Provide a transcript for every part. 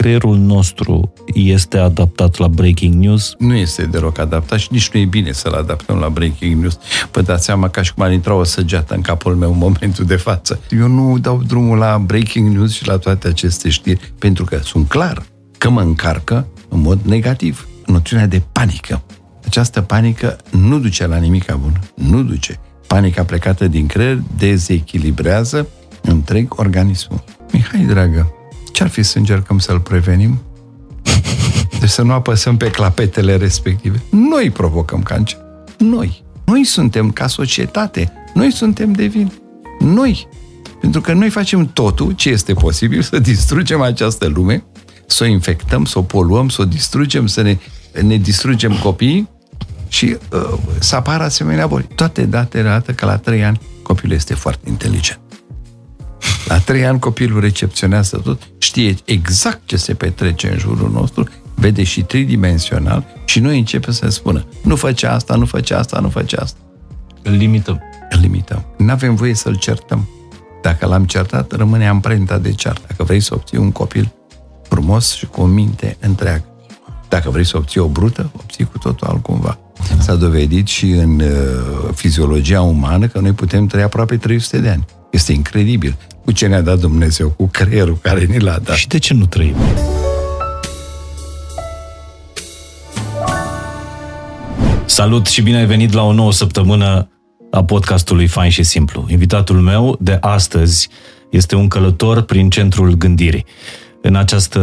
creierul nostru este adaptat la breaking news? Nu este deloc adaptat și nici nu e bine să-l adaptăm la breaking news. Vă dați seama ca și cum ar intra o săgeată în capul meu în momentul de față. Eu nu dau drumul la breaking news și la toate aceste știri, pentru că sunt clar că mă încarcă în mod negativ. Noțiunea de panică. Această panică nu duce la nimic bun. Nu duce. Panica plecată din creier dezechilibrează întreg organismul. Mihai, dragă, ce-ar fi să încercăm să-l prevenim? Deci să nu apăsăm pe clapetele respective. Noi provocăm cancer. Noi. Noi suntem ca societate. Noi suntem de vin. Noi. Pentru că noi facem totul ce este posibil să distrugem această lume, să o infectăm, să o poluăm, să o distrugem, să ne, ne distrugem copiii și uh, să apară asemenea boli. Toate datele arată că la trei ani copilul este foarte inteligent. La trei ani copilul recepționează tot, știe exact ce se petrece în jurul nostru, vede și tridimensional și noi începem să spună nu face asta, nu face asta, nu face asta. Îl limităm. Îl limităm. Nu avem voie să-l certăm. Dacă l-am certat, rămâne amprenta de ceartă. Dacă vrei să obții un copil frumos și cu o minte întreagă. Dacă vrei să obții o brută, obții cu totul altcumva. S-a dovedit și în uh, fiziologia umană că noi putem trăi aproape 300 de ani. Este incredibil cu ce ne-a dat Dumnezeu, cu creierul care ni l-a dat. Și de ce nu trăim? Salut și bine ai venit la o nouă săptămână a podcastului Fain și Simplu. Invitatul meu de astăzi este un călător prin centrul gândirii. În această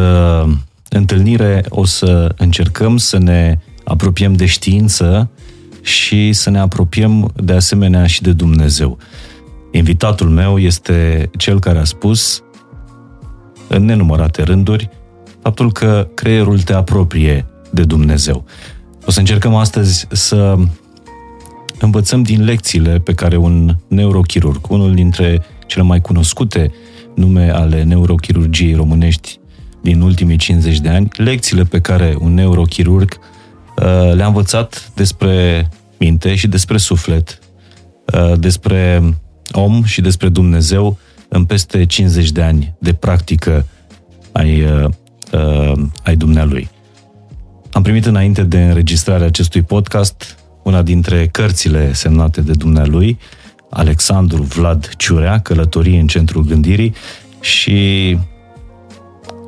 întâlnire o să încercăm să ne apropiem de știință și să ne apropiem de asemenea și de Dumnezeu. Invitatul meu este cel care a spus în nenumărate rânduri faptul că creierul te apropie de Dumnezeu. O să încercăm astăzi să învățăm din lecțiile pe care un neurochirurg, unul dintre cele mai cunoscute nume ale neurochirurgiei românești din ultimii 50 de ani, lecțiile pe care un neurochirurg uh, le-a învățat despre minte și despre suflet, uh, despre om și despre Dumnezeu în peste 50 de ani de practică ai, uh, uh, ai dumnealui. Am primit înainte de înregistrarea acestui podcast una dintre cărțile semnate de dumnealui, Alexandru Vlad Ciurea, Călătorie în Centrul Gândirii și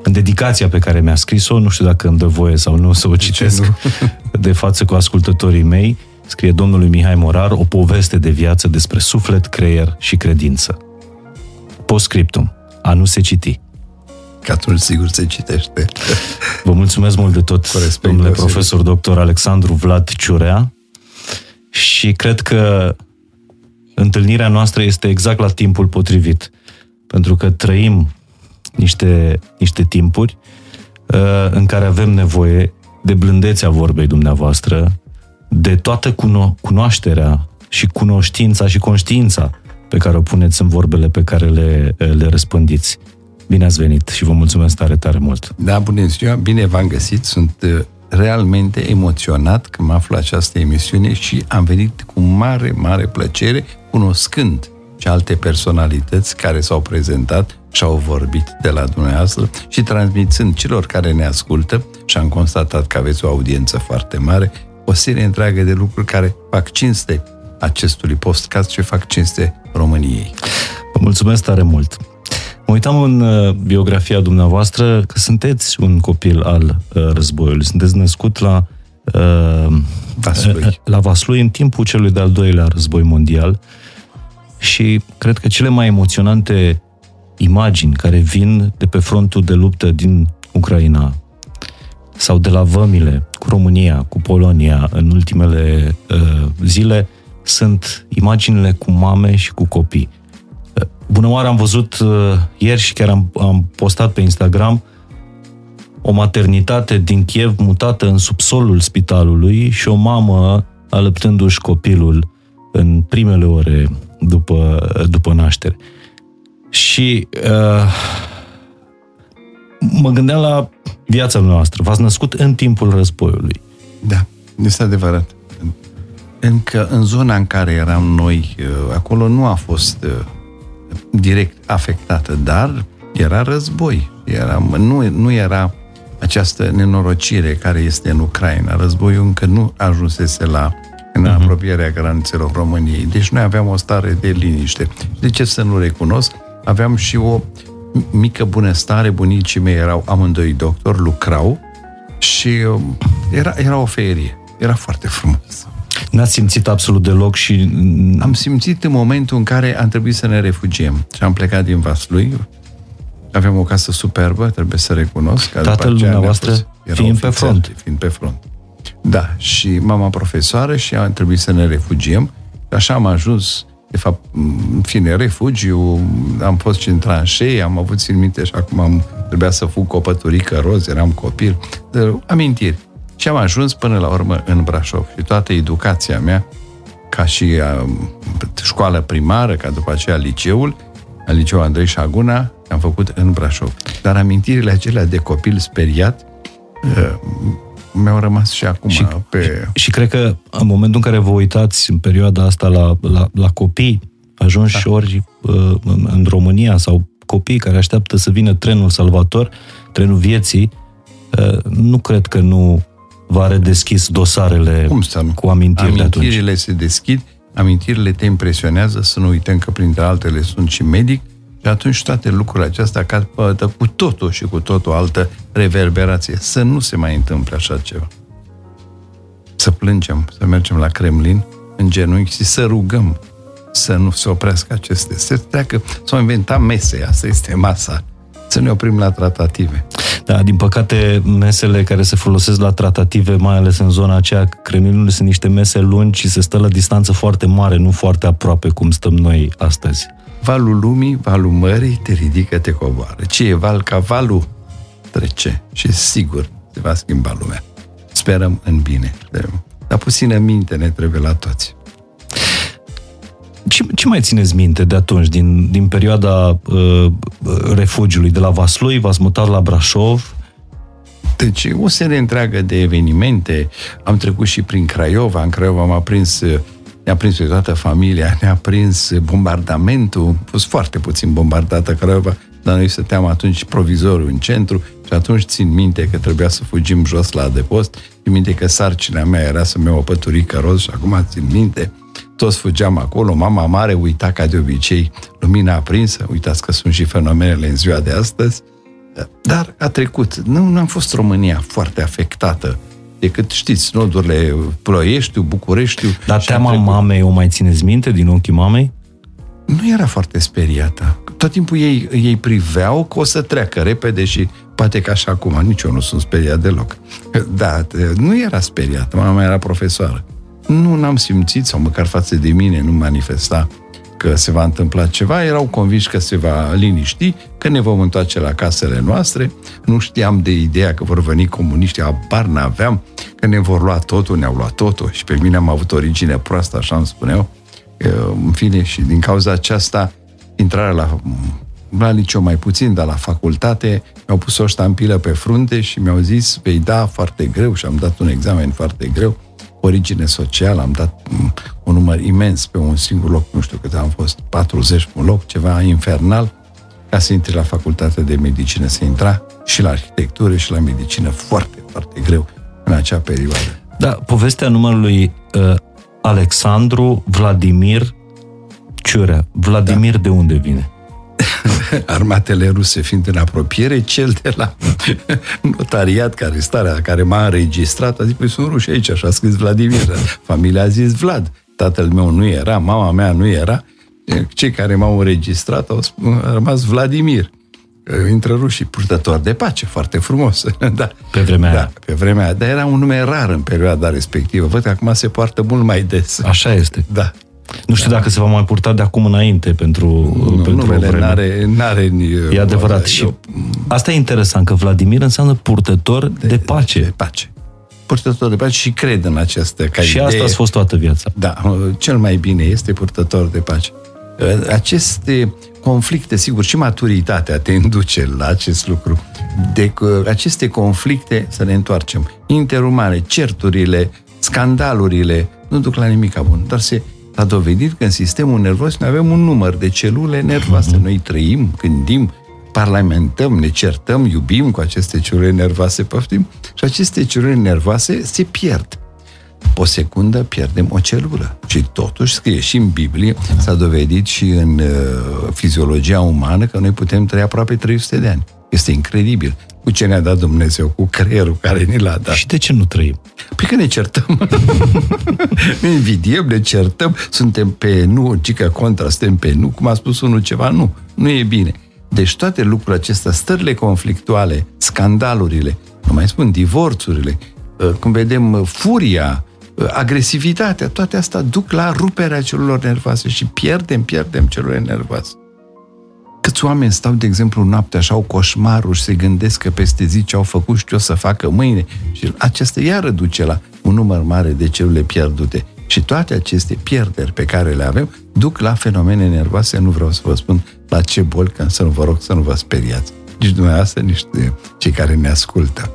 în dedicația pe care mi-a scris-o, nu știu dacă îmi dă voie sau nu să o citesc de față cu ascultătorii mei, scrie domnului Mihai Morar o poveste de viață despre suflet, creier și credință. Postscriptum. A nu se citi. Că atunci sigur se citește. Vă mulțumesc mult de tot, domnule profesor doctor Alexandru Vlad Ciurea și cred că întâlnirea noastră este exact la timpul potrivit. Pentru că trăim niște, niște timpuri uh, în care avem nevoie de blândețea vorbei dumneavoastră, de toată cuno- cunoașterea și cunoștința și conștiința pe care o puneți în vorbele pe care le, le răspândiți. Bine ați venit și vă mulțumesc tare, tare mult. Da, bună ziua, bine v-am găsit. Sunt uh, realmente emoționat că mă aflu această emisiune și am venit cu mare, mare plăcere, cunoscând și alte personalități care s-au prezentat și au vorbit de la dumneavoastră și transmițând celor care ne ascultă și am constatat că aveți o audiență foarte mare, o serie întreagă de lucruri care fac cinste acestui postcast și fac cinste României. Vă mulțumesc tare mult! Mă uitam în uh, biografia dumneavoastră că sunteți un copil al uh, războiului. Sunteți născut la uh, Vaslui. la Vaslui în timpul celui de-al doilea război mondial și cred că cele mai emoționante imagini care vin de pe frontul de luptă din Ucraina sau de la vămile cu România, cu Polonia în ultimele uh, zile sunt imaginile cu mame și cu copii. Uh, bună oară, am văzut uh, ieri și chiar am, am postat pe Instagram o maternitate din Kiev mutată în subsolul spitalului și o mamă alăptându-și copilul în primele ore după, după naștere. Și uh, mă gândeam la viața noastră. V-ați născut în timpul războiului. Da, este adevărat. Încă în zona în care eram noi, uh, acolo nu a fost uh, direct afectată, dar era război. Eram, nu, nu era această nenorocire care este în Ucraina. Războiul încă nu ajunsese la în uh-huh. apropierea granițelor României. Deci noi aveam o stare de liniște. De ce să nu recunosc? Aveam și o mică bunăstare, bunicii mei erau amândoi doctori, lucrau și um, era, era o ferie. Era foarte frumos. N-ați simțit absolut deloc și... Am simțit în momentul în care am trebuit să ne refugiem. Și am plecat din Vaslui. Aveam o casă superbă, trebuie să recunosc. Tatăl dumneavoastră fiind pe front. Fiind pe front. Da, și mama profesoară și am trebuit să ne refugiem. Așa am ajuns, de fapt, în fine, refugiu, am fost și în tranșei, am avut țin minte și acum am, trebuia să fug cu o păturică roz, eram copil. De, amintiri. Și am ajuns până la urmă în Brașov. Și toată educația mea, ca și a, școală primară, ca după aceea liceul, al liceul Andrei Șaguna, am făcut în Brașov. Dar amintirile acelea de copil speriat, mi-au rămas și acum și, pe... Și, și cred că în momentul în care vă uitați în perioada asta la, la, la copii, ajunși da. ori uh, în România sau copii care așteaptă să vină trenul salvator, trenul vieții, uh, nu cred că nu va redeschis dosarele Cum să nu? cu amintirile Amintirile se deschid, amintirile te impresionează, să nu uităm că printre altele sunt și medic, și atunci toate lucrurile acestea capătă cu totul și cu totul altă reverberație. Să nu se mai întâmple așa ceva. Să plângem, să mergem la Kremlin în genunchi și să rugăm să nu se oprească aceste. Să treacă, s-au inventat mese, asta este masa. Să ne oprim la tratative. Da, din păcate, mesele care se folosesc la tratative, mai ales în zona aceea, Kremlinului sunt niște mese lungi și se stă la distanță foarte mare, nu foarte aproape cum stăm noi astăzi valul lumii, valul mării, te ridică, te coboară. Ce e val ca valul? Trece și sigur se va schimba lumea. Sperăm în bine. Dar puțină minte ne trebuie la toți. Ce, ce mai țineți minte de atunci, din, din perioada uh, refugiului de la Vaslui, v-ați mutat la Brașov? Deci, o serie întreagă de evenimente. Am trecut și prin Craiova. În Craiova am aprins uh, ne-a prins pe toată familia, ne-a prins bombardamentul, a fost foarte puțin bombardată Craiova, dar noi stăteam atunci provizorul în centru și atunci țin minte că trebuia să fugim jos la adăpost, țin minte că sarcina mea era să-mi iau o păturică roz și acum țin minte, toți fugeam acolo, mama mare uita ca de obicei lumina aprinsă, uitați că sunt și fenomenele în ziua de astăzi, dar a trecut. Nu, nu am fost România foarte afectată decât, știți, nodurile Ploieștiu, Bucureștiu. Dar teama mamei o mai țineți minte din ochii mamei? Nu era foarte speriată. Tot timpul ei, ei priveau că o să treacă repede și poate că așa acum, nici eu nu sunt speriat deloc. Da, nu era speriată, mama era profesoară. Nu n-am simțit, sau măcar față de mine nu manifesta că se va întâmpla ceva, erau convinși că se va liniști, că ne vom întoarce la casele noastre. Nu știam de ideea că vor veni comuniștii, abar n-aveam, că ne vor lua totul, ne-au luat totul și pe mine am avut origine proastă, așa îmi spuneau. În fine, și din cauza aceasta, intrarea la, la liceu mai puțin, dar la facultate, mi-au pus o ștampilă pe frunte și mi-au zis, vei da foarte greu și am dat un examen foarte greu origine socială, am dat mm, un număr imens pe un singur loc, nu știu cât am fost, 40 un loc, ceva infernal, ca să intri la facultatea de medicină, să intra și la arhitectură și la medicină foarte, foarte greu în acea perioadă. Da, povestea numărului uh, Alexandru Vladimir Ciurea. Vladimir da. de unde vine? armatele ruse fiind în apropiere, cel de la notariat, care starea, care m-a înregistrat, a zis, păi sunt ruși aici, așa a scris Vladimir. Familia a zis Vlad. Tatăl meu nu era, mama mea nu era. Cei care m-au înregistrat au rămas Vladimir. Intră rușii, purtător de pace, foarte frumos. da. Pe vremea da, aia. pe vremea aia. Dar era un nume rar în perioada respectivă. Văd că acum se poartă mult mai des. Așa este. Da. Nu știu da. dacă se va mai purta de acum înainte pentru, nu, pentru numele o vreme. N-are, n-are, e adevărat. Și eu... asta e interesant, că Vladimir înseamnă purtător de, de pace. De pace. Purtător de pace și cred în această ca Și idee. asta a fost toată viața. Da, cel mai bine este purtător de pace. Aceste conflicte, sigur, și maturitatea te induce la acest lucru. De aceste conflicte, să ne întoarcem, interumane, certurile, scandalurile, nu duc la nimic bun, dar se S-a dovedit că în sistemul nervos noi avem un număr de celule nervoase. Uh-huh. Noi trăim, gândim, parlamentăm, ne certăm, iubim cu aceste celule nervoase, poftim, și aceste celule nervoase se pierd. O secundă pierdem o celulă. Și totuși scrie și în Biblie, s-a dovedit și în uh, fiziologia umană că noi putem trăi aproape 300 de ani. Este incredibil cu ce ne-a dat Dumnezeu, cu creierul care ni l-a dat. Și de ce nu trăim? Păi că ne certăm. ne invidiem, ne certăm, suntem pe nu, gică contra, suntem pe nu, cum a spus unul ceva, nu, nu e bine. Deci toate lucrurile acestea, stările conflictuale, scandalurile, nu mai spun, divorțurile, uh, cum vedem, uh, furia, uh, agresivitatea, toate astea duc la ruperea celulor nervoase și pierdem, pierdem celulele nervoase. Câți oameni stau, de exemplu, noaptea și au coșmaruri și se gândesc că peste zi ce au făcut și ce o să facă mâine și acesta iară duce la un număr mare de celule pierdute. Și toate aceste pierderi pe care le avem duc la fenomene nervoase, nu vreau să vă spun la ce boli, ca să nu vă rog să nu vă speriați. Nici dumneavoastră, nici de cei care ne ascultă.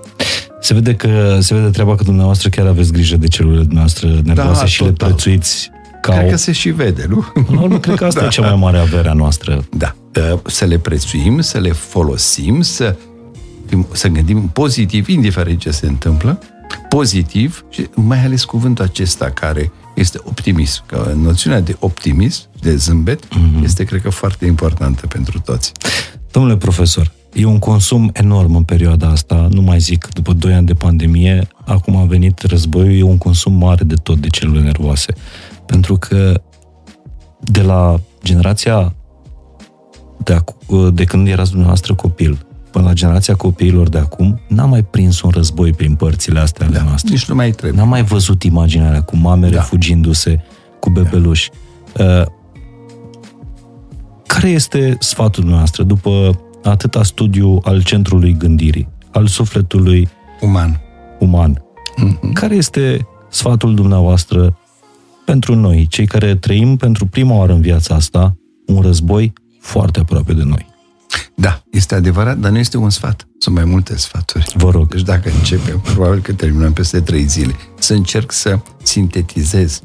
Se vede că se vede treaba că dumneavoastră chiar aveți grijă de celulele dumneavoastră nervoase da, și total. le prețuiți ca Cred o... că se și vede, nu? În urmă, cred că asta da. e cea mai mare avere a noastră. Da. Să le prețuim, să le folosim, să, să gândim pozitiv, indiferent ce se întâmplă, pozitiv și mai ales cuvântul acesta care este optimism. Că noțiunea de optimism, de zâmbet, mm-hmm. este, cred că, foarte importantă pentru toți. Domnule profesor, e un consum enorm în perioada asta, nu mai zic, după 2 ani de pandemie, acum a venit războiul, e un consum mare de tot de celule nervoase. Pentru că de la generația de, acu- de când erați dumneavoastră copil, până la generația copiilor de acum, n-am mai prins un război prin părțile astea ale Da, noastre. nici nu mai trebuie. N-am mai văzut imaginea alea cu mame Da. refugindu-se cu bebeluși. Uh, care este sfatul dumneavoastră după atâta studiu al centrului gândirii, al sufletului Uman. uman? Mhm. Care este sfatul dumneavoastră pentru noi, cei care trăim pentru prima oară în viața asta un război foarte aproape de noi? Da, este adevărat, dar nu este un sfat. Sunt mai multe sfaturi. Vă rog. Deci dacă începem, probabil că terminăm peste trei zile. Să încerc să sintetizez.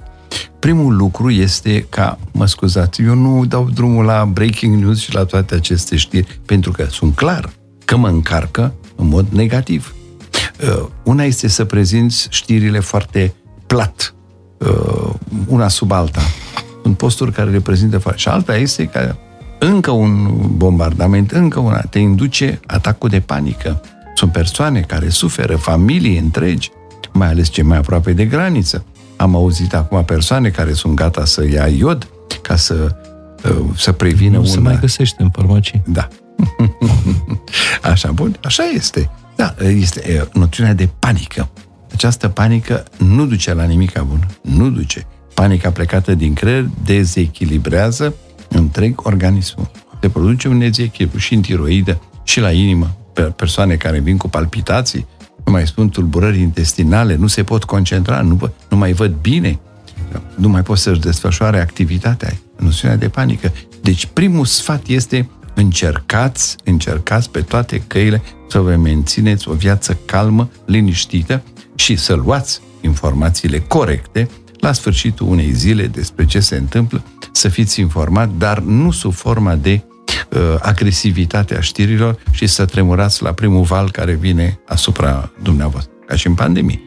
Primul lucru este ca, mă scuzați, eu nu dau drumul la breaking news și la toate aceste știri, pentru că sunt clar că mă încarcă în mod negativ. Uh, Una este să prezinți știrile foarte plat, uh, una sub alta. Sunt posturi care le prezintă foarte... Și alta este că încă un bombardament, încă una, te induce atacul de panică. Sunt persoane care suferă, familii întregi, mai ales cei mai aproape de graniță. Am auzit acum persoane care sunt gata să ia iod ca să, uh, să prevină Nu un... se mai găsește în farmacii. Da. Așa, bun, așa este. Da, este e, noțiunea de panică. Această panică nu duce la nimic bun. Nu duce. Panica plecată din creier dezechilibrează întreg organismul. Se produce un dezechilibru și în tiroidă, și la inimă. Pe persoane care vin cu palpitații, nu mai spun tulburări intestinale, nu se pot concentra, nu, vă- nu mai văd bine, nu mai pot să-și desfășoare activitatea. Noțiunea de panică. Deci primul sfat este încercați, încercați pe toate căile să vă mențineți o viață calmă, liniștită și să luați informațiile corecte la sfârșitul unei zile despre ce se întâmplă, să fiți informat, dar nu sub forma de uh, agresivitate a știrilor și să tremurați la primul val care vine asupra dumneavoastră, ca și în pandemie.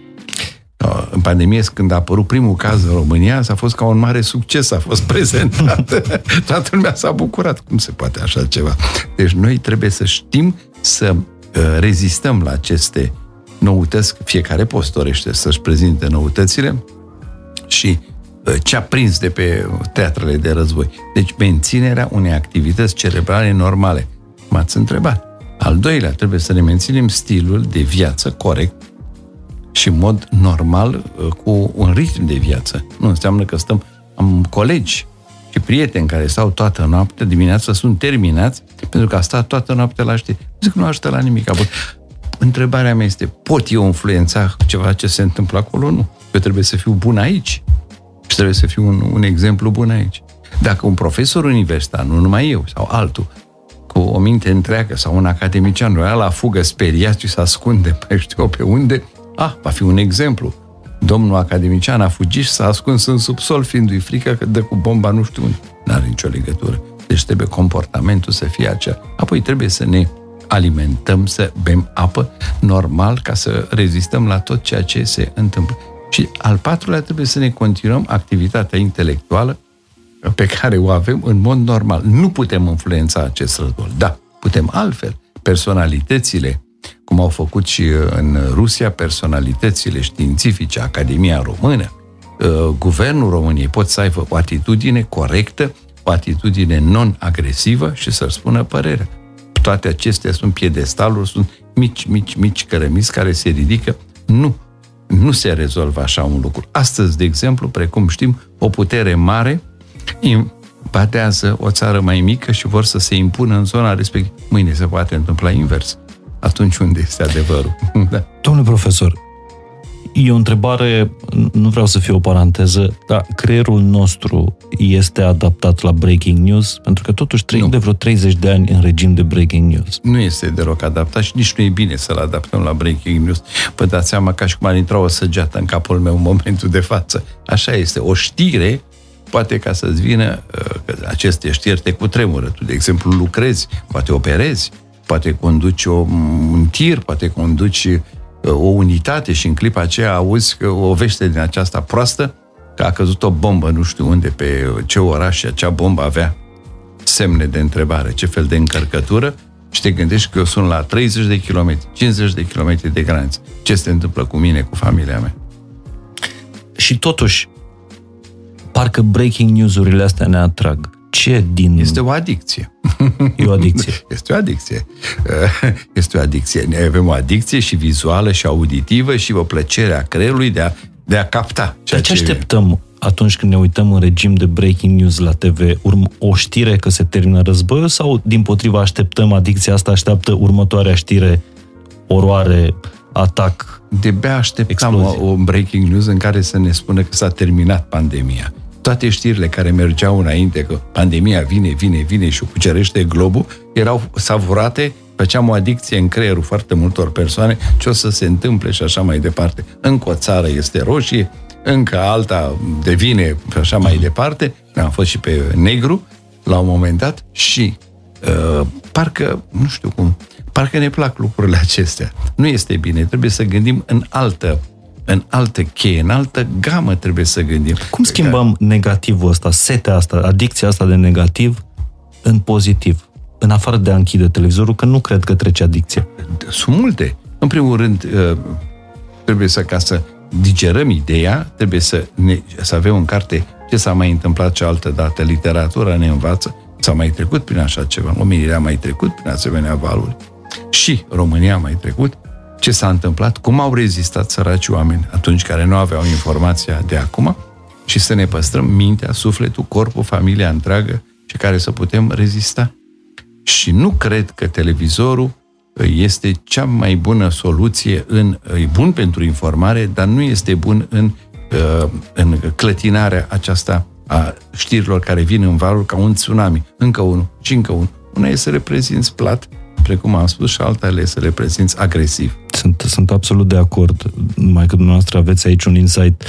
Uh, În pandemie, când a apărut primul caz în România, s-a fost ca un mare succes, a fost prezentat. Toată lumea s-a bucurat. Cum se poate așa ceva? Deci noi trebuie să știm să uh, rezistăm la aceste noutăți. Fiecare post dorește să-și prezinte noutățile și uh, ce a prins de pe teatrele de război. Deci menținerea unei activități cerebrale normale. M-ați întrebat. Al doilea, trebuie să ne menținem stilul de viață corect și în mod normal uh, cu un ritm de viață. Nu înseamnă că stăm... Am colegi și prieteni care stau toată noaptea, dimineața sunt terminați pentru că a stat toată noaptea la știri. Zic, nu ajută la nimic. Bun. Întrebarea mea este, pot eu influența ceva ce se întâmplă acolo? Nu. Eu trebuie să fiu bun aici și trebuie să fiu un, un exemplu bun aici. Dacă un profesor universitar, nu numai eu sau altul, cu o minte întreagă sau un academician vrea la fugă speriat și să ascunde pe știu eu pe unde, ah, va fi un exemplu. Domnul academician a fugit și s-a ascuns în subsol, fiindu-i frică că dă cu bomba nu știu unde. N-are nicio legătură. Deci trebuie comportamentul să fie acela. Apoi trebuie să ne alimentăm, să bem apă normal ca să rezistăm la tot ceea ce se întâmplă. Și al patrulea trebuie să ne continuăm activitatea intelectuală pe care o avem în mod normal. Nu putem influența acest război. Da, putem altfel. Personalitățile, cum au făcut și în Rusia, personalitățile științifice, Academia Română, uh, Guvernul României pot să aibă o atitudine corectă, o atitudine non-agresivă și să spună părerea. Toate acestea sunt piedestaluri, sunt mici, mici, mici cărămizi care se ridică. Nu, nu se rezolvă așa un lucru. Astăzi, de exemplu, precum știm, o putere mare invadează o țară mai mică și vor să se impună în zona respectivă. Mâine se poate întâmpla invers. Atunci unde este adevărul? da. Domnule profesor, E o întrebare, nu vreau să fie o paranteză, dar creierul nostru este adaptat la breaking news? Pentru că totuși trăim de vreo 30 de ani în regim de breaking news. Nu este deloc adaptat și nici nu e bine să-l adaptăm la breaking news. Vă dați seama ca și cum ar intra o săgeată în capul meu în momentul de față. Așa este. O știre poate ca să-ți vină uh, că aceste știri te cutremură. Tu, de exemplu, lucrezi, poate operezi, poate conduci o, un tir, poate conduci o unitate și în clipa aceea auzi că o vește din aceasta proastă că a căzut o bombă nu știu unde, pe ce oraș și acea bombă avea semne de întrebare, ce fel de încărcătură și te gândești că eu sunt la 30 de kilometri, 50 de kilometri de graniță. Ce se întâmplă cu mine, cu familia mea? Și totuși, parcă breaking news-urile astea ne atrag ce din... Este o adicție. E o adicție. Este o adicție. Este o adicție. Ne avem o adicție și vizuală și auditivă și o plăcere a creierului de a, de a capta. Ceea ce, ce așteptăm atunci când ne uităm în regim de breaking news la TV? Urm- o știre că se termină războiul sau din potriva așteptăm adicția asta, așteaptă următoarea știre, oroare, atac, De-abia așteptam o, o breaking news în care să ne spună că s-a terminat pandemia toate știrile care mergeau înainte, că pandemia vine, vine, vine și o cucerește globul, erau savurate, făceam o adicție în creierul foarte multor persoane, ce o să se întâmple și așa mai departe. Încă o țară este roșie, încă alta devine și așa mai departe. Am fost și pe negru la un moment dat și uh, parcă, nu știu cum, parcă ne plac lucrurile acestea. Nu este bine, trebuie să gândim în altă în altă cheie, în altă gamă trebuie să gândim. Cum schimbăm care... negativul ăsta, setea asta, adicția asta de negativ în pozitiv? În afară de a închide televizorul, că nu cred că trece adicția. Sunt multe. În primul rând, uh, trebuie să, ca să digerăm ideea, trebuie să, ne, să avem în carte ce s-a mai întâmplat cealaltă dată. Literatura ne învață, s-a mai trecut prin așa ceva. Omenirea a mai trecut prin asemenea valuri. Și România a mai trecut ce s-a întâmplat, cum au rezistat săraci oameni atunci care nu aveau informația de acum și să ne păstrăm mintea, sufletul, corpul, familia întreagă și care să putem rezista. Și nu cred că televizorul este cea mai bună soluție în, e bun pentru informare, dar nu este bun în, uh, în clătinarea aceasta a știrilor care vin în valul ca un tsunami. Încă unul și încă unul. Una e să reprezinți plat, precum am spus, și alta e să reprezinți agresiv. Sunt, sunt absolut de acord, mai că dumneavoastră aveți aici un insight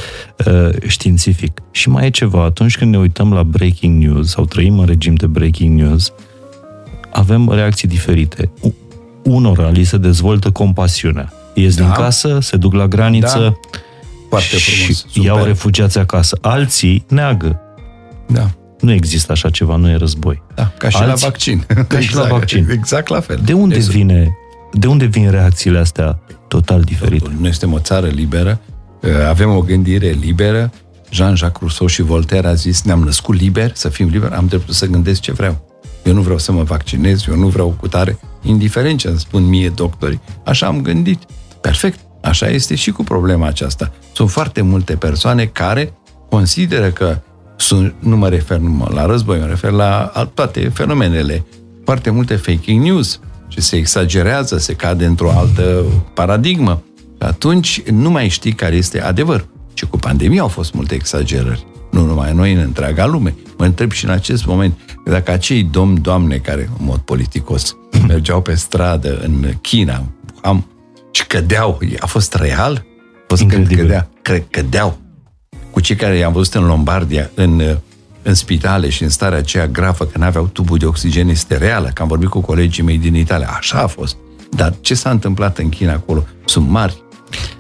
uh, științific. Și mai e ceva, atunci când ne uităm la breaking news sau trăim în regim de breaking news, avem reacții diferite. Unora li se dezvoltă compasiunea. Ies da. din casă, se duc la graniță da. Foarte frumos. și Super. iau refugiați acasă. Alții neagă. Da. Nu există așa ceva, nu e război. Da, ca și Alții, la vaccin. Ca exact, și la exact. vaccin. Exact la fel. De unde exact. vine de unde vin reacțiile astea total diferite? Noi suntem o țară liberă, uh, avem o gândire liberă. Jean-Jacques Rousseau și Voltaire a zis, ne-am născut liber, să fim liberi, am dreptul să gândesc ce vreau. Eu nu vreau să mă vaccinez, eu nu vreau cu tare, indiferent ce îmi spun mie doctorii. Așa am gândit. Perfect. Așa este și cu problema aceasta. Sunt foarte multe persoane care consideră că sunt, nu mă refer numai la război, mă refer la toate fenomenele, foarte multe fake news, și se exagerează, se cade într-o altă paradigmă. Atunci nu mai știi care este adevăr. Și cu pandemia au fost multe exagerări. Nu numai noi, în întreaga lume. Mă întreb și în acest moment dacă acei domni, doamne, care, în mod politicos, mergeau pe stradă în China, am, și cădeau, a fost real? A fost când cădea, cre, cădeau. Cu cei care i-am văzut în Lombardia, în în spitale și în starea aceea gravă că n-aveau tubul de oxigen este reală, că am vorbit cu colegii mei din Italia, așa a fost. Dar ce s-a întâmplat în China acolo? Sunt mari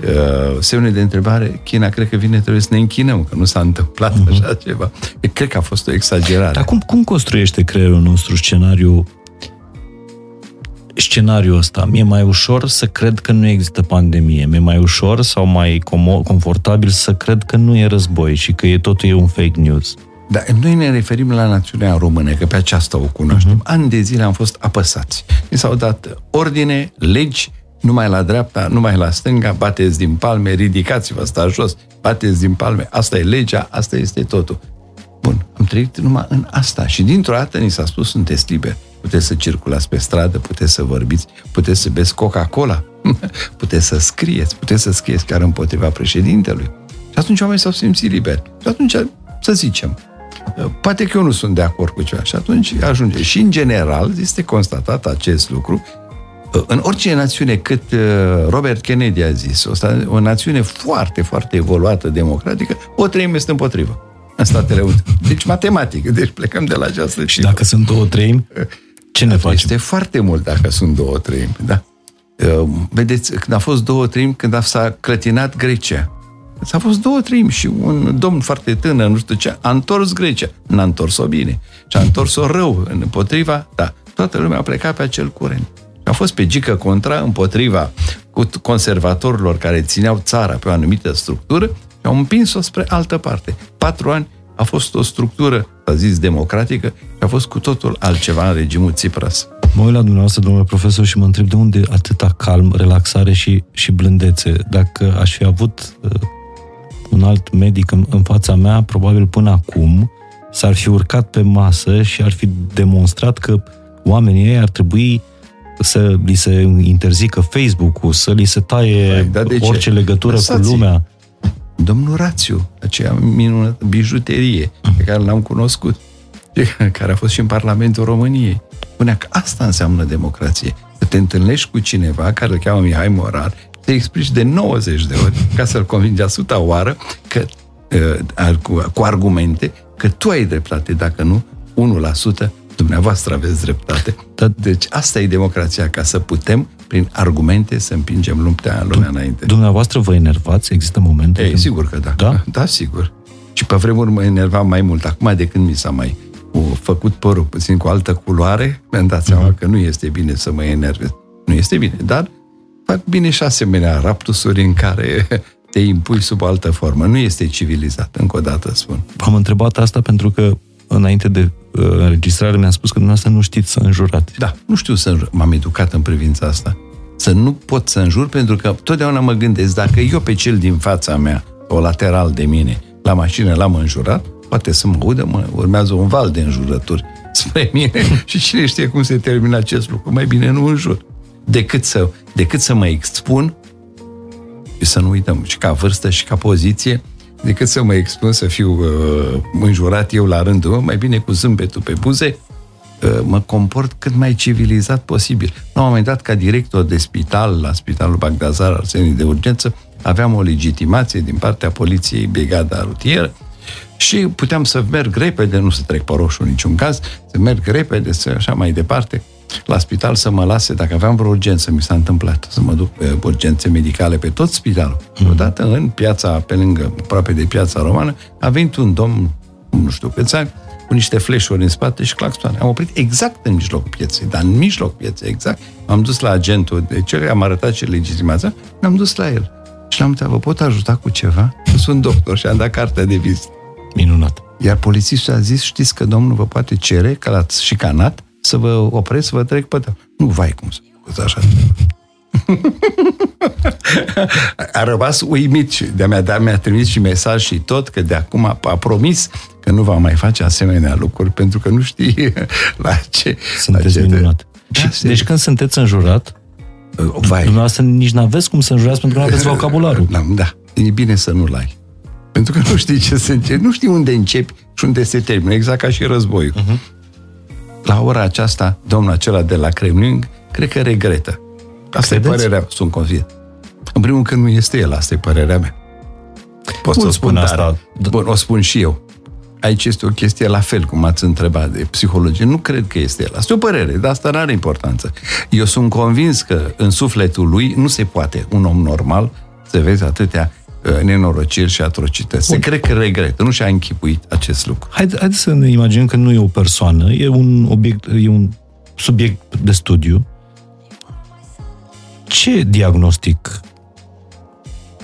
uh, semne de întrebare, China cred că vine, trebuie să ne închinăm, că nu s-a întâmplat uh-huh. așa ceva. Eu cred că a fost o exagerare. Dar cum, cum construiește creierul nostru scenariu scenariul ăsta? Mi-e mai ușor să cred că nu există pandemie. Mi-e mai ușor sau mai com- confortabil să cred că nu e război și că e totul e un fake news. Dar noi ne referim la națiunea română, că pe aceasta o cunoaștem. Uh-huh. Ani de zile am fost apăsați. Mi s-au dat ordine, legi, numai la dreapta, numai la stânga, bateți din palme, ridicați-vă, stați jos, bateți din palme, asta e legea, asta este totul. Bun, am trăit numai în asta și dintr-o dată ni s-a spus sunteți liberi. Puteți să circulați pe stradă, puteți să vorbiți, puteți să beți Coca-Cola, puteți să scrieți, puteți să scrieți chiar împotriva președintelui. Și atunci oamenii s-au simțit liberi. Și atunci, să zicem, poate că eu nu sunt de acord cu ceva și atunci ajunge. Și în general este constatat acest lucru în orice națiune cât uh, Robert Kennedy a zis, o, o națiune foarte, foarte evoluată, democratică, o treime este împotrivă în Statele Unite. Deci matematic, deci plecăm de la această Și dacă sunt două treimi, ce ne facem? Este foarte mult dacă sunt două treimi, da. Uh, vedeți, când a fost două treimi, când s-a clătinat Grecia, S-a fost două treimi și un domn foarte tânăr, nu știu ce, a întors Grecia. N-a întors-o bine. Și a întors-o rău împotriva, da, toată lumea a plecat pe acel curent. A fost pe gică contra împotriva conservatorilor care țineau țara pe o anumită structură și au împins-o spre altă parte. Patru ani a fost o structură, a zis, democratică și a fost cu totul altceva în regimul Tsipras. Mă uit la dumneavoastră, domnule profesor, și mă întreb de unde atâta calm, relaxare și, și blândețe. Dacă aș fi avut uh, un alt medic în, în fața mea, probabil până acum, s-ar fi urcat pe masă și ar fi demonstrat că oamenii ei ar trebui să li se interzică Facebook-ul, să li se taie da, de orice ce? legătură Lăsați. cu lumea. Domnul Rațiu, aceea minunată bijuterie pe care l-am cunoscut, care a fost și în Parlamentul României, spunea că asta înseamnă democrație. Să te întâlnești cu cineva care îl cheamă Mihai Morar, te explici de 90 de ori ca să-l convingi a suta oară că, uh, cu, cu argumente că tu ai dreptate, dacă nu, 1% dumneavoastră aveți dreptate. Da. Deci asta e democrația, ca să putem, prin argumente, să împingem lumea, lumea înainte. Dumneavoastră vă enervați? Există momente? Ei, când... sigur că da. Da? Da, sigur. Și pe vremuri mă enervam mai mult. Acum, de când mi s-a mai făcut părul puțin cu altă culoare, mi-am dat seama uh-huh. că nu este bine să mă enervez. Nu este bine, dar fac bine și asemenea raptusuri în care te impui sub o altă formă. Nu este civilizat, încă o dată spun. Am întrebat asta pentru că înainte de uh, înregistrare mi-a spus că dumneavoastră nu știți să înjurați. Da, nu știu să înjur. M-am educat în privința asta. Să nu pot să înjur pentru că totdeauna mă gândesc, dacă eu pe cel din fața mea, o lateral de mine, la mașină l-am înjurat, poate să mă audă, mă urmează un val de înjurături spre mine și cine știe cum se termină acest lucru. Mai bine nu înjur. Decât să, decât să mă expun și să nu uităm, și ca vârstă și ca poziție, decât să mă expun să fiu uh, înjurat eu la rândul meu, mai bine cu zâmbetul pe buze, uh, mă comport cât mai civilizat posibil. La un moment dat, ca director de spital, la Spitalul Bagdazar Arsenii de Urgență, aveam o legitimație din partea poliției Brigada Rutieră și puteam să merg repede, nu să trec pe roșu în niciun caz, să merg repede, să așa mai departe la spital să mă lase, dacă aveam vreo urgență, mi s-a întâmplat să mă duc pe urgențe medicale pe tot spitalul. Mm. Odată în piața, pe lângă, aproape de piața romană, a venit un domn, nu știu câți ani, cu niște fleșuri în spate și claxoane. Am oprit exact în mijlocul pieței, dar în mijloc pieței, exact. M-am dus la agentul de cele, am arătat ce legitimația, m-am dus la el. Și l-am întrebat, vă pot ajuta cu ceva? Sunt doctor și am dat cartea de vizită. Minunat. Iar polițistul a zis, știți că domnul vă poate cere, că l-ați șicanat, să vă opresc, să vă trec pe tău. Nu, vai cum să făcut așa. a rămas uimit și de mi-a, de mi-a trimis și mesaj și tot că de acum a, a promis că nu va mai face asemenea lucruri pentru că nu știe la ce... Sunteți la ce minunat. De... Da, și, deci când sunteți înjurat, uh, Vai. dumneavoastră nici n-aveți cum să înjurați pentru că nu aveți vocabularul. Da, da, e bine să nu-l ai. Pentru că nu știi ce se începe, nu știi unde începi și unde se termină, exact ca și războiul. Uh-huh la ora aceasta, domnul acela de la Kremlin, cred că regretă. Asta Credeți? e părerea, sunt convins. În primul rând că nu este el, asta e părerea mea. Pot să o spun asta. Bun, o spun și eu. aici este o chestie la fel, cum ați întrebat, de psihologie. Nu cred că este el. Asta e o părere, dar asta nu are importanță. Eu sunt convins că în sufletul lui nu se poate un om normal să vezi atâtea uh, nenorociri și atrocități. Se cred că regretă, nu și-a închipuit acest lucru. Haideți haide să ne imaginăm că nu e o persoană, e un obiect, e un subiect de studiu. Ce diagnostic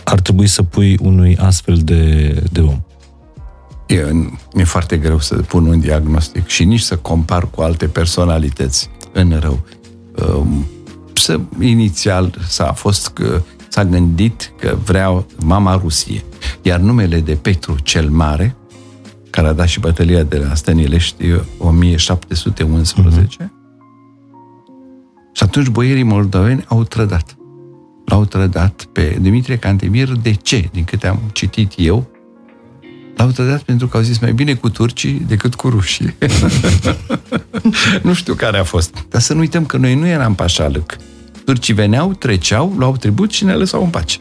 ar trebui să pui unui astfel de, de om? E, mi-e foarte greu să pun un diagnostic și nici să compar cu alte personalități în rău. Um, să, inițial s-a fost că s-a gândit că vreau mama Rusie. Iar numele de Petru cel Mare, care a dat și bătălia de la Stănilești 1711, uh-huh. și atunci boierii moldoveni au trădat. L-au trădat pe Dimitrie Cantemir. De ce? Din câte am citit eu, L-au trădat pentru că au zis mai bine cu turcii decât cu rușii. nu știu care a fost. Dar să nu uităm că noi nu eram pașalâc. Turcii veneau, treceau, luau tribut și ne lăsau în pace.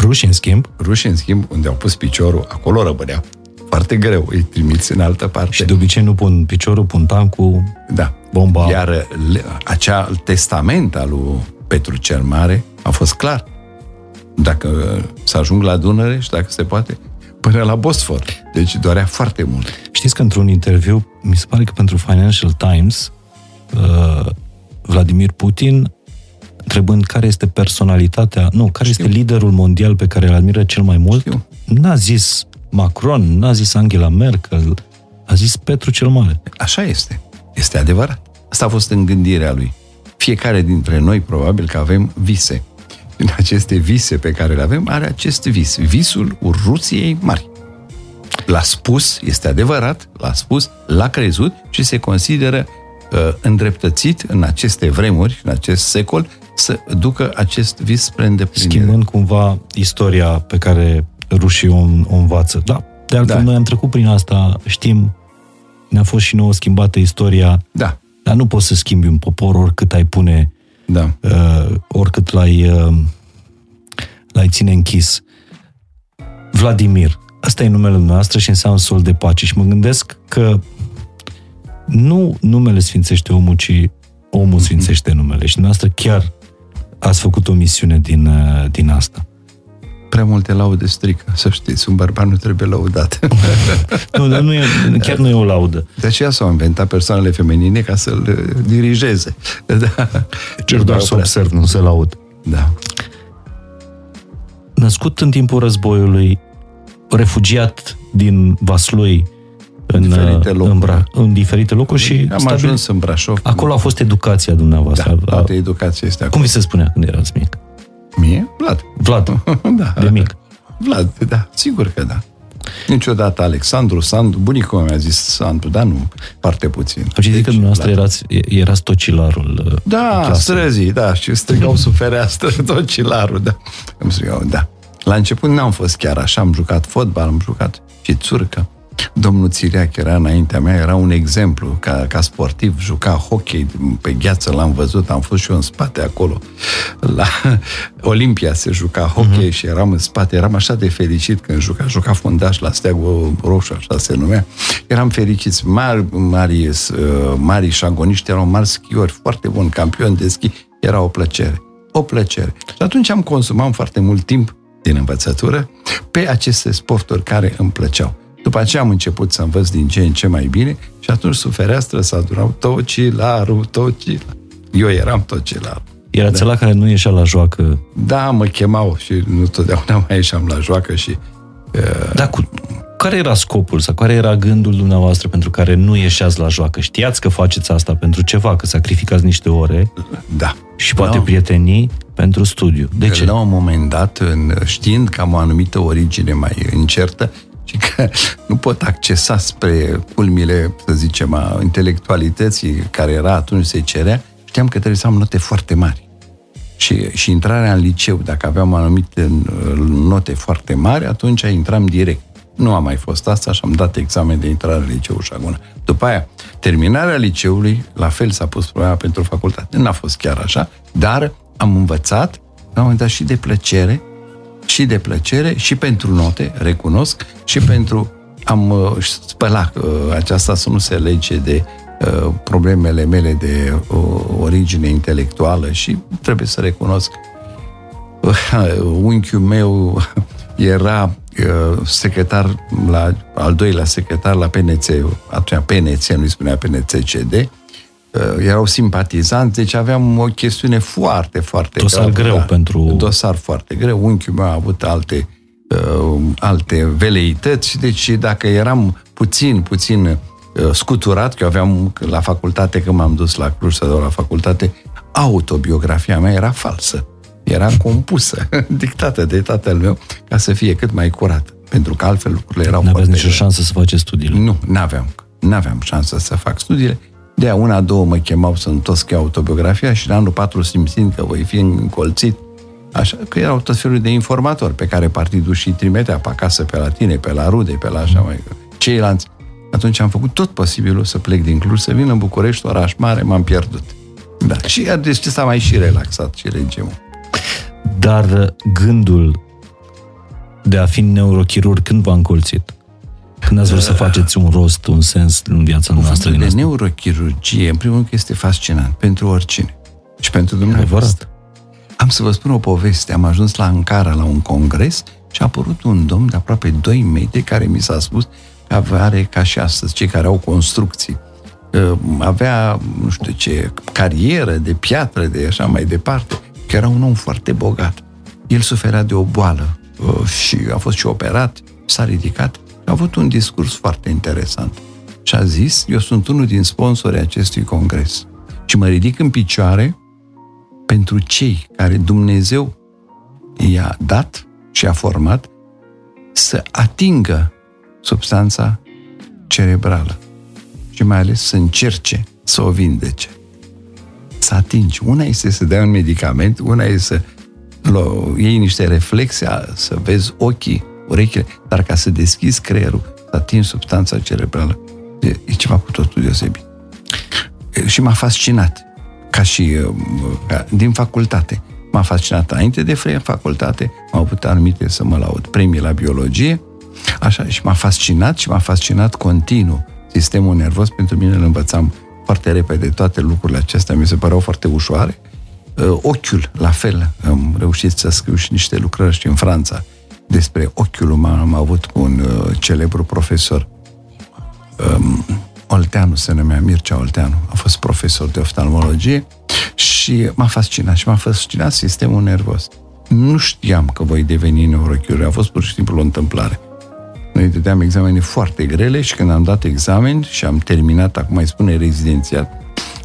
Rușii, în schimb? Rușii, în schimb, unde au pus piciorul, acolo rămâneau. Foarte greu, îi trimiți în altă parte. Și de obicei nu pun piciorul, pun tancul, da. bomba. Iar acea testament al lui Petru cel Mare a fost clar. Dacă să ajung la Dunăre și dacă se poate, până la Bosfor. Deci dorea foarte mult. Știți că într-un interviu, mi se pare că pentru Financial Times, uh, Vladimir Putin, întrebând care este personalitatea, nu, care Știu. este liderul mondial pe care îl admiră cel mai mult, Știu. n-a zis Macron, n-a zis Angela Merkel, a zis Petru cel Mare. Așa este. Este adevărat. Asta a fost în gândirea lui. Fiecare dintre noi probabil că avem vise din aceste vise pe care le avem, are acest vis, visul Rusiei mari. L-a spus, este adevărat, l-a spus, l-a crezut și se consideră uh, îndreptățit în aceste vremuri, în acest secol, să ducă acest vis spre îndeplinire. Schimbând cumva istoria pe care rușii o, o învață. Da, de altfel da. noi am trecut prin asta, știm, ne-a fost și nouă schimbată istoria, da. dar nu poți să schimbi un popor oricât ai pune da. uh, oricât l-ai, uh, l-ai ține închis. Vladimir, ăsta e numele noastră și înseamnă sol de pace și mă gândesc că nu numele sfințește omul, ci omul sfințește numele și noastră chiar ați făcut o misiune din, uh, din asta prea multe laude strică, să știți. Un bărbat nu trebuie laudat. nu, dar nu e, chiar nu e o laudă. De aceea s-au inventat persoanele feminine ca să-l dirigeze. Da. Cer doar să observ, nu să laud. Da. Născut în timpul războiului, refugiat din Vaslui, în diferite locuri, în, Bra- în diferite locuri și am stabil... ajuns în Brașov. Acolo a fost educația dumneavoastră. Da, toată educația este acolo. Cum vi se spunea când erați mic? Mie? Vlad. Vlad. da. De mic. Vlad, da, sigur că da. Niciodată Alexandru, Sandu, bunicul mi-a zis Sandu, dar nu, foarte puțin. Am citit deci, că dumneavoastră erați, erați tocilarul uh, Da, străzii, da, și strigau sub fereastră tocilarul, da. Îmi strigau, da. La început n-am fost chiar așa, am jucat fotbal, am jucat și țurcă. Domnul Țiriac era înaintea mea, era un exemplu ca, ca sportiv, juca hockey pe gheață, l-am văzut, am fost și eu în spate acolo. La Olimpia se juca hockey uh-huh. și eram în spate, eram așa de fericit când juca, juca fundaș la steagul roșu, așa se numea. Eram fericiți, mari, mari, uh, mari șagoniști, erau mari schiori, foarte buni, campioni de schi, era o plăcere. O plăcere. Și atunci am consumat foarte mult timp din învățătură pe aceste sporturi care îmi plăceau. După aceea am început să învăț din ce în ce mai bine și atunci sub fereastră s-a adunat tocilarul, tocilarul. Eu eram tocilarul. Era da. țela care nu ieșea la joacă. Da, mă chemau și nu totdeauna mai ieșeam la joacă și... Uh... Da, cu, care era scopul sau care era gândul dumneavoastră pentru care nu ieșeați la joacă? Știați că faceți asta pentru ceva, că sacrificați niște ore da. și poate la prietenii pentru studiu. De ce? La un moment dat, în, știind că am o anumită origine mai încertă, și că nu pot accesa spre culmile, să zicem, a intelectualității care era atunci se cerea, știam că trebuie să am note foarte mari. Și, și intrarea în liceu, dacă aveam anumite note foarte mari, atunci intram direct. Nu a mai fost asta și am dat examen de intrare în liceu Șaguna. După aia, terminarea liceului, la fel s-a pus problema pentru facultate. N-a fost chiar așa, dar am învățat, la un moment dat și de plăcere, și de plăcere, și pentru note, recunosc, și pentru am uh, spălat uh, aceasta să nu se lege de uh, problemele mele de uh, origine intelectuală și trebuie să recunosc uh, unchiul meu era uh, secretar la, al doilea secretar la PNC, atunci PNC, nu-i spunea PNC-CD, uh, erau simpatizanți, deci aveam o chestiune foarte, foarte Dosar gravă, greu da. pentru... Dosar foarte greu, unchiul meu a avut alte uh, alte veleități, deci dacă eram puțin, puțin uh, scuturat, că eu aveam la facultate, când m-am dus la Cluj să dau la facultate, autobiografia mea era falsă. Era compusă, dictată de tatăl meu, ca să fie cât mai curată. Pentru că altfel lucrurile erau Nu aveți foarte nicio grele. șansă să faceți studiile. Nu, n-aveam. N-aveam șansă să fac studiile. De una, două mă chemau să întosc eu autobiografia și în anul 4 simțind că voi fi încolțit, așa că erau tot felul de informatori pe care partidul și trimitea pe acasă, pe la tine, pe la rude, pe la așa mai ceilalți. Atunci am făcut tot posibilul să plec din Cluj, să vin în București, oraș mare, m-am pierdut. Da, și deci s-a mai și relaxat și regimul. Dar uh, gândul de a fi neurochirurg când v-a încolțit? Când ați vrut să faceți un rost, un sens în viața noastră din de asta? neurochirurgie, în primul rând, este fascinant pentru oricine. Și pentru dumneavoastră. Adevărat. Am să vă spun o poveste. Am ajuns la Ankara la un congres și a apărut un domn de aproape 2 metri care mi s-a spus că are ca și astăzi cei care au construcții. Uh, Avea, nu știu ce, carieră de piatră, de așa mai departe, că era un om foarte bogat. El suferea de o boală uh, și a fost și operat, s-a ridicat a avut un discurs foarte interesant. Și a zis, eu sunt unul din sponsorii acestui congres. Și mă ridic în picioare pentru cei care Dumnezeu i-a dat și a format să atingă substanța cerebrală și mai ales să încerce să o vindece. Să atingi. Una este să dai un medicament, una este să lo- iei niște reflexe, a- să vezi ochii, urechile, dar ca să deschizi creierul, să atingi substanța cerebrală, e, e ceva cu totul deosebit. E, Și m-a fascinat, ca și uh, ca, din facultate. M-a fascinat înainte de frei în facultate, m-au putut anumite să mă laud premii la biologie, așa, și m-a fascinat și m-a fascinat continuu sistemul nervos. Pentru mine îl învățam foarte repede toate lucrurile acestea, mi se păreau foarte ușoare. Uh, Ochiul, la fel, am reușit să scriu și niște lucrări și în Franța despre ochiul uman. Am avut cu un uh, celebru profesor um, Olteanu se numea, Mircea Olteanu, a fost profesor de oftalmologie și m-a fascinat și m-a fascinat sistemul nervos. Nu știam că voi deveni neurochirurg, a fost pur și simplu o întâmplare. Noi dădeam examene foarte grele și când am dat examen și am terminat, acum mai spune rezidențiat,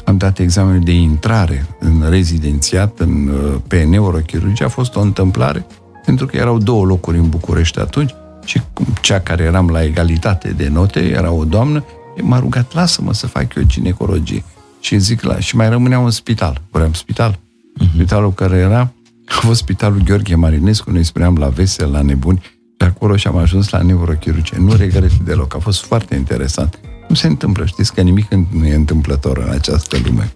am dat examenul de intrare în rezidențiat în, uh, pe neurochirurgie, a fost o întâmplare pentru că erau două locuri în București atunci și cea care eram la egalitate de note era o doamnă, m-a rugat, lasă-mă să fac eu ginecologie. Și zic, la, și mai rămânea un spital. Vreau spital. Uh-huh. Spitalul care era, a fost spitalul Gheorghe Marinescu, noi spuneam la vesel, la nebuni, de acolo și am ajuns la neurochirurgie. Nu regret deloc, a fost foarte interesant. Nu se întâmplă, știți că nimic nu e întâmplător în această lume.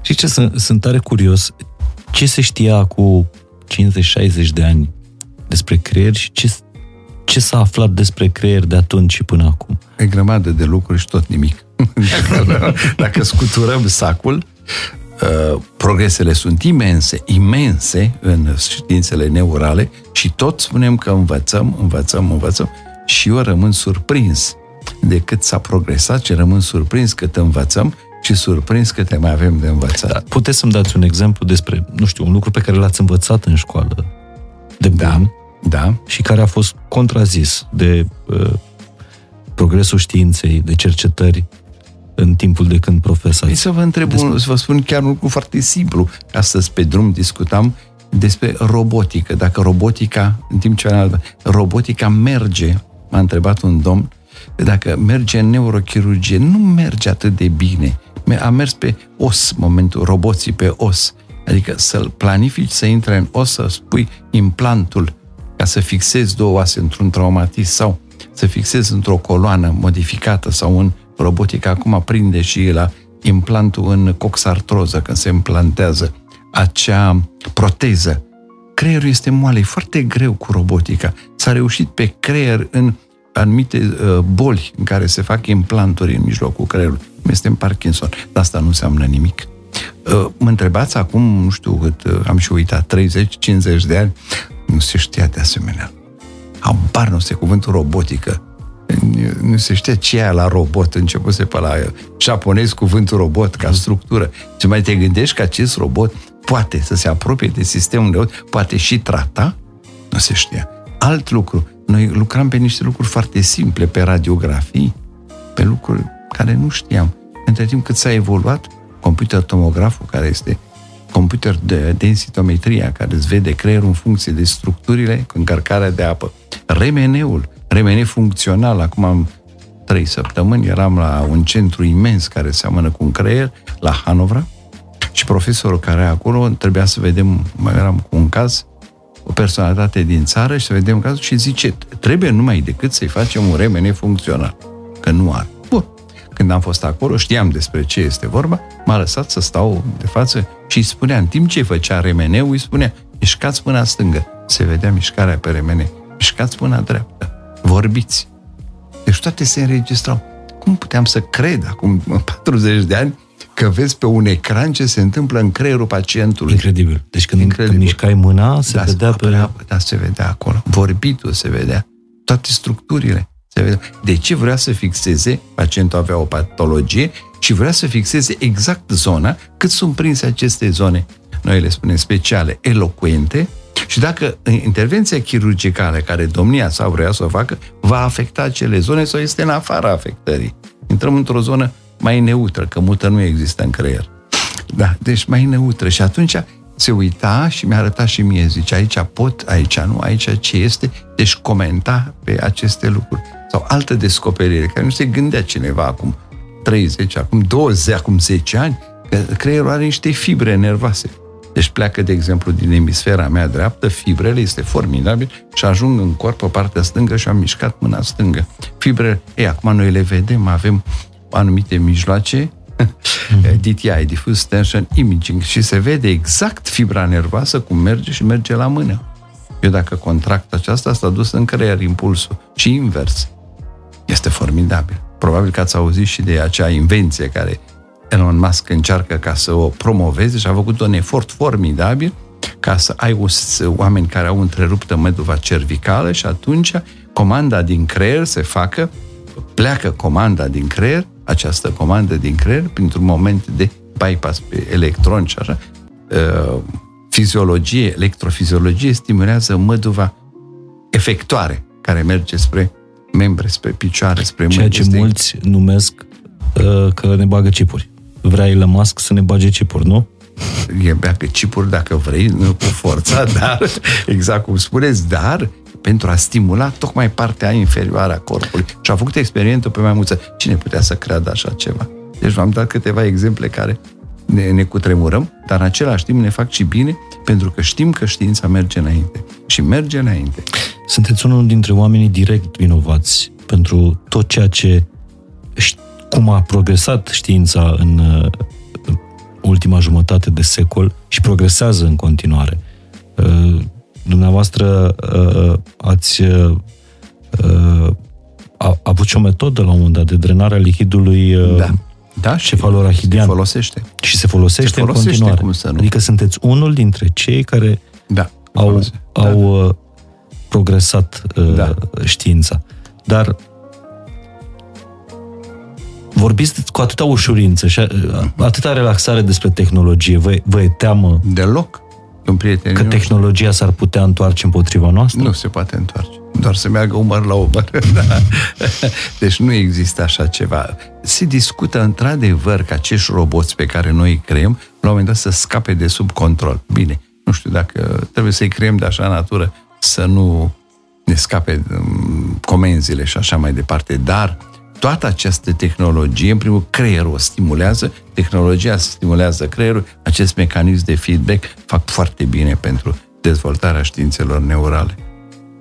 Și ce sunt, sunt tare curios, ce se știa cu 50-60 de ani despre creier și ce, ce s-a aflat despre creier de atunci și până acum? E grămadă de lucruri și tot nimic. dacă, dacă scuturăm sacul, uh, progresele sunt imense, imense în științele neurale și tot spunem că învățăm, învățăm, învățăm și eu rămân surprins de cât s-a progresat și rămân surprins cât învățăm și surprins câte mai avem de învățat. Da, puteți să-mi dați un exemplu despre, nu știu, un lucru pe care l-ați învățat în școală de bun Da, da. și care a fost contrazis de uh, progresul științei, de cercetări în timpul de când profesați. Păi să vă întreb, Despre- un, să vă spun chiar un lucru foarte simplu. Astăzi pe drum discutam despre robotică. Dacă robotica, în timp ce era robotica merge, m-a întrebat un domn, dacă merge în neurochirurgie, nu merge atât de bine. A mers pe os momentul, roboții pe os. Adică să-l planifici să intre în os, să spui implantul ca să fixezi două oase într-un traumatism sau să fixezi într-o coloană modificată sau în robotică acum prinde și la implantul în coxartroză când se implantează acea proteză. Creierul este moale, e foarte greu cu robotica. S-a reușit pe creier în anumite uh, boli în care se fac implanturi în mijlocul creierului. Este în Parkinson. Dar asta nu înseamnă nimic. Uh, mă întrebați acum, nu știu cât, uh, am și uitat, 30-50 de ani, nu se știa de asemenea. Habar nu se cuvântul robotică. Nu se știa ce e la robot, începuse pe la japonez cuvântul robot ca structură. Ce mai te gândești că acest robot poate să se apropie de sistemul de poate și trata? Nu se știa. Alt lucru, noi lucram pe niște lucruri foarte simple, pe radiografii, pe lucruri care nu știam. Între timp cât s-a evoluat, computer tomograful, care este computer de densitometria, care îți vede creierul în funcție de structurile cu încărcarea de apă. RMN-ul, RMN funcțional, acum am trei săptămâni, eram la un centru imens care seamănă cu un creier, la Hanovra, și profesorul care acolo trebuia să vedem, mai eram cu un caz, o personalitate din țară și să vedem cazul și zice, trebuie numai decât să-i facem un RMN funcțional, că nu are. Bun. Când am fost acolo, știam despre ce este vorba, m-a lăsat să stau de față și îi spunea, în timp ce făcea RMN-ul, îi spunea, mișcați mâna stângă. Se vedea mișcarea pe RMN. Mișcați mâna dreaptă. Vorbiți. Deci toate se înregistrau. Cum puteam să cred acum 40 de ani că vezi pe un ecran ce se întâmplă în creierul pacientului. Incredibil. Deci când, Incredibil. când mișcai mâna, se da, vedea pe... Da, da, se vedea acolo. Vorbitul se vedea. Toate structurile se vedea. De ce vrea să fixeze, pacientul avea o patologie și vrea să fixeze exact zona, cât sunt prinse aceste zone, noi le spunem speciale, elocuente, și dacă intervenția chirurgicală care domnia sau vrea să o facă va afecta acele zone sau este în afara afectării. Intrăm într-o zonă mai neutră, că mută nu există în creier. Da, deci mai neutră. Și atunci se uita și mi-a arătat și mie, zice, aici pot, aici nu, aici ce este, deci comenta pe aceste lucruri. Sau altă descoperire, care nu se gândea cineva acum 30, acum 20, acum 10 ani, că creierul are niște fibre nervoase. Deci pleacă, de exemplu, din emisfera mea dreaptă, fibrele este formidabil și ajung în corp pe partea stângă și am mișcat mâna stângă. Fibrele, ei, acum noi le vedem, avem anumite mijloace, mm-hmm. DTI, Diffuse Tension Imaging, și se vede exact fibra nervoasă cum merge și merge la mână. Eu dacă contract aceasta, s-a dus în creier impulsul și invers. Este formidabil. Probabil că ați auzit și de acea invenție care Elon Musk încearcă ca să o promoveze și a făcut un efort formidabil ca să ai oameni care au întreruptă meduva cervicală și atunci comanda din creier se facă, pleacă comanda din creier această comandă din creier printr-un moment de bypass pe electron și așa, uh, fiziologie, electrofiziologie stimulează măduva efectoare care merge spre membre, spre picioare, spre Ceea ce este... mulți numesc uh, că ne bagă chipuri. Vrea Elon Musk să ne bage chipuri, nu? E că chipuri dacă vrei, nu cu forța, dar, exact cum spuneți, dar pentru a stimula tocmai partea inferioară a corpului. Și a făcut experiență pe mai mulți. Cine putea să creadă așa ceva? Deci v-am dat câteva exemple care ne, ne cutremurăm, dar în același timp ne fac și bine pentru că știm că știința merge înainte. Și merge înainte. Sunteți unul dintre oamenii direct vinovați pentru tot ceea ce cum a progresat știința în ultima jumătate de secol și progresează în continuare. Dumneavoastră uh, ați uh, a, avut și o metodă la un moment dat de drenare a lihidului uh, da. Da, cefalorahidian. Se folosește. Și se folosește, se folosește în continuare. Cum să nu. Adică sunteți unul dintre cei care da, au, au da. progresat da. știința. Dar vorbiți cu atâta ușurință și atâta relaxare despre tehnologie. Vă, vă e teamă? Deloc un prieten Că tehnologia s-ar putea întoarce împotriva noastră? Nu se poate întoarce. Doar să meargă umăr la umăr. da. Deci nu există așa ceva. Se discută într-adevăr că acești roboți pe care noi îi creăm, la un moment dat să scape de sub control. Bine, nu știu dacă trebuie să-i creăm de așa natură să nu ne scape um, comenzile și așa mai departe, dar toată această tehnologie, în primul creierul o stimulează, tehnologia stimulează creierul, acest mecanism de feedback fac foarte bine pentru dezvoltarea științelor neurale.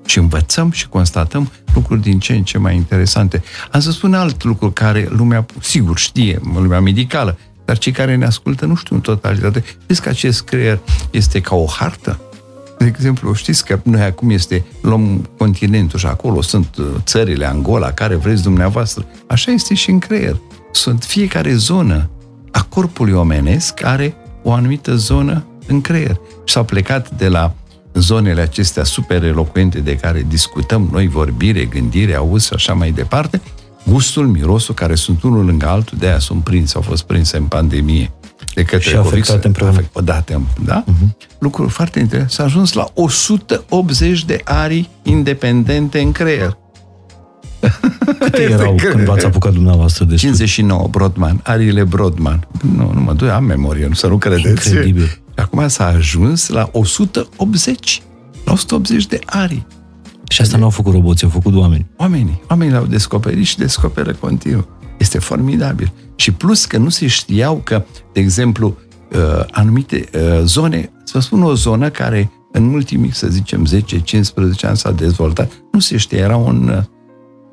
Și învățăm și constatăm lucruri din ce în ce mai interesante. Am să spun alt lucru care lumea, sigur, știe, lumea medicală, dar cei care ne ascultă nu știu în totalitate. Vezi că acest creier este ca o hartă? De exemplu, știți că noi acum este, luăm continentul și acolo sunt uh, țările, Angola, care vreți dumneavoastră. Așa este și în creier. Sunt fiecare zonă a corpului omenesc are o anumită zonă în creier. Și s-au plecat de la zonele acestea super elocuente de care discutăm noi, vorbire, gândire, auz și așa mai departe, gustul, mirosul, care sunt unul lângă altul, de aia sunt prinse, au fost prinse în pandemie. De către și afectate împreună. Odată, da? Uh-huh. Lucru foarte interesant. S-a ajuns la 180 de arii independente în creier. Câte erau când v-ați apucat dumneavoastră de 59, Brodman, ariile Brodman. Nu, nu mă doi, am memorie, nu să nu credeți. Incredibil. Acum s-a ajuns la 180. La 180 de ari. Și asta nu au făcut roboții, au făcut oameni. Oamenii. Oamenii l-au descoperit și descoperă continuu. Este formidabil. Și plus că nu se știau că, de exemplu, uh, anumite uh, zone, să spun o zonă care în ultimii, să zicem, 10-15 ani s-a dezvoltat, nu se știa, era un... Uh,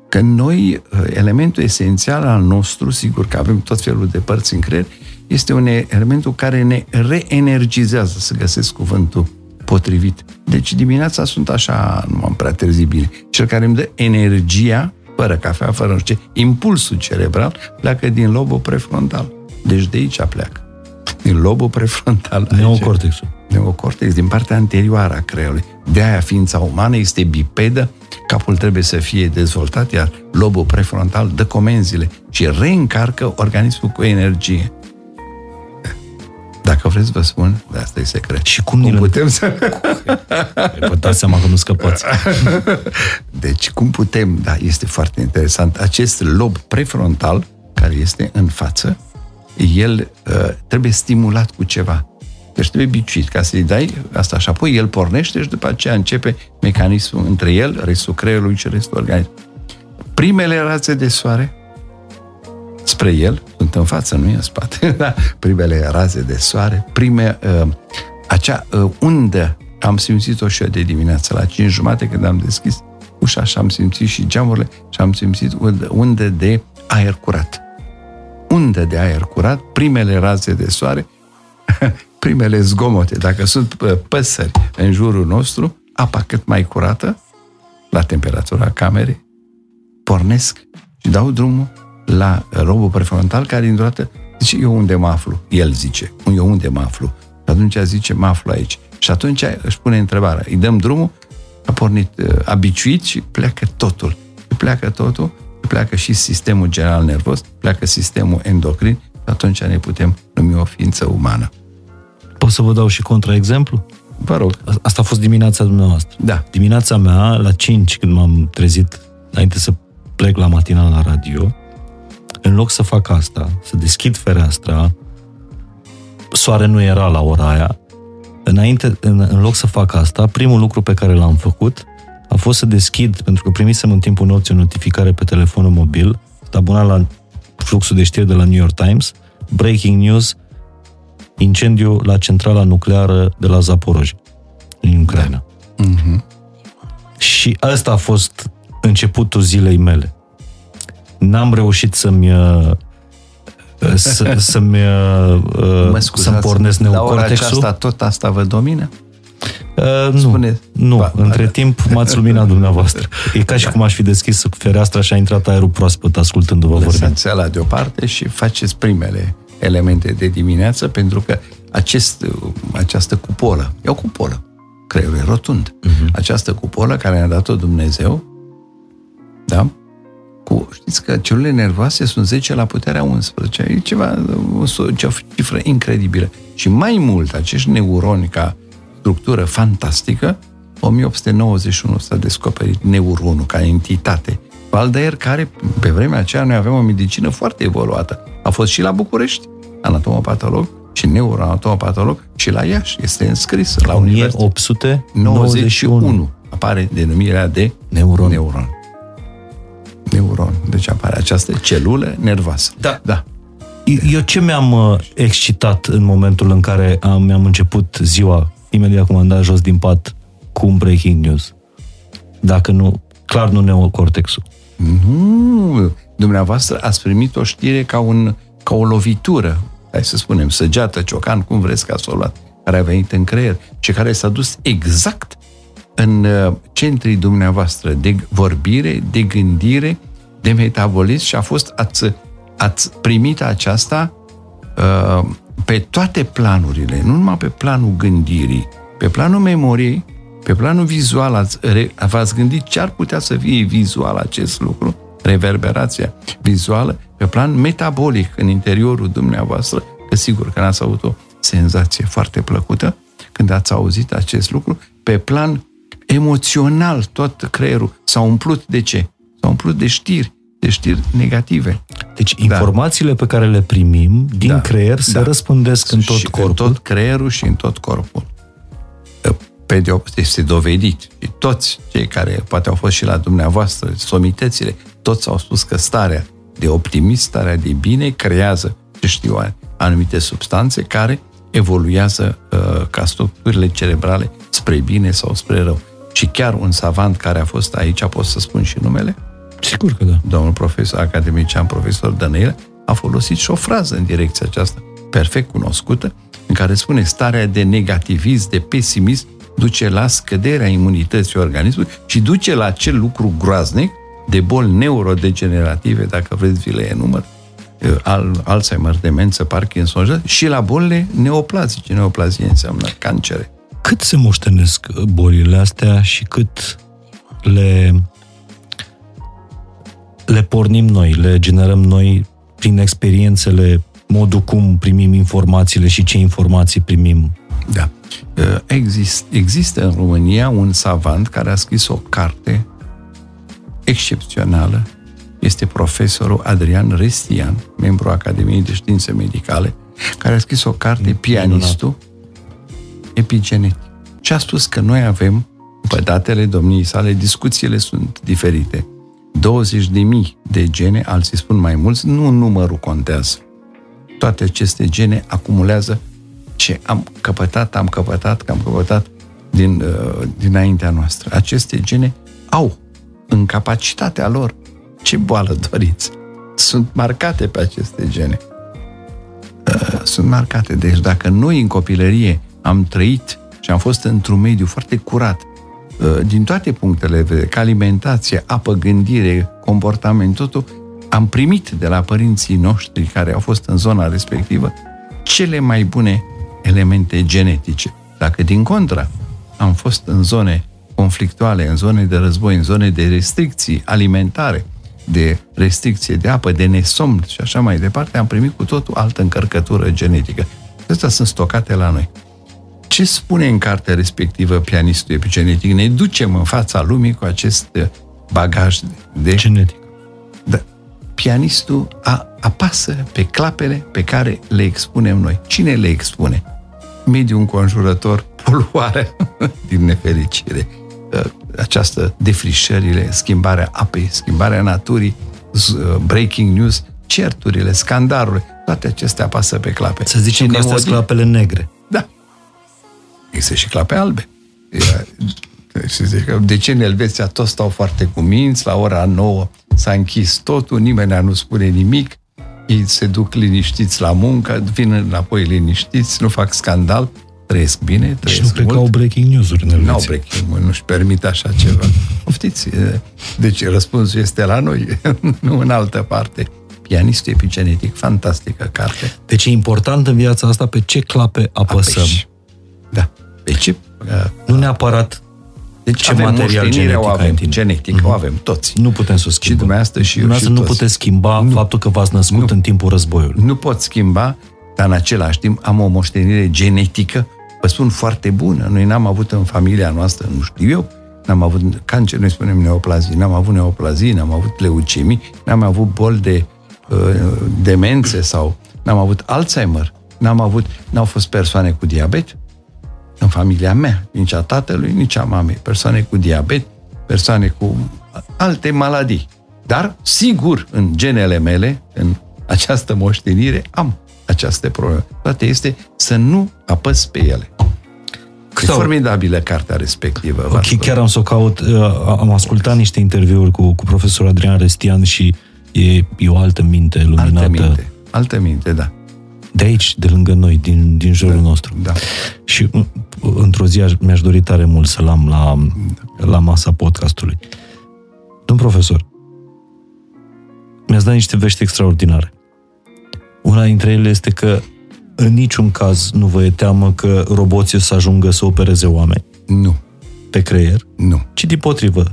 că noi, elementul esențial al nostru, sigur că avem tot felul de părți în creier, este un elementul care ne reenergizează, să găsesc cuvântul potrivit. Deci dimineața sunt așa, nu am prea târzi bine. Cel care îmi dă energia, fără cafea, fără nu știu ce, impulsul cerebral, pleacă din lobul prefrontal. Deci de aici pleacă. Din lobul prefrontal. Neocortexul. Neocortex, din partea anterioară a creierului. De aia ființa umană este bipedă, capul trebuie să fie dezvoltat, iar lobul prefrontal dă comenzile și reîncarcă organismul cu energie. Dacă vreți, vă spun, dar asta e secret. Și cum, cum putem să... Vă dați seama că nu scăpați. Deci, cum putem, da, este foarte interesant, acest lob prefrontal, care este în față, el uh, trebuie stimulat cu ceva. Deci trebuie biciuit ca să-i dai asta și apoi el pornește și după aceea începe mecanismul între el, restul creierului și restul organismului. Primele raze de soare spre el, sunt în față, nu e în spate, da? primele raze de soare, prime, uh, acea uh, undă, am simțit-o și eu de dimineață, la 5 jumate când am deschis ușa și am simțit și geamurile și am simțit undă de aer curat. Undă de aer curat, primele raze de soare, primele zgomote, dacă sunt uh, păsări în jurul nostru, apa cât mai curată, la temperatura camerei, pornesc și dau drumul la robul prefrontal care dintr-o dată zice, eu unde mă aflu? El zice, eu unde mă aflu? Și atunci zice, mă aflu aici. Și atunci își pune întrebarea, îi dăm drumul, a pornit abiciuit și pleacă totul. Și pleacă totul, și pleacă și sistemul general nervos, pleacă sistemul endocrin și atunci ne putem numi o ființă umană. Pot să vă dau și contraexemplu? Vă rog. Asta a fost dimineața dumneavoastră. Da. Dimineața mea, la 5, când m-am trezit, înainte să plec la matinal la radio, în loc să fac asta, să deschid fereastra, soare nu era la ora aia, înainte, în, în loc să fac asta, primul lucru pe care l-am făcut a fost să deschid, pentru că primisem în timpul nopții o notificare pe telefonul mobil, abonat la fluxul de știri de la New York Times, breaking news, incendiu la centrala nucleară de la Zaporoj, în Ucraina. Da. Uh-huh. Și asta a fost începutul zilei mele n-am reușit să-mi uh, să, să-mi, uh, mă să-mi pornesc neocortexul. La ora aceasta tot asta vă domină? Uh, nu, Spune. nu. Ba, între ba, timp m-ați luminat dumneavoastră. E ca și da. cum aș fi deschis fereastra și a intrat aerul proaspăt ascultându-vă vorbind. Lăsați la deoparte și faceți primele elemente de dimineață pentru că acest, această cupolă, e o cupolă, creierul e rotund. Uh-huh. Această cupolă care ne-a dat-o Dumnezeu, da? Cu, știți că celulele nervoase sunt 10 la puterea 11. E ceva, o, o cifră incredibilă. Și mai mult, acești neuroni ca structură fantastică, 1891 s-a descoperit neuronul ca entitate. Valdaer, care pe vremea aceea noi avem o medicină foarte evoluată. A fost și la București, anatomopatolog, și neuroanatomopatolog, și la Iași. Este înscris la 1891. Apare denumirea de neuron. neuron neuron. Deci apare această celulă nervoasă. Da. da. Eu ce mi-am uh, excitat în momentul în care am, mi-am început ziua, imediat cum am dat jos din pat, cu un breaking news? Dacă nu, clar nu neocortexul. Nu, dumneavoastră ați primit o știre ca, un, ca o lovitură, hai să spunem, săgeată, ciocan, cum vreți ca să o luați. care a venit în creier și care s-a dus exact în uh, centrii dumneavoastră de vorbire, de gândire, de metabolism și a fost, ați, ați primit aceasta uh, pe toate planurile, nu numai pe planul gândirii, pe planul memoriei, pe planul vizual ați, v-ați gândit ce ar putea să fie vizual acest lucru, reverberația vizuală, pe plan metabolic în interiorul dumneavoastră, că sigur că n-ați avut o senzație foarte plăcută când ați auzit acest lucru, pe plan emoțional tot creierul s-a umplut de ce? S-a umplut de știri, de știri negative. Deci da. informațiile da. pe care le primim din da. creier se da. răspândesc în tot și corpul. în tot creierul și în tot corpul. Pe de este dovedit. Și toți cei care poate au fost și la dumneavoastră, somitățile, toți au spus că starea de optimism, starea de bine, creează, știu, anumite substanțe care evoluează uh, ca structurile cerebrale spre bine sau spre rău. Și chiar un savant care a fost aici, pot să spun și numele? Sigur că da. Domnul profesor academician, profesor Dănăilă, a folosit și o frază în direcția aceasta, perfect cunoscută, în care spune starea de negativism, de pesimism, duce la scăderea imunității organismului și duce la acel lucru groaznic de boli neurodegenerative, dacă vreți vi le enumăr, al, Alzheimer, demență, Parkinson și la bolile neoplazice. Neoplazie înseamnă cancere. Cât se moștenesc bolile astea și cât le, le pornim noi, le generăm noi prin experiențele, modul cum primim informațiile și ce informații primim? Da. Exist, există în România un savant care a scris o carte excepțională. Este profesorul Adrian Restian, membru Academiei de Științe Medicale, care a scris o carte, Pianistul, epigenetic. Și a spus că noi avem, pe datele domniei sale, discuțiile sunt diferite. 20 de mii de gene, alții spun mai mulți, nu numărul contează. Toate aceste gene acumulează ce am căpătat, am căpătat, că am căpătat din, uh, dinaintea noastră. Aceste gene au în capacitatea lor ce boală doriți. Sunt marcate pe aceste gene. Uh, sunt marcate. Deci dacă noi în copilărie am trăit și am fost într-un mediu foarte curat, uh, din toate punctele de vedere, ca alimentație, apă, gândire, comportament, totul, am primit de la părinții noștri care au fost în zona respectivă cele mai bune elemente genetice. Dacă din contra am fost în zone conflictuale, în zone de război, în zone de restricții alimentare, de restricție de apă, de nesomn și așa mai departe, am primit cu totul altă încărcătură genetică. Acestea sunt stocate la noi. Ce spune în cartea respectivă pianistul epigenetic? Ne ducem în fața lumii cu acest bagaj de... Genetic. Da. Pianistul a, apasă pe clapele pe care le expunem noi. Cine le expune? Mediul înconjurător, poluarea, din nefericire, această defrișările, schimbarea apei, schimbarea naturii, breaking news, certurile, scandalurile, toate acestea pasă pe clape. Să zicem și că astea sunt clapele negre. Da. Există și clape albe. De ce în Elveția toți stau foarte cuminți, la ora 9 s-a închis totul, nimeni nu spune nimic, ei se duc liniștiți la muncă, vin înapoi liniștiți, nu fac scandal, trăiesc bine, trăiesc Și nu cred că au breaking news-uri în Nu au breaking news, nu-și permit așa ceva. Poftiți, deci răspunsul este la noi, nu în altă parte. Pianistul epigenetic, fantastică carte. Deci e important în viața asta pe ce clape apăsăm. Apeși. Da. Pe ce... Uh, nu neapărat deci ce material genetic o avem, genetic, mm-hmm. o avem toți. Nu putem să o schimbăm. Și dumneavoastră și eu și nu puteți schimba nu. faptul că v-ați născut nu. în timpul războiului. Nu pot schimba, dar în același timp am o moștenire genetică vă spun, foarte bună. Noi n-am avut în familia noastră, nu știu eu, n-am avut cancer, noi spunem neoplazii, n-am avut neoplazii, n-am avut leucemii, n-am avut boli de uh, demențe sau n-am avut Alzheimer, n-am avut, n-au fost persoane cu diabet în familia mea, nici a tatălui, nici a mamei, persoane cu diabet, persoane cu alte maladii. Dar, sigur, în genele mele, în această moștenire, am această problemă. Toate este să nu apăs pe ele. E formidabilă cartea respectivă. Ok, chiar am să o caut. Uh, am ascultat niște interviuri cu, cu profesorul Adrian Restian și e, e o altă minte luminată. Altă minte, altă minte, da. De aici, de lângă noi, din, din jurul da, nostru. Da. Și într-o zi mi-aș dori tare mult să-l am la, la masa podcastului. Domn profesor, mi-ați dat niște vești extraordinare. Una dintre ele este că în niciun caz nu vă e teamă că roboții o să ajungă să opereze oameni. Nu. Pe creier. Nu. Ci din potrivă.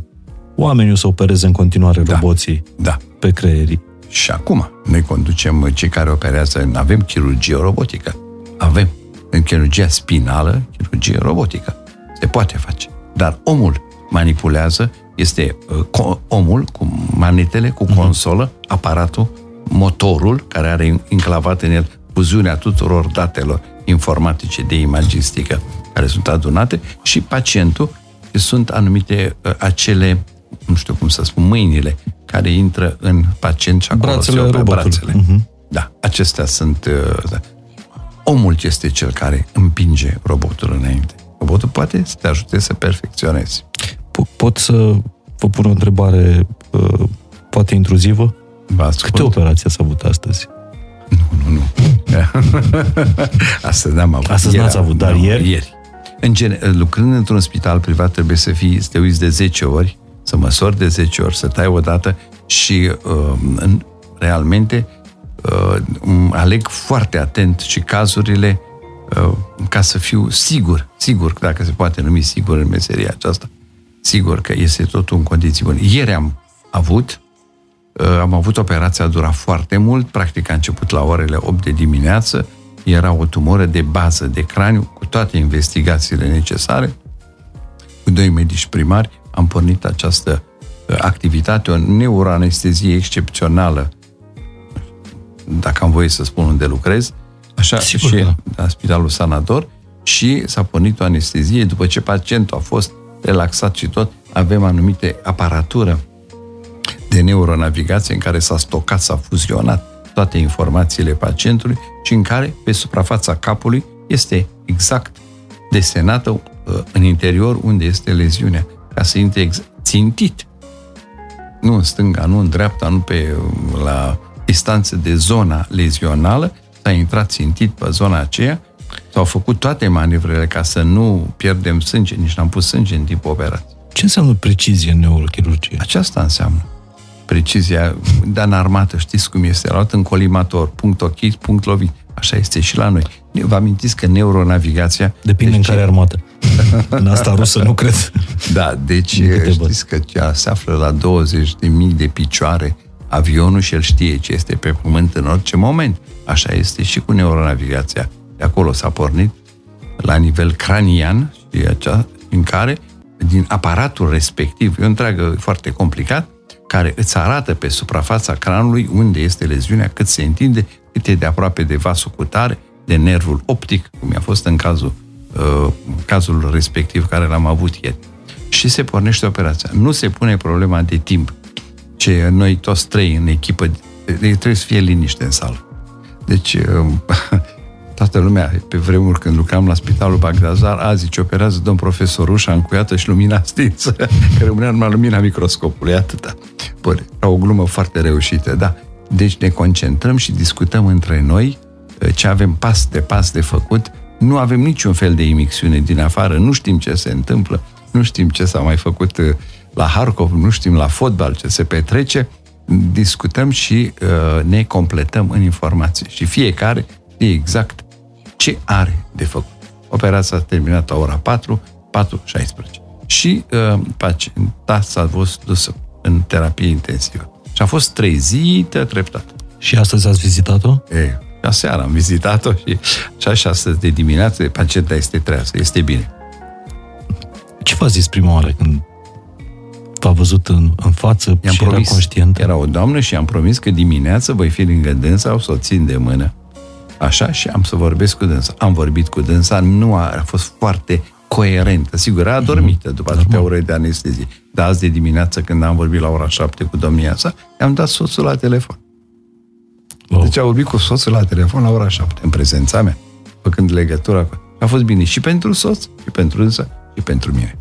Oamenii o să opereze în continuare da. roboții da. pe creierii. Și acum, noi conducem cei care operează, avem chirurgie robotică. Avem. În chirurgia spinală, chirurgie robotică. Se poate face. Dar omul manipulează, este uh, omul cu manetele, cu mhm. consolă, aparatul, motorul care are înclavat în el fuziunea tuturor datelor informatice de imagistică care sunt adunate și pacientul sunt anumite uh, acele, nu știu cum să spun, mâinile care intră în pacient și acolo brațele se opre brațele. Uh-huh. Da, acestea sunt... Uh, da. Omul este cel care împinge robotul înainte. Robotul poate să te ajute să perfecționezi. Pot să vă pun o întrebare uh, poate intruzivă? Câte operații ați avut astăzi? Nu, nu, nu. Astăzi n-am avut. Astăzi ieri, n-ați avut, dar ieri? Ieri. În gen, lucrând într-un spital privat trebuie să fii, să te uiți de 10 ori, să măsori de 10 ori, să tai o dată și uh, în, realmente uh, aleg foarte atent și cazurile uh, ca să fiu sigur, sigur, dacă se poate numi sigur în meseria aceasta, sigur că este totul în condiții bune. Ieri am avut Uh, am avut operația, a durat foarte mult, practic a început la orele 8 de dimineață, era o tumoră de bază de craniu, cu toate investigațiile necesare. Cu doi medici primari am pornit această uh, activitate, o neuroanestezie excepțională, dacă am voie să spun unde lucrez, așa Sigur, și da. la Spitalul Sanator, și s-a pornit o anestezie. După ce pacientul a fost relaxat și tot, avem anumite aparatură de neuronavigație în care s-a stocat, s-a fuzionat toate informațiile pacientului și în care, pe suprafața capului, este exact desenată uh, în interior unde este leziunea, ca să intre ex- țintit. Nu în stânga, nu în dreapta, nu pe uh, la distanță de zona lezională, s-a intrat țintit pe zona aceea, s-au făcut toate manevrele ca să nu pierdem sânge, nici n-am pus sânge în timpul operației. Ce înseamnă precizie în neurochirurgie? Aceasta înseamnă precizia, dar în armată știți cum este, luat în colimator, punct ochit, punct lovit. Așa este și la noi. Vă amintiți că neuronavigația... Depinde deci, în care armată. în asta rusă nu cred. Da, deci știți că ea se află la 20 de mii de picioare avionul și el știe ce este pe pământ în orice moment. Așa este și cu neuronavigația. De acolo s-a pornit la nivel cranian și acea, în care din aparatul respectiv, e o întreagă foarte complicat, care îți arată pe suprafața cranului unde este leziunea, cât se întinde, cât e de aproape de vasul cutare, de nervul optic, cum a fost în cazul, uh, cazul respectiv care l-am avut ieri. Și se pornește operația. Nu se pune problema de timp. Ce noi toți trei în echipă, trebuie să fie liniște în sală. Deci, uh, toată lumea, pe vremuri când lucram la Spitalul Bagdazar, a zice, operează domn profesor ușa încuiată și lumina stinsă, că rămânea numai lumina microscopului, atâta. Bun, era o glumă foarte reușită, da. Deci ne concentrăm și discutăm între noi uh, ce avem pas de pas de făcut, nu avem niciun fel de imixiune din afară, nu știm ce se întâmplă, nu știm ce s-a mai făcut uh, la Harkov, nu știm la fotbal ce se petrece, discutăm și uh, ne completăm în informații. Și fiecare știe exact ce are de făcut. Operația s-a terminat la ora 4, 4.16. Și uh, pacienta s-a fost dusă în terapie intensivă. Și a fost trezită treptat. Și astăzi ați vizitat-o? E, seara am vizitat-o și așa și astăzi de dimineață pacienta este treasă, este bine. Ce v-a zis prima oară când v-a văzut în, în față I-am și promis, era conștient? Era o doamnă și am promis că dimineața voi fi lângă dânsa, o să o țin de mână Așa, și am să vorbesc cu dânsa. Am vorbit cu dânsa, nu a, a fost foarte coerentă. Sigur, a adormită după atâtea ore de anestezie. Dar azi de dimineață, când am vorbit la ora șapte cu domnia sa, i-am dat soțul la telefon. Wow. Deci a vorbit cu soțul la telefon la ora șapte, în prezența mea, făcând legătura cu... A fost bine și pentru soț, și pentru dânsa, și pentru mine.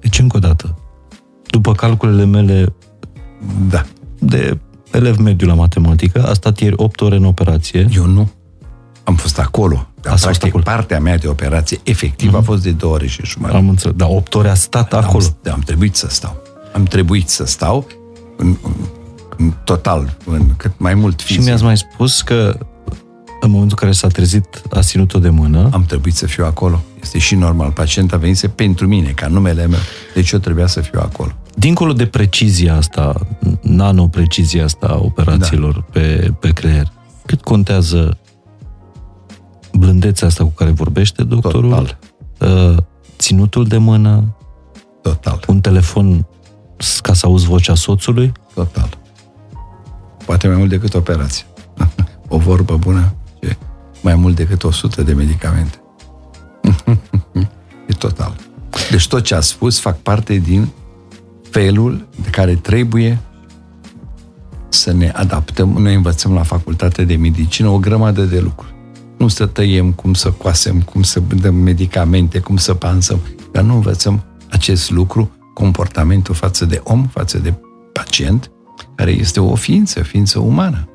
Deci, încă o dată, după calculele mele da. de elev mediu la matematică, a stat ieri 8 ore în operație. Eu nu. Am fost acolo. Dar, Ați fost practic, acolo. partea mea de operație efectiv a fost de două ore și jumătate. Am înțeles, dar 8 ore a stat acolo. Am, am trebuit să stau. Am trebuit să stau în, în, în total, în cât mai mult Și fizic. mi-ați mai spus că în momentul în care s-a trezit, a ținut-o de mână. Am trebuit să fiu acolo. Este și normal. Pacienta venise pentru mine, ca numele meu. Deci eu trebuia să fiu acolo. Dincolo de precizia asta, nano-precizia asta a operațiilor da. pe, pe creier, cât contează blândețea asta cu care vorbește doctorul? Total. Uh, Ținutul de mână, Total. un telefon ca să auzi vocea soțului? Total. Poate mai mult decât operație. o vorbă bună e mai mult decât 100 de medicamente. e total. Deci tot ce a spus fac parte din felul de care trebuie să ne adaptăm. Noi învățăm la facultatea de medicină o grămadă de lucruri. Nu să tăiem, cum să coasem, cum să dăm medicamente, cum să pansăm, dar nu învățăm acest lucru, comportamentul față de om, față de pacient, care este o ființă, ființă umană.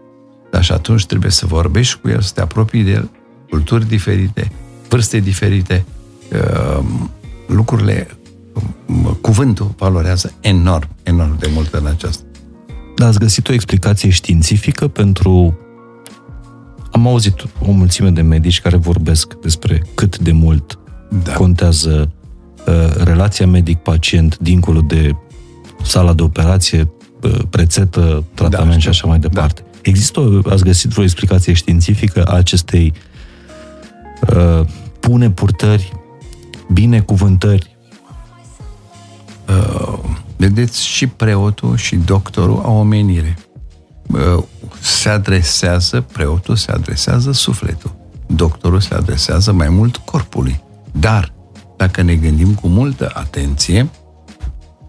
Dar și atunci trebuie să vorbești cu el, să te apropii de el, culturi diferite, vârste diferite, uh, lucrurile, um, cuvântul valorează enorm, enorm de mult în aceasta. Dar ați găsit o explicație științifică pentru... Am auzit o mulțime de medici care vorbesc despre cât de mult Da. contează uh, relația medic-pacient dincolo de sala de operație, uh, prețetă, tratament Da, și așa mai departe. Da. Există, o, ați găsit vreo explicație științifică a acestei uh, pune purtări, binecuvântări? Vedeți, și preotul și doctorul au o menire. Uh, Se adresează, preotul se adresează sufletul. Doctorul se adresează mai mult corpului. Dar, dacă ne gândim cu multă atenție,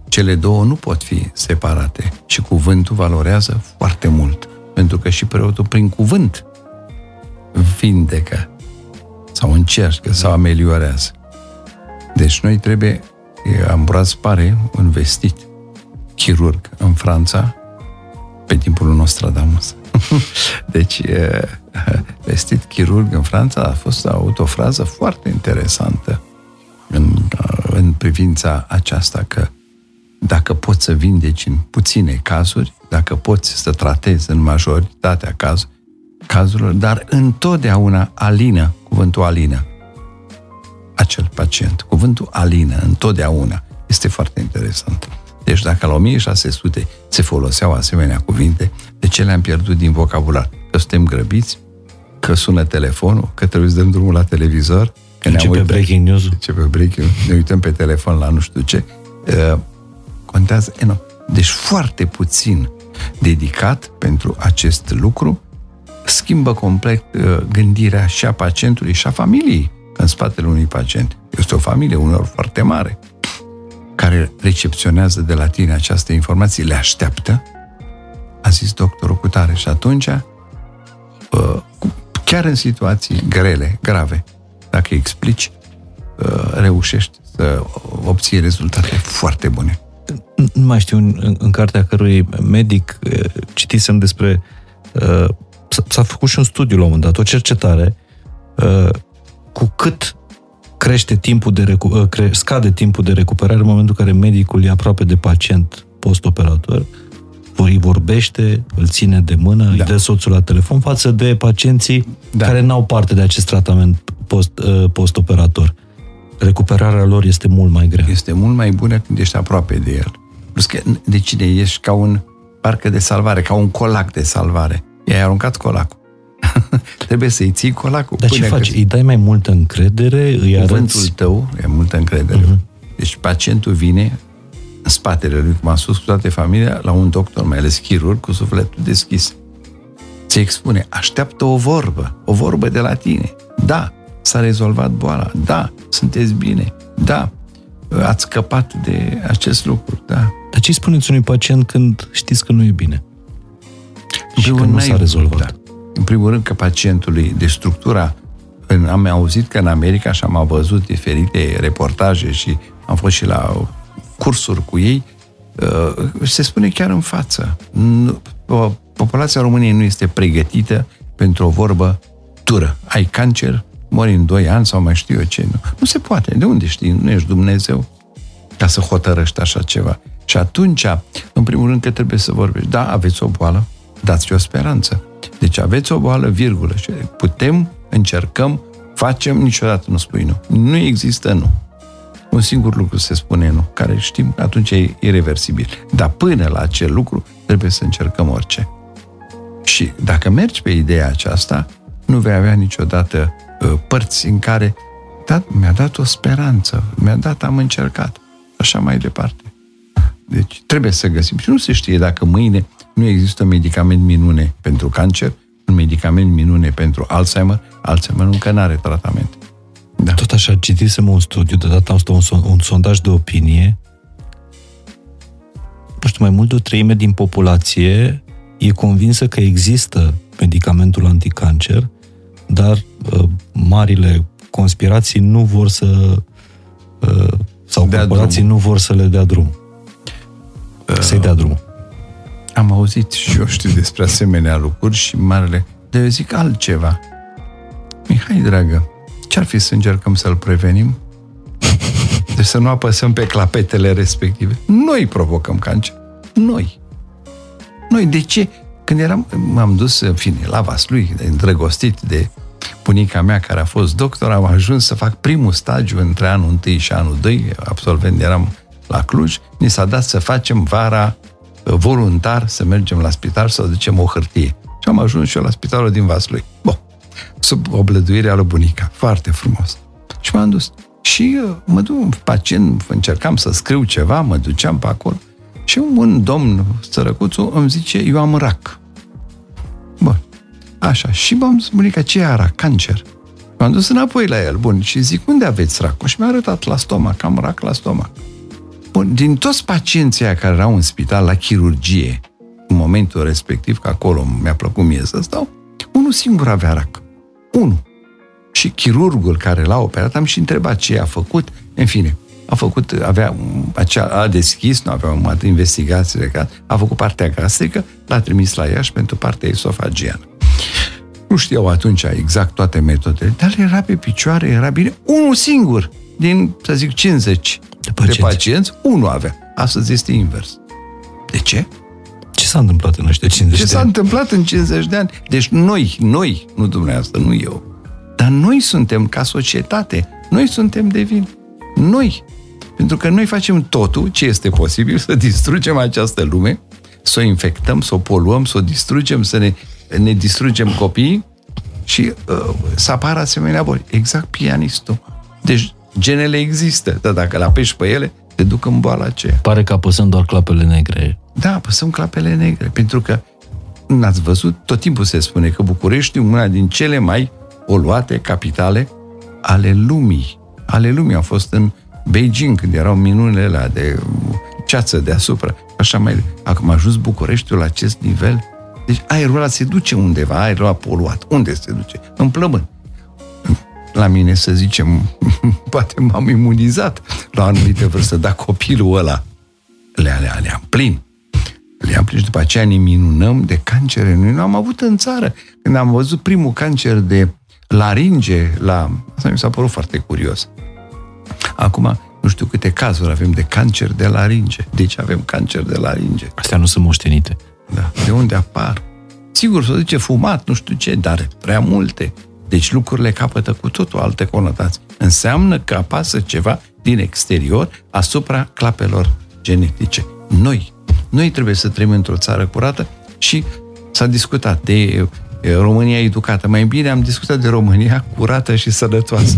cele două nu pot fi separate și cuvântul valorează foarte mult. Pentru că și preotul prin cuvânt vindecă sau încercă sau ameliorează. Deci noi trebuie, e, Ambroaz pare un vestit chirurg în Franța pe timpul lui Nostradamus. deci, e, vestit chirurg în Franța a fost a avut o frază foarte interesantă în, în privința aceasta că dacă poți să vindeci în puține cazuri, dacă poți să tratezi în majoritatea caz, cazurilor, dar întotdeauna alină, cuvântul alină, acel pacient. Cuvântul alină, întotdeauna. Este foarte interesant. Deci dacă la 1600 se foloseau asemenea cuvinte, de ce le-am pierdut din vocabular? Că suntem grăbiți? Că sună telefonul? Că trebuie să dăm drumul la televizor? Că ne-am Începe uitat- breaking news-ul? Începe breaking Ne uităm pe telefon la nu știu ce. Uh, contează enorm. Deci foarte puțin dedicat pentru acest lucru schimbă complet uh, gândirea și a pacientului și a familiei în spatele unui pacient. Este o familie uneori foarte mare care recepționează de la tine această informație, le așteaptă, a zis doctorul cu tare și atunci uh, cu- chiar în situații grele, grave, dacă îi explici, uh, reușești să obții rezultate foarte bune. Nu mai știu, în, în cartea cărui medic eh, citisem despre... eh, s- S-a făcut și un studiu la un moment dat, o cercetare, eh, cu cât crește timpul de recu- eh, cre- scade timpul de recuperare în momentul în care medicul e aproape de pacient post-operator, îi vorbește, îl ține de mână, da. îi dă soțul la telefon, față de pacienții da. Da. care n-au parte de acest tratament post, eh, post-operator. Recuperarea lor este mult mai grea. Este mult mai bună când ești aproape de el. Plus că, de cine ești ca un parcă de salvare, ca un colac de salvare. I-ai aruncat colacul. Trebuie să-i ții colacul. Dar ce până faci? când- Îi dai mai multă încredere? Îi Cuvântul arăți? tău e multă încredere. Uh-huh. Deci pacientul vine în spatele lui, cum am spus, cu toată familia, la un doctor, mai ales chirurg, cu sufletul deschis. Ți expune, așteaptă o vorbă, o vorbă de la tine. Da, s-a rezolvat boala. Da, sunteți bine. Da, ați scăpat de acest lucru. Da. Dar ce spuneți unui pacient când știți că nu e bine? În Și că primul nu rând, s-a n-ai- rezolvat. Da. În primul rând că pacientului de structura în, am auzit că în America și am văzut diferite reportaje și am fost și la cursuri cu ei, uh, se spune chiar în față. Nu, populația României nu este pregătită pentru o vorbă tură. Ai cancer, mori în 2 ani sau mai știu eu ce. Nu, nu se poate. De unde știi? Nu ești Dumnezeu ca să hotărăști așa ceva. Și atunci, în primul rând, că trebuie să vorbești. Da, aveți o boală, dați o speranță. Deci aveți o boală, virgulă. Și putem, încercăm, facem, niciodată nu spui nu. Nu există nu. Un singur lucru se spune nu, care știm, atunci e irreversibil. Dar până la acel lucru trebuie să încercăm orice. Și dacă mergi pe ideea aceasta, nu vei avea niciodată uh, părți în care da, mi-a dat o speranță, mi-a dat, am încercat. Așa mai departe. Deci trebuie să găsim. Și nu se știe dacă mâine nu există un medicament minune pentru cancer, un medicament minune pentru Alzheimer, Alzheimer încă nu are tratament. Da. Tot așa, citisem un studiu, de data asta un, un sondaj de opinie. Nu știu, mai mult de o treime din populație e convinsă că există medicamentul anticancer, dar uh, marile conspirații nu vor să uh, sau dea corporații drum. nu vor să le dea drum. Uh, Să-i dea drumul. Am auzit și eu știu despre asemenea lucruri și marele. De eu zic altceva. Mihai, dragă, ce-ar fi să încercăm să-l prevenim? Deci să nu apăsăm pe clapetele respective. Noi provocăm cancer. Noi. Noi, de ce? Când eram, m-am dus, în fine, la Vaslui, de îndrăgostit de bunica mea care a fost doctor, am ajuns să fac primul stagiu între anul 1 și anul 2, absolvent eram la Cluj, ni s-a dat să facem vara uh, voluntar să mergem la spital să ducem o hârtie. Și am ajuns și eu la spitalul din Vaslui. Bun, sub oblăduirea lui bunica. Foarte frumos. Și m-am dus. Și uh, mă duc, pacient, încercam să scriu ceva, mă duceam pe acolo. Și un domn, sărăcuțul, îmi zice, eu am rac. Bun. Așa. Și m-am zis, bunica, ce era rac? Cancer. M-am dus înapoi la el. Bun. Și zic, unde aveți racul? Și mi-a arătat la stomac. Am rac la stomac. Bun. Din toți pacienții care erau în spital la chirurgie, în momentul respectiv, că acolo mi-a plăcut mie să stau, unul singur avea rac. Unu. Și chirurgul care l-a operat, am și întrebat ce a făcut. În fine, a făcut, avea, acea, a deschis, nu avea o investigație de caz, a făcut partea gastrică, l-a trimis la Iași pentru partea esofagiană. Nu știau atunci exact toate metodele, dar era pe picioare, era bine. Unul singur din, să zic, 50 de pacienți, de pacienți unul avea. Astăzi este invers. De ce? Ce s-a întâmplat în ăștia 50 Ce de s-a ani? întâmplat în 50 de ani? Deci noi, noi, nu dumneavoastră, nu eu, dar noi suntem ca societate, noi suntem de vin. Noi. Pentru că noi facem totul ce este posibil să distrugem această lume, să o infectăm, să o poluăm, să o distrugem, să ne, ne distrugem copiii și uh, să apară asemenea boli. Exact pianistul. Deci genele există, dar dacă le apeși pe ele, te duc în boala aceea. Pare că apăsăm doar clapele negre. Da, apăsăm clapele negre, pentru că n-ați văzut, tot timpul se spune că București e una din cele mai poluate capitale ale lumii. Ale lumii au fost în Beijing, când erau minunile alea de ceață deasupra. Așa mai... Acum a ajuns Bucureștiul la acest nivel. Deci aerul ăla se duce undeva, aerul ăla poluat. Unde se duce? În plămân. La mine, să zicem, poate m-am imunizat la o anumită vârstă, dar copilul ăla le-a, le-a, le-am plin. Le-am plin și după aceea ne minunăm de cancere. Noi nu am avut în țară. Când am văzut primul cancer de laringe, la... Asta mi s-a părut foarte curios. Acum, nu știu câte cazuri avem de cancer de laringe. Deci avem cancer de laringe. Astea nu sunt moștenite. Da. De unde apar? Sigur, să zice fumat, nu știu ce, dar prea multe. Deci lucrurile capătă cu totul alte conotații. Înseamnă că apasă ceva din exterior asupra clapelor genetice. Noi, noi trebuie să trăim într-o țară curată și s-a discutat de România educată. Mai bine am discutat de România curată și sănătoasă.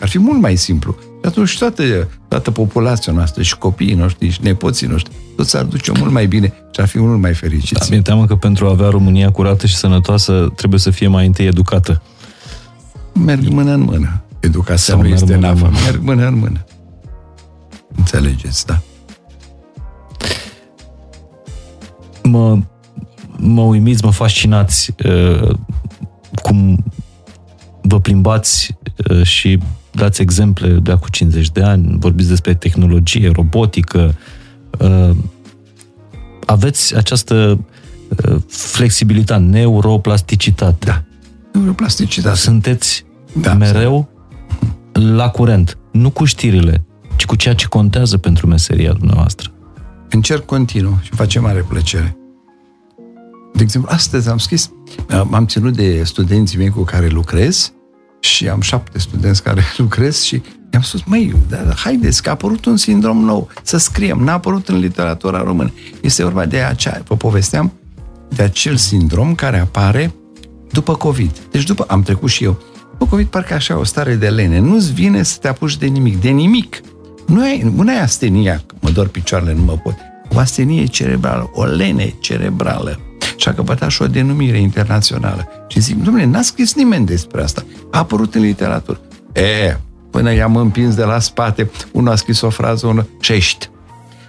Ar fi mult mai simplu. Și atunci toată, toată populația noastră și copiii noștri și nepoții noștri, toți ar duce mult mai bine și ar fi mult mai fericiți. Da, mi-e teamă că pentru a avea România curată și sănătoasă trebuie să fie mai întâi educată. Merg mână în mână. Educația Sau nu este nafă. Merg mână în mână. Înțelegeți, da. Mă, mă uimiți, mă fascinați uh, cum vă plimbați uh, și dați exemple de acum 50 de ani, vorbiți despre tehnologie, robotică, uh, aveți această flexibilitate, neuroplasticitate. Da. Neuroplasticitate. Sunteți da, mereu la curent, nu cu știrile, ci cu ceea ce contează pentru meseria dumneavoastră. Încerc continuu și face mare plăcere. De exemplu, astăzi am scris, m-am ținut de studenții mei cu care lucrez și am șapte studenți care lucrez și i-am spus, măi, da, haideți că a apărut un sindrom nou, să scriem, n-a apărut în literatura română. Este vorba de acea, vă povesteam, de acel sindrom care apare după COVID. Deci după, am trecut și eu, după COVID parcă așa o stare de lene, nu-ți vine să te apuci de nimic, de nimic. Nu ai, nu ai astenia, mă dor picioarele, nu mă pot. O astenie cerebrală, o lene cerebrală și a căpătat și o denumire internațională. Și zic, domnule, n-a scris nimeni despre asta. A apărut în literatură. E, până i-am împins de la spate, unul a scris o frază, unul, și ești.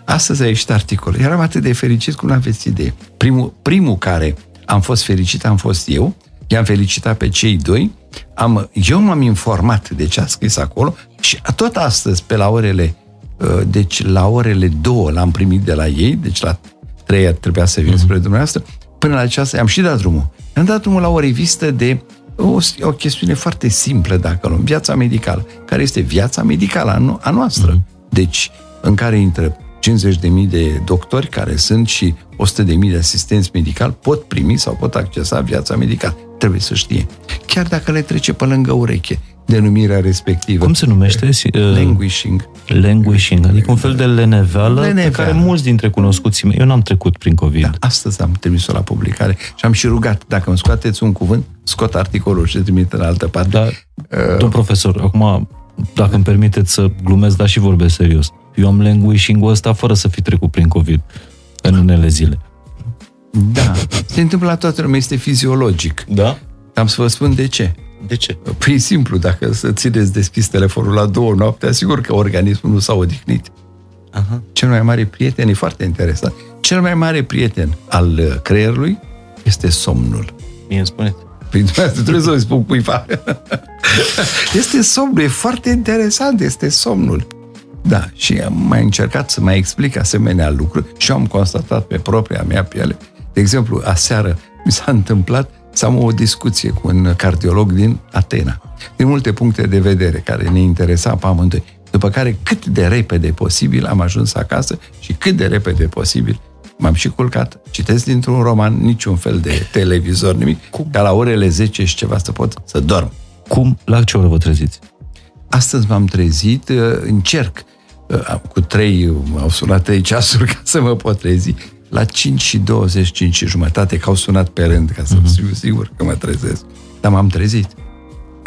Astăzi a ieșit articol. Eram atât de fericit cum nu aveți idee. Primul, primul care am fost fericit am fost eu, i-am felicitat pe cei doi, am, eu m-am informat de ce a scris acolo și tot astăzi, pe la orele, uh, deci la orele două l-am primit de la ei, deci la trei trebuia să vin mm-hmm. spre dumneavoastră, până la aceasta am și dat drumul. Am dat drumul la o revistă de o, o chestiune foarte simplă, dacă luăm, viața medicală, care este viața medicală a, no- a noastră. Mm-hmm. Deci, în care intră 50.000 de doctori care sunt și 100.000 de asistenți medicali pot primi sau pot accesa viața medicală. Trebuie să știe. Chiar dacă le trece pe lângă ureche denumirea respectivă. Cum se numește? Uh, languishing. Languishing, adică un fel de leneveală, leneveală. pe care mulți dintre cunoscuții mei, eu n-am trecut prin COVID. Da, astăzi am trimis-o la publicare și am și rugat, dacă îmi scoateți un cuvânt, scot articolul și trimit în altă parte. Da, uh, domn profesor, acum, dacă îmi permiteți să glumesc, dar și vorbesc serios. Eu am languishing-ul ăsta fără să fi trecut prin COVID în unele zile. Da, se întâmplă la toată lumea, este fiziologic. Da? Am să vă spun de ce. De ce? Păi simplu, dacă să țineți deschis telefonul la două noapte, asigur că organismul nu s-a odihnit. Aha. Cel mai mare prieten, e foarte interesant, cel mai mare prieten al uh, creierului este somnul. Mie îmi spuneți. Păi trebuie să-i spun cuiva. este somnul, e foarte interesant, este somnul. Da, și am mai încercat să mai explic asemenea lucruri și am constatat pe propria mea piele. De exemplu, aseară mi s-a întâmplat să am o discuție cu un cardiolog din Atena, din multe puncte de vedere care ne interesa pe amândoi. După care, cât de repede posibil, am ajuns acasă și cât de repede posibil m-am și culcat, citesc dintr-un roman, niciun fel de televizor, nimic, Cum? ca la orele 10 și ceva să pot să dorm. Cum? La ce oră vă treziți? Astăzi m-am trezit, uh, încerc, uh, cu trei, au sunat trei ceasuri ca să mă pot trezi, la 5 și 25 și jumătate, că au sunat pe rând, ca să uh-huh. fiu sigur că mă trezesc. Dar m-am trezit.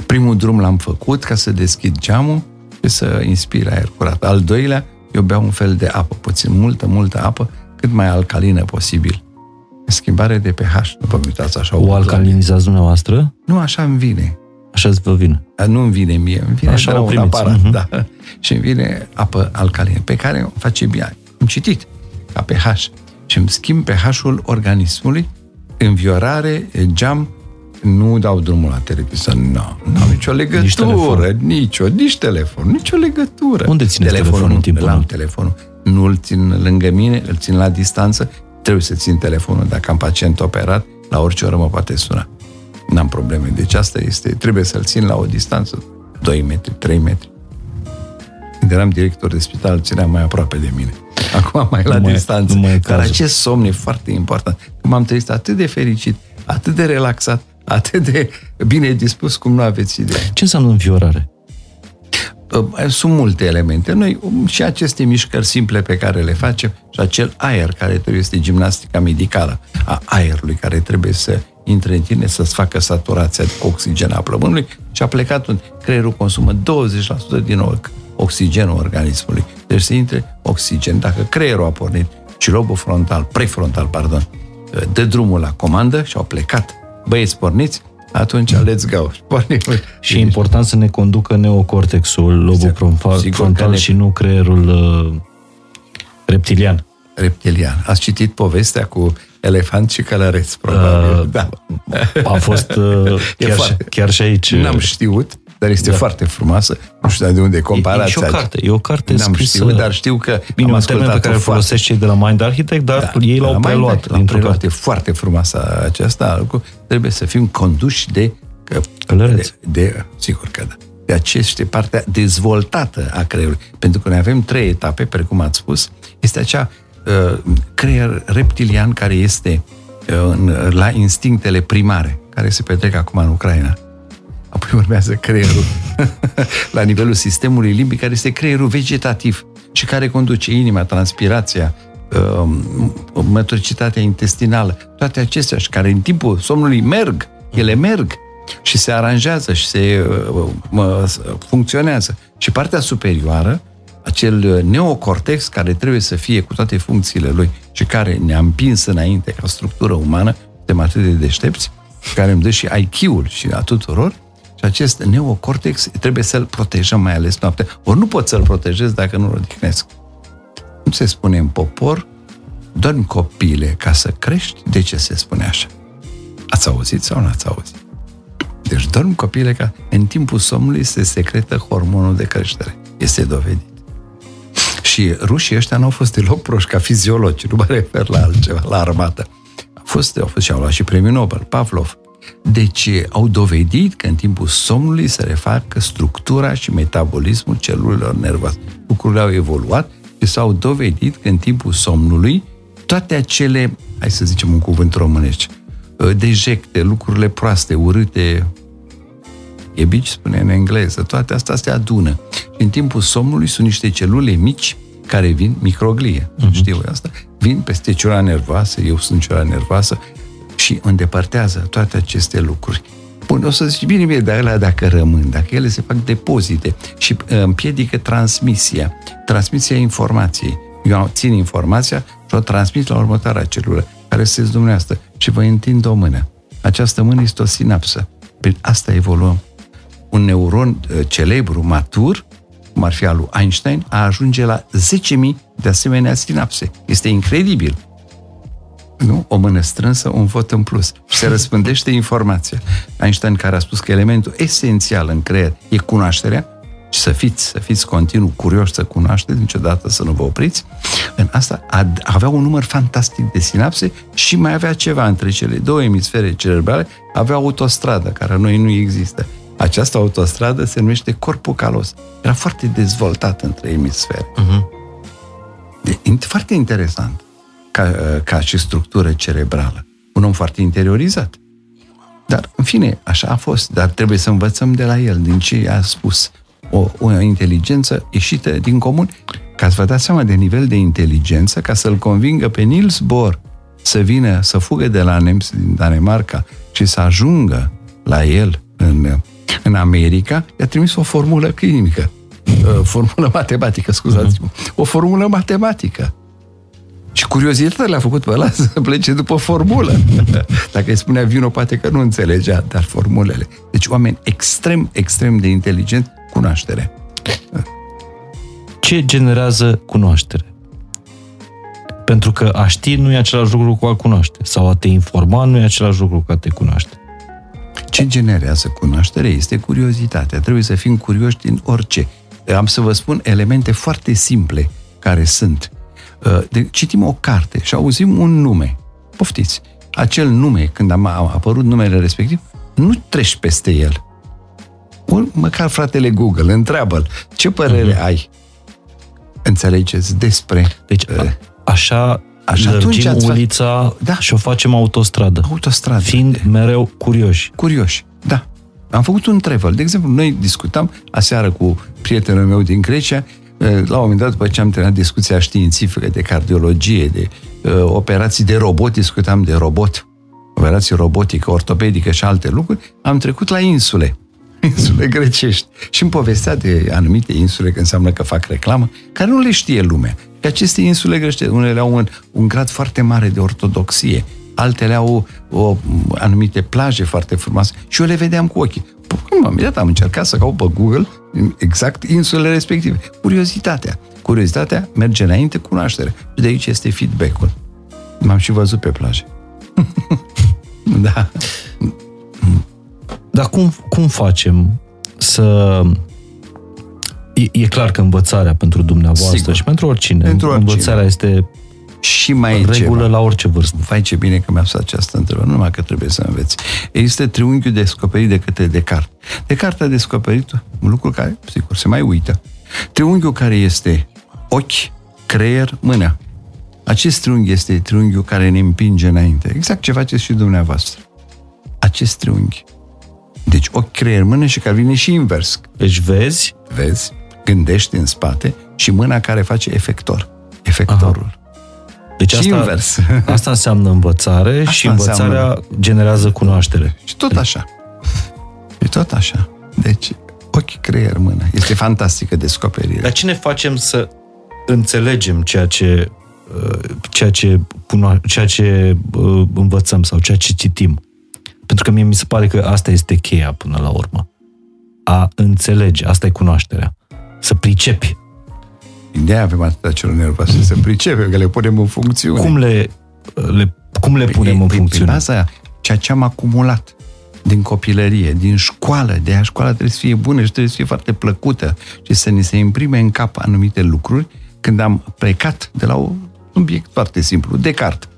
Primul drum l-am făcut ca să deschid geamul și să inspir aer curat. Al doilea, eu beau un fel de apă, puțin multă, multă apă, cât mai alcalină posibil. Schimbare de pH, nu vă uitați așa. O alcalinizați dumneavoastră? Nu, așa îmi vine. Așa îți vă vine? Nu îmi vine mie, îmi vine așa de la un aparat, uh-huh. da. Și îmi vine apă alcalină, pe care o face bine. Am citit ca pH și îmi schimb pH-ul organismului, înviorare, geam, nu dau drumul la televizor, nu, nu am nicio legătură, nici telefon. nicio, nici telefon, nicio legătură. Unde țineți telefonul, telefonul în timpul Am telefonul, nu îl țin lângă mine, îl țin la distanță, trebuie să țin telefonul dacă am pacient operat, la orice oră mă poate suna. N-am probleme, deci asta este, trebuie să-l țin la o distanță, 2 metri, 3 metri. Când eram director de spital, îl țineam mai aproape de mine. acum mai la nu distanță. Mai, Dar acest somn e foarte important. M-am trezit atât de fericit, atât de relaxat, atât de bine dispus cum nu aveți idee. Ce înseamnă înviorare? Sunt multe elemente. Noi um, și aceste mișcări simple pe care le facem și acel aer care trebuie este gimnastica medicală a aerului care trebuie să intre în tine să-ți facă saturația de oxigen a plămânului și a plecat un creierul consumă 20% din oxigenul organismului. Deci să intre oxigen. Dacă creierul a pornit și lobul frontal, prefrontal, pardon, dă drumul la comandă și au plecat. Băieți, porniți, atunci let's go. Pornim. Și e important să ne conducă neocortexul, lobul exact. frontal, frontal ne... și nu creierul uh, reptilian. Reptilian. Ați citit povestea cu elefant și călăreț, probabil. Uh, da. A fost uh, chiar, și, chiar și aici. N-am știut, dar este Da. foarte frumoasă. Nu știu de unde e E, e comparația. și o carte, e o carte N-am scrisă... știut, dar știu că Bine, am un termen pe ascultat-o care îl foarte folosesc cei de la Mind Architect, dar da, ei l-au Mai preluat L-au dintr-o preluat. carte. E foarte frumoasă aceasta. lucru. Trebuie să fim conduși de... că- Călăreți. De, de, sigur că da. De aceea este partea dezvoltată a creierului. Pentru că noi avem trei etape, precum ați spus. Este acea uh, creier reptilian care este uh, în, la instinctele primare, care se petrec acum în Ucraina. Apoi urmează creierul la nivelul sistemului limbic, care este creierul vegetativ și care conduce inima, transpirația, um, măturicitatea intestinală, toate acestea și care în timpul somnului merg, ele merg și se aranjează și se uh, mă, funcționează. Și partea superioară, acel neocortex care trebuie să fie cu toate funcțiile lui și care ne-a împins înainte ca structură umană, suntem atât de deștepți, care îmi dă și IQ-ul și a tuturor, și acest neocortex trebuie să-l protejăm, mai ales noaptea. Ori nu pot să-l protejez dacă nu-l odihnesc. Cum se spune în popor, dormi copile ca să crești, de ce se spune așa? Ați auzit sau nu ați auzit? Deci dormi copile ca în timpul somnului se secretă hormonul de creștere. Este dovedit. Și rușii ăștia nu au fost deloc proști ca fiziologi, nu mă refer la altceva, la armată. Au fost, au fost și au luat și premiul Nobel, Pavlov. Deci au dovedit că în timpul somnului se refacă structura și metabolismul celulelor nervoase. Lucrurile au evoluat și s-au dovedit că în timpul somnului toate acele, hai să zicem un cuvânt românești, dejecte, lucrurile proaste, urâte, e bici, spune în engleză, toate astea se adună. Și în timpul somnului sunt niște celule mici care vin, microglie, uh-huh. știu asta, vin peste cioara nervoasă, eu sunt cioara nervoasă, și îndepărtează toate aceste lucruri. Bun, o să zici, bine, bine, dar alea dacă rămân, dacă ele se fac depozite și împiedică transmisia, transmisia informației. Eu țin informația și o transmit la următoarea celulă, care se dumneavoastră, și vă întind o mână. Această mână este o sinapsă. Prin asta evoluăm. Un neuron celebru, matur, cum ar fi al lui Einstein, a ajunge la 10.000 de asemenea sinapse. Este incredibil. Nu? O mână strânsă, un vot în plus. Și se răspândește informația. Einstein care a spus că elementul esențial în creier e cunoașterea și să fiți, să fiți continuu curioși să cunoașteți, niciodată să nu vă opriți. În asta avea un număr fantastic de sinapse și mai avea ceva între cele două emisfere cerebrale, avea autostradă, care noi nu există. Această autostradă se numește corpul calos. Era foarte dezvoltat între emisfere. Uh-huh. De, foarte interesant ca, ca și structură cerebrală. Un om foarte interiorizat. Dar, în fine, așa a fost. Dar trebuie să învățăm de la el, din ce a spus. O, o inteligență ieșită din comun, ca să vă dați seama de nivel de inteligență, ca să-l convingă pe Niels Bohr să vină, să fugă de la Nems din Danemarca și să ajungă la el în, în America, i-a trimis o formulă clinică. Formulă matematică, scuzați-mă. O formulă matematică. Și curiozitatea l-a făcut pe ăla să plece după formulă. Dacă îi spunea vino, poate că nu înțelegea, dar formulele. Deci oameni extrem, extrem de inteligenți, cunoaștere. Ce generează cunoaștere? Pentru că a ști nu e același lucru cu a cunoaște. Sau a te informa nu e același lucru cu a te cunoaște. Ce generează cunoaștere este curiozitatea. Trebuie să fim curioși din orice. Am să vă spun elemente foarte simple care sunt de, citim o carte și auzim un nume. Poftiți. Acel nume, când am, a apărut numele respectiv, nu treci peste el. Ori măcar fratele Google, întreabă-l, ce părere uh-huh. ai? Înțelegeți despre... Deci, uh, așa, așa lărgim ulița da. și o facem autostradă. Autostradă. Fiind mereu curioși. Curioși, da. Am făcut un travel. De exemplu, noi discutam aseară cu prietenul meu din Grecia la un moment dat, după ce am terminat discuția științifică de cardiologie, de uh, operații de robot, discutam de robot, operații robotică, ortopedică și alte lucruri, am trecut la insule, insule grecești. Și îmi povestea de anumite insule, că înseamnă că fac reclamă, care nu le știe lumea. Că aceste insule grecești, unele au un, un grad foarte mare de ortodoxie, altele au o, anumite plaje foarte frumoase și eu le vedeam cu ochii. Imediat am încercat să caut pe Google exact insulele respective. Curiozitatea. Curiozitatea merge înainte cunoaștere. Și de aici este feedback-ul. M-am și văzut pe plajă. da. Dar cum, cum facem să... E, e clar că învățarea pentru dumneavoastră Sigur. și pentru oricine, Pentru oricine. învățarea este Și mai e regulă ceva. la orice vârstă. Vai ce bine că mi-a pus această întrebare, nu numai că trebuie să înveți. Există triunghiul descoperit de către Descartes. Descartes a descoperit un lucru care, sigur, se mai uită. Triunghiul care este ochi, creier, mână. Acest triunghi este triunghiul care ne împinge înainte. Exact ce faceți și dumneavoastră. Acest triunghi. Deci ochi, creier, mână și care vine și invers. Deci vezi, Vezi? Gândești în spate și mâna care face efector. Efectorul. deci Și asta, invers. asta înseamnă învățare și învățarea înseamnă. generează cunoaștere. Și tot așa. E tot așa. Deci, ochi, creier, mână. Este fantastică descoperire. Dar ce ne facem să înțelegem ceea ce, uh, ceea ce, cuno- ceea ce uh, învățăm sau ceea ce citim? Pentru că mie mi se pare că asta este cheia până la urmă. A înțelege, asta e cunoașterea. Să pricepi. De aia avem atâta celor nervoase să pricepem, că le punem în funcțiune. Cum le, le, cum le punem în Păi, funcțiune? Prin baza aia, ceea ce am acumulat din copilărie, din școală, de aia școala trebuie să fie bună și trebuie să fie foarte plăcută și să ni se imprime în cap anumite lucruri când am plecat de la un subiect foarte simplu, Descartes.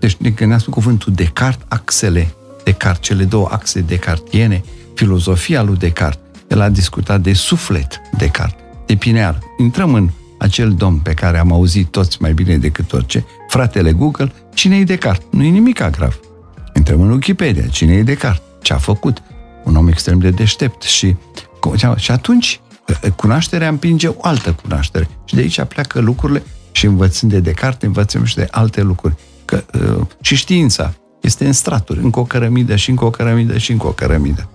Deci când ne-am spus cuvântul Descartes, axele Descartes, cele două axe descartiene, filozofia lui Descartes, el a discutat de suflet Descartes, de pineal. Intrăm în acel domn pe care am auzit toți mai bine decât orice, fratele Google, cine e Descartes? Nu e nimic grav. Intrăm în Wikipedia, cine e Descartes? Ce a făcut? Un om extrem de deștept și, și atunci cunoașterea împinge o altă cunoaștere. Și de aici pleacă lucrurile și învățând de Descartes, învățăm și de alte lucruri. Că, uh, și știința este în straturi, încă o cărămidă și încă o cărămidă și încă o cărămidă.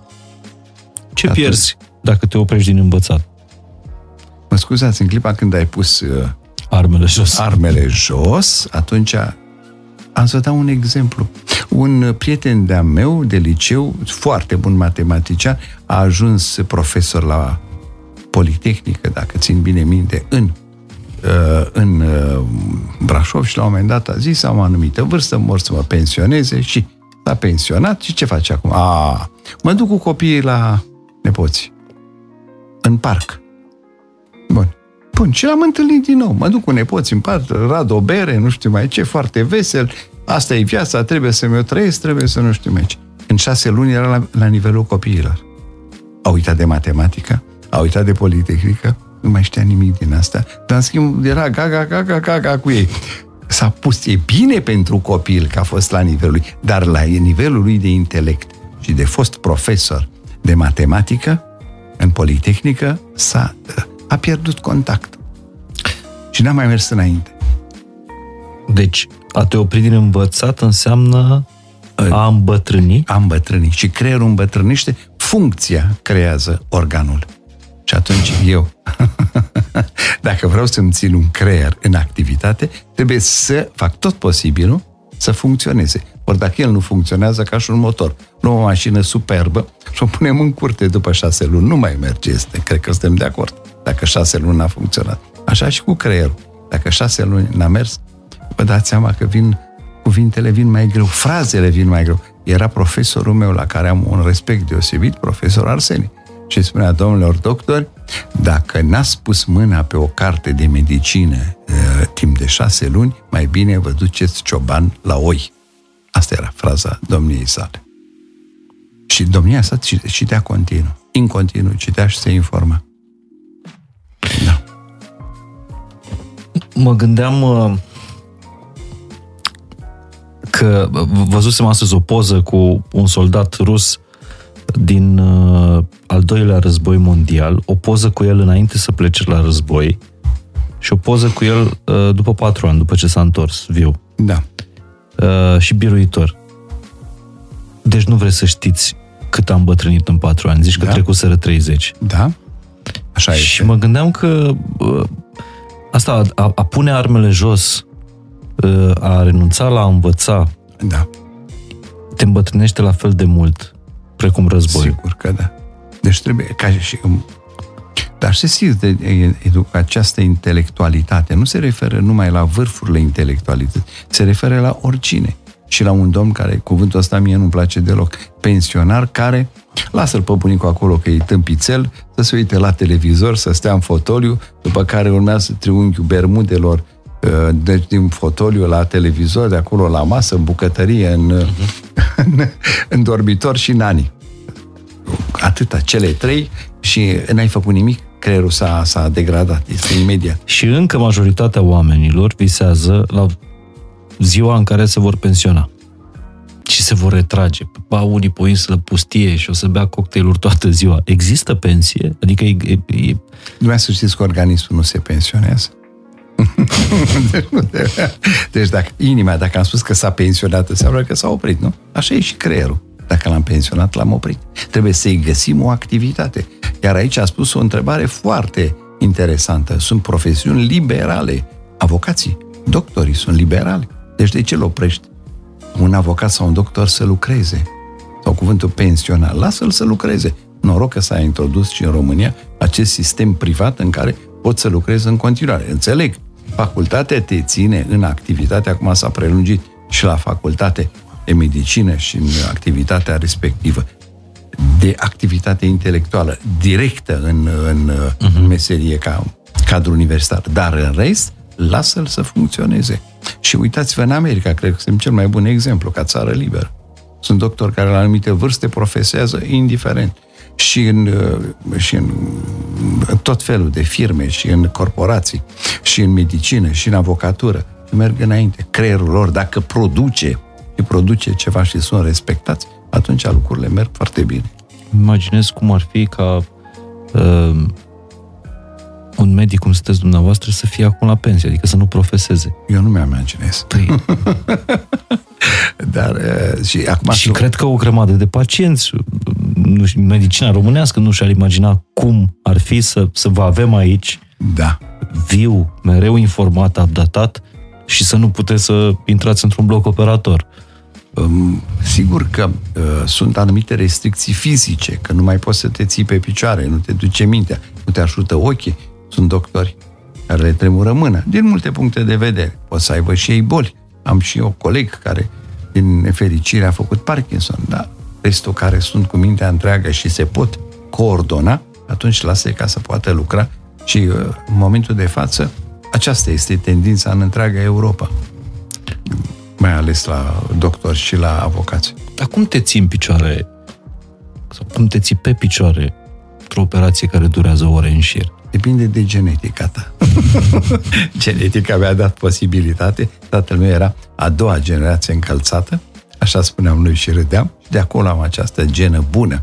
Ce pierzi dacă te oprești din învățat? Mă scuzați, în clipa când ai pus uh, Armele jos. armele jos, atunci am să dau un exemplu. Un prieten de-a meu de liceu, foarte bun matematician, a ajuns profesor la Politehnică, dacă țin bine minte, în, uh, în uh, Brașov și la un moment dat a zis, am o anumită vârstă, mor să mă pensioneze și s-a pensionat și ce face acum? A, mă duc cu copiii la nepoți, în parc. Bun. Bun, și l-am întâlnit din nou. Mă duc cu nepoți în parc, rad o bere, nu știu mai ce, foarte vesel. Asta e viața, trebuie să mi-o trăiesc, trebuie să nu știu mai ce. În șase luni era la, la nivelul copiilor. A uitat de matematică, a uitat de politehnică, nu mai știa nimic din asta, dar în schimb era gaga, gaga, gaga cu ei. S-a pus, e bine pentru copil că a fost la nivelul lui, dar la nivelul lui de intelect și de fost profesor de matematică, în politehnică, s-a, a pierdut contact. Și n-a mai mers înainte. Deci, a te opri din învățat înseamnă a îmbătrâni? A îmbătrâni. Și creierul îmbătrânește, funcția creează organul. Și atunci eu, dacă vreau să-mi țin un creier în activitate, trebuie să fac tot posibilul să funcționeze. Ori dacă el nu funcționează ca și un motor, luăm o mașină superbă și o punem în curte după șase luni, nu mai merge, este. Cred că suntem de acord. Dacă șase luni n-a funcționat. Așa și cu creierul. Dacă șase luni n-a mers, vă dați seama că vin cuvintele vin mai greu, frazele vin mai greu. Era profesorul meu la care am un respect deosebit, profesor Arseni. Și spunea, domnilor doctori, dacă n-ați pus mâna pe o carte de medicină uh, timp de șase luni, mai bine vă duceți cioban la oi. Asta era fraza domniei sale. Și domnia sa citea continuu. În continuu citea și se informa. Da. Mă gândeam uh, că văzusem astăzi o poză cu un soldat rus din uh, al doilea război mondial, o poză cu el înainte să plece la război și o poză cu el uh, după patru ani, după ce s-a întors viu. Da. Uh, și biruitor. Deci nu vreți să știți cât am bătrânit în patru ani. Zici că Da. trecuseră 30. Da? Așa și este. mă gândeam că uh, asta, a, a pune armele jos, uh, a renunța la a învăța, Da. te îmbătrânește la fel de mult precum război. Sigur că da. Deci trebuie ca și... Dar să știți, de, de, această intelectualitate nu se referă numai la vârfurile intelectualității, se referă la oricine. Și la un domn care, cuvântul ăsta mie nu-mi place deloc, pensionar care Lasă-l pe bunicul acolo că e tâmpițel, să se uite la televizor, să stea în fotoliu, după care urmează triunghiul bermudelor uh, deci din fotoliu la televizor, de acolo la masă, în bucătărie, în, uh-huh. în, în dormitor și nani. Atâta, cele trei și n-ai făcut nimic, creierul s-a, s-a degradat, este imediat. Și încă majoritatea oamenilor visează la ziua în care se vor pensiona și se vor retrage. Ba, unii pe o insulă pustie și o să bea cocktailuri toată ziua. Există pensie? Adică e... e, e... Dumneavoastră știți că organismul nu se pensionează? deci, deci dacă inima, dacă am spus că s-a pensionat, înseamnă că s-a oprit, nu? Așa e și creierul. Dacă l-am pensionat, l-am oprit. Trebuie să-i găsim o activitate. Iar aici a spus o întrebare foarte interesantă. Sunt profesiuni liberale. Avocații, doctorii sunt liberali. Deci de ce l oprești? Un avocat sau un doctor să lucreze. Sau cuvântul pensional. Lasă-l să lucreze. Noroc că s-a introdus și în România acest sistem privat în care poți să lucrezi în continuare. Înțeleg. Facultatea te ține în activitate, acum s-a prelungit și la facultate de medicină și în activitatea respectivă de activitate intelectuală directă în, în, uh-huh. în mhm. meserie ca cadru universitar. Dar în rest, lasă-l să funcționeze. Și uitați-vă în America, cred că sunt cel mai bun exemplu ca țară liberă. Sunt doctori care la anumite vârste profesează indiferent. Și în, uh, și în tot felul de firme, și în corporații, și în medicină, și în avocatură. Merg înainte. Creierul lor, dacă produce și produce ceva și sunt respectați, atunci lucrurile merg foarte bine. Imaginez cum ar fi ca uh, un medic cum sunteți dumneavoastră să fie acum la pensie, adică să nu profeseze. Eu nu mi-am imaginez. Păi... Dar uh, și acum... Și cred că o grămadă de pacienți, nu știu, medicina românească nu și-ar imagina cum ar fi să, să vă avem aici da. viu, mereu informat, updatat și să nu puteți să intrați într-un bloc operator. Um, sigur că uh, sunt anumite restricții fizice, că nu mai poți să te ții pe picioare, nu te duce mintea, nu te ajută ochii. Sunt doctori care le tremură mâna, din multe puncte de vedere. Poți să aibă și ei boli. Am și eu coleg care, din nefericire, a făcut Parkinson, dar restul care sunt cu mintea întreagă și se pot coordona, atunci lasă ca să poată lucra și uh, în momentul de față aceasta este tendința în întreaga Europa mai ales la doctori și la avocați. Dar cum te ții în picioare sau cum te ții pe picioare într-o operație care durează ore în șir? Depinde de genetica ta. genetica mi-a dat posibilitate. Tatăl meu era a doua generație încălțată, așa spuneam noi și râdeam. De acolo am această genă bună,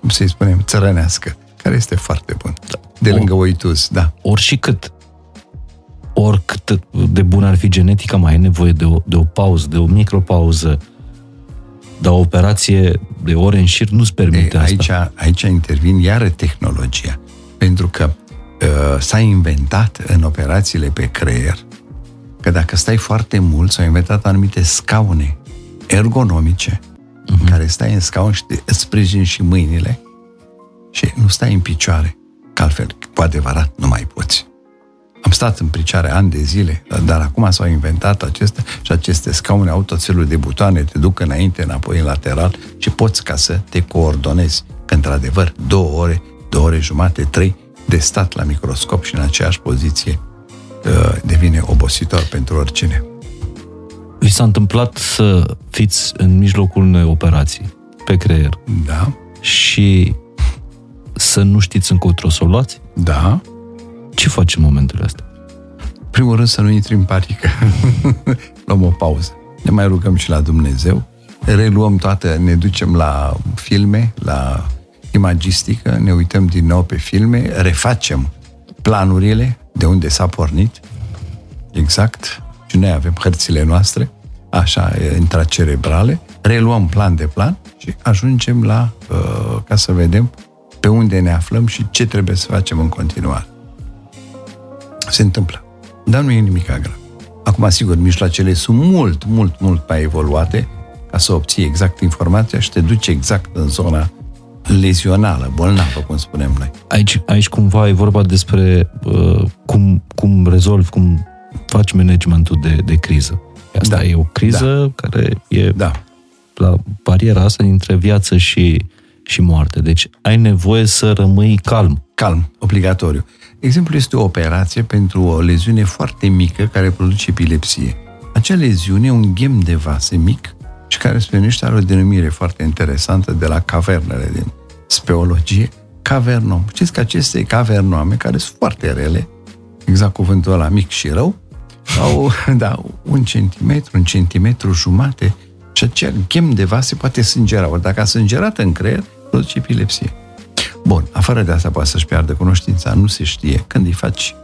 cum să-i spunem, țărănească, care este foarte bun. De lângă oitus, da. Ori și cât oricât de bună ar fi genetica, mai e nevoie de o, de o pauză, de o micropauză. Dar o operație de ore în șir nu-ți permite e, aici, asta. Aici intervin iară tehnologia. Pentru că uh, s-a inventat în operațiile pe creier că dacă stai foarte mult, s-au inventat anumite scaune ergonomice uh-huh. care stai în scaun și te, îți sprijini și mâinile și nu stai în picioare. Că altfel, cu adevărat, nu mai poți. Am stat în picioare ani de zile, dar acum s-au inventat acestea și aceste scaune au tot felul de butoane, te duc înainte, înapoi, în lateral și poți ca să te coordonezi. Că, într-adevăr, două ore, două ore jumate, trei, de stat la microscop și în aceeași poziție uh, devine obositor pentru oricine. Vi s-a întâmplat să fiți în mijlocul unei operații pe creier. Da. Și să nu știți încotro să o luați? Da. Ce faci în momentele astea? Primul rând să nu intri în panică. Luăm o pauză. Ne mai rugăm și la Dumnezeu. Reluăm toate, ne ducem la filme, la imagistică, ne uităm din nou pe filme, refacem planurile de unde s-a pornit. Exact. Și noi avem hărțile noastre, așa, intracerebrale, reluăm plan de plan și ajungem la, uh, ca să vedem pe unde ne aflăm și ce trebuie să facem în continuare se întâmplă. Dar nu e nimic grav. Acum, sigur, mijloacele sunt mult, mult, mult mai evoluate ca să obții exact informația și te duci exact în zona lezională, bolnavă, cum spunem noi. Aici, aici cumva e vorba despre uh, cum, cum rezolvi, cum faci managementul de, de criză. Asta da. e o criză da. care e da. la bariera asta dintre viață și, și moarte. Deci ai nevoie să rămâi calm. Calm, obligatoriu. Exemplu este o operație pentru o leziune foarte mică care produce epilepsie. Acea leziune e un ghem de vase mic și care spunește are o denumire foarte interesantă de la cavernele din speologie, cavernom. Știți că aceste cavernoame, care sunt foarte rele, exact cuvântul ăla mic și rău, au, da, un centimetru, un centimetru jumate și acea ghem de vase poate sângera. Ori dacă a sângerat în creier, produce epilepsie. Bun, afară de asta poate să-și piardă cunoștința, nu se știe. Când îi faci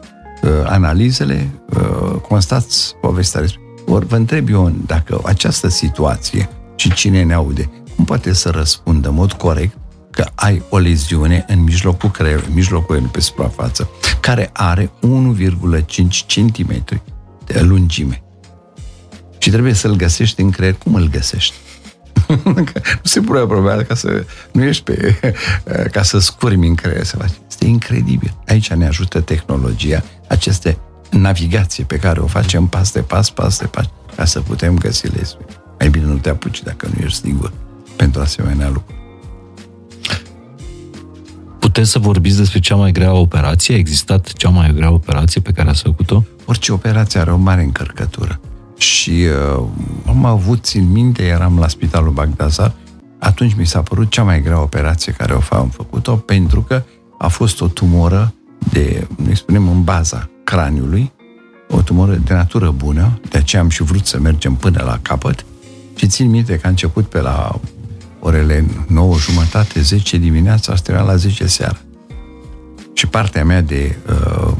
uh, analizele, uh, constați povestea respectivă. Ori vă întreb eu dacă această situație și cine ne aude, cum poate să răspundă în mod corect că ai o leziune în mijlocul creierului, în mijlocul pe suprafață, care are 1,5 cm de lungime. Și trebuie să-l găsești în creier. Cum îl găsești? nu se pune problema ca să nu ești pe, ca să scurmi în creier să faci. Este incredibil. Aici ne ajută tehnologia, aceste navigație pe care o facem pas de pas, pas de pas, ca să putem găsi lesbi. Mai bine nu te apuci dacă nu ești sigur pentru asemenea lucruri. Puteți să vorbiți despre cea mai grea operație? A existat cea mai grea operație pe care ați făcut-o? Orice operație are o mare încărcătură. Și uh, am avut, țin minte, eram la Spitalul Bagdazar, atunci mi s-a părut cea mai grea operație care o am făcut-o, pentru că a fost o tumoră de, noi spunem, în baza craniului, o tumoră de natură bună, de aceea am și vrut să mergem până la capăt și țin minte că a început pe la orele 9 jumătate, 10 dimineața, asta era la 10 seara. Și partea mea de uh,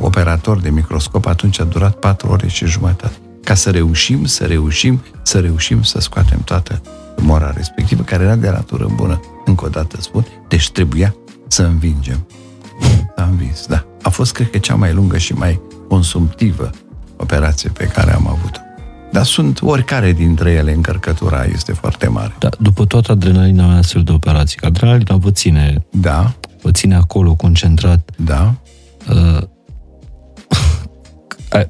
operator de microscop atunci a durat 4 ore și jumătate. Ca să reușim, să reușim, să reușim să scoatem toată tumora respectivă, care era de natură bună. Încă o dată spun, deci trebuia să învingem. Am învins, da. A fost, cred că, cea mai lungă și mai consumtivă operație pe care am avut-o. Dar sunt oricare dintre ele, încărcătura este foarte mare. Da, după toată adrenalina în astfel de operații, că adrenalina vă ține, Da, vă ține acolo concentrat. da. Uh, ai-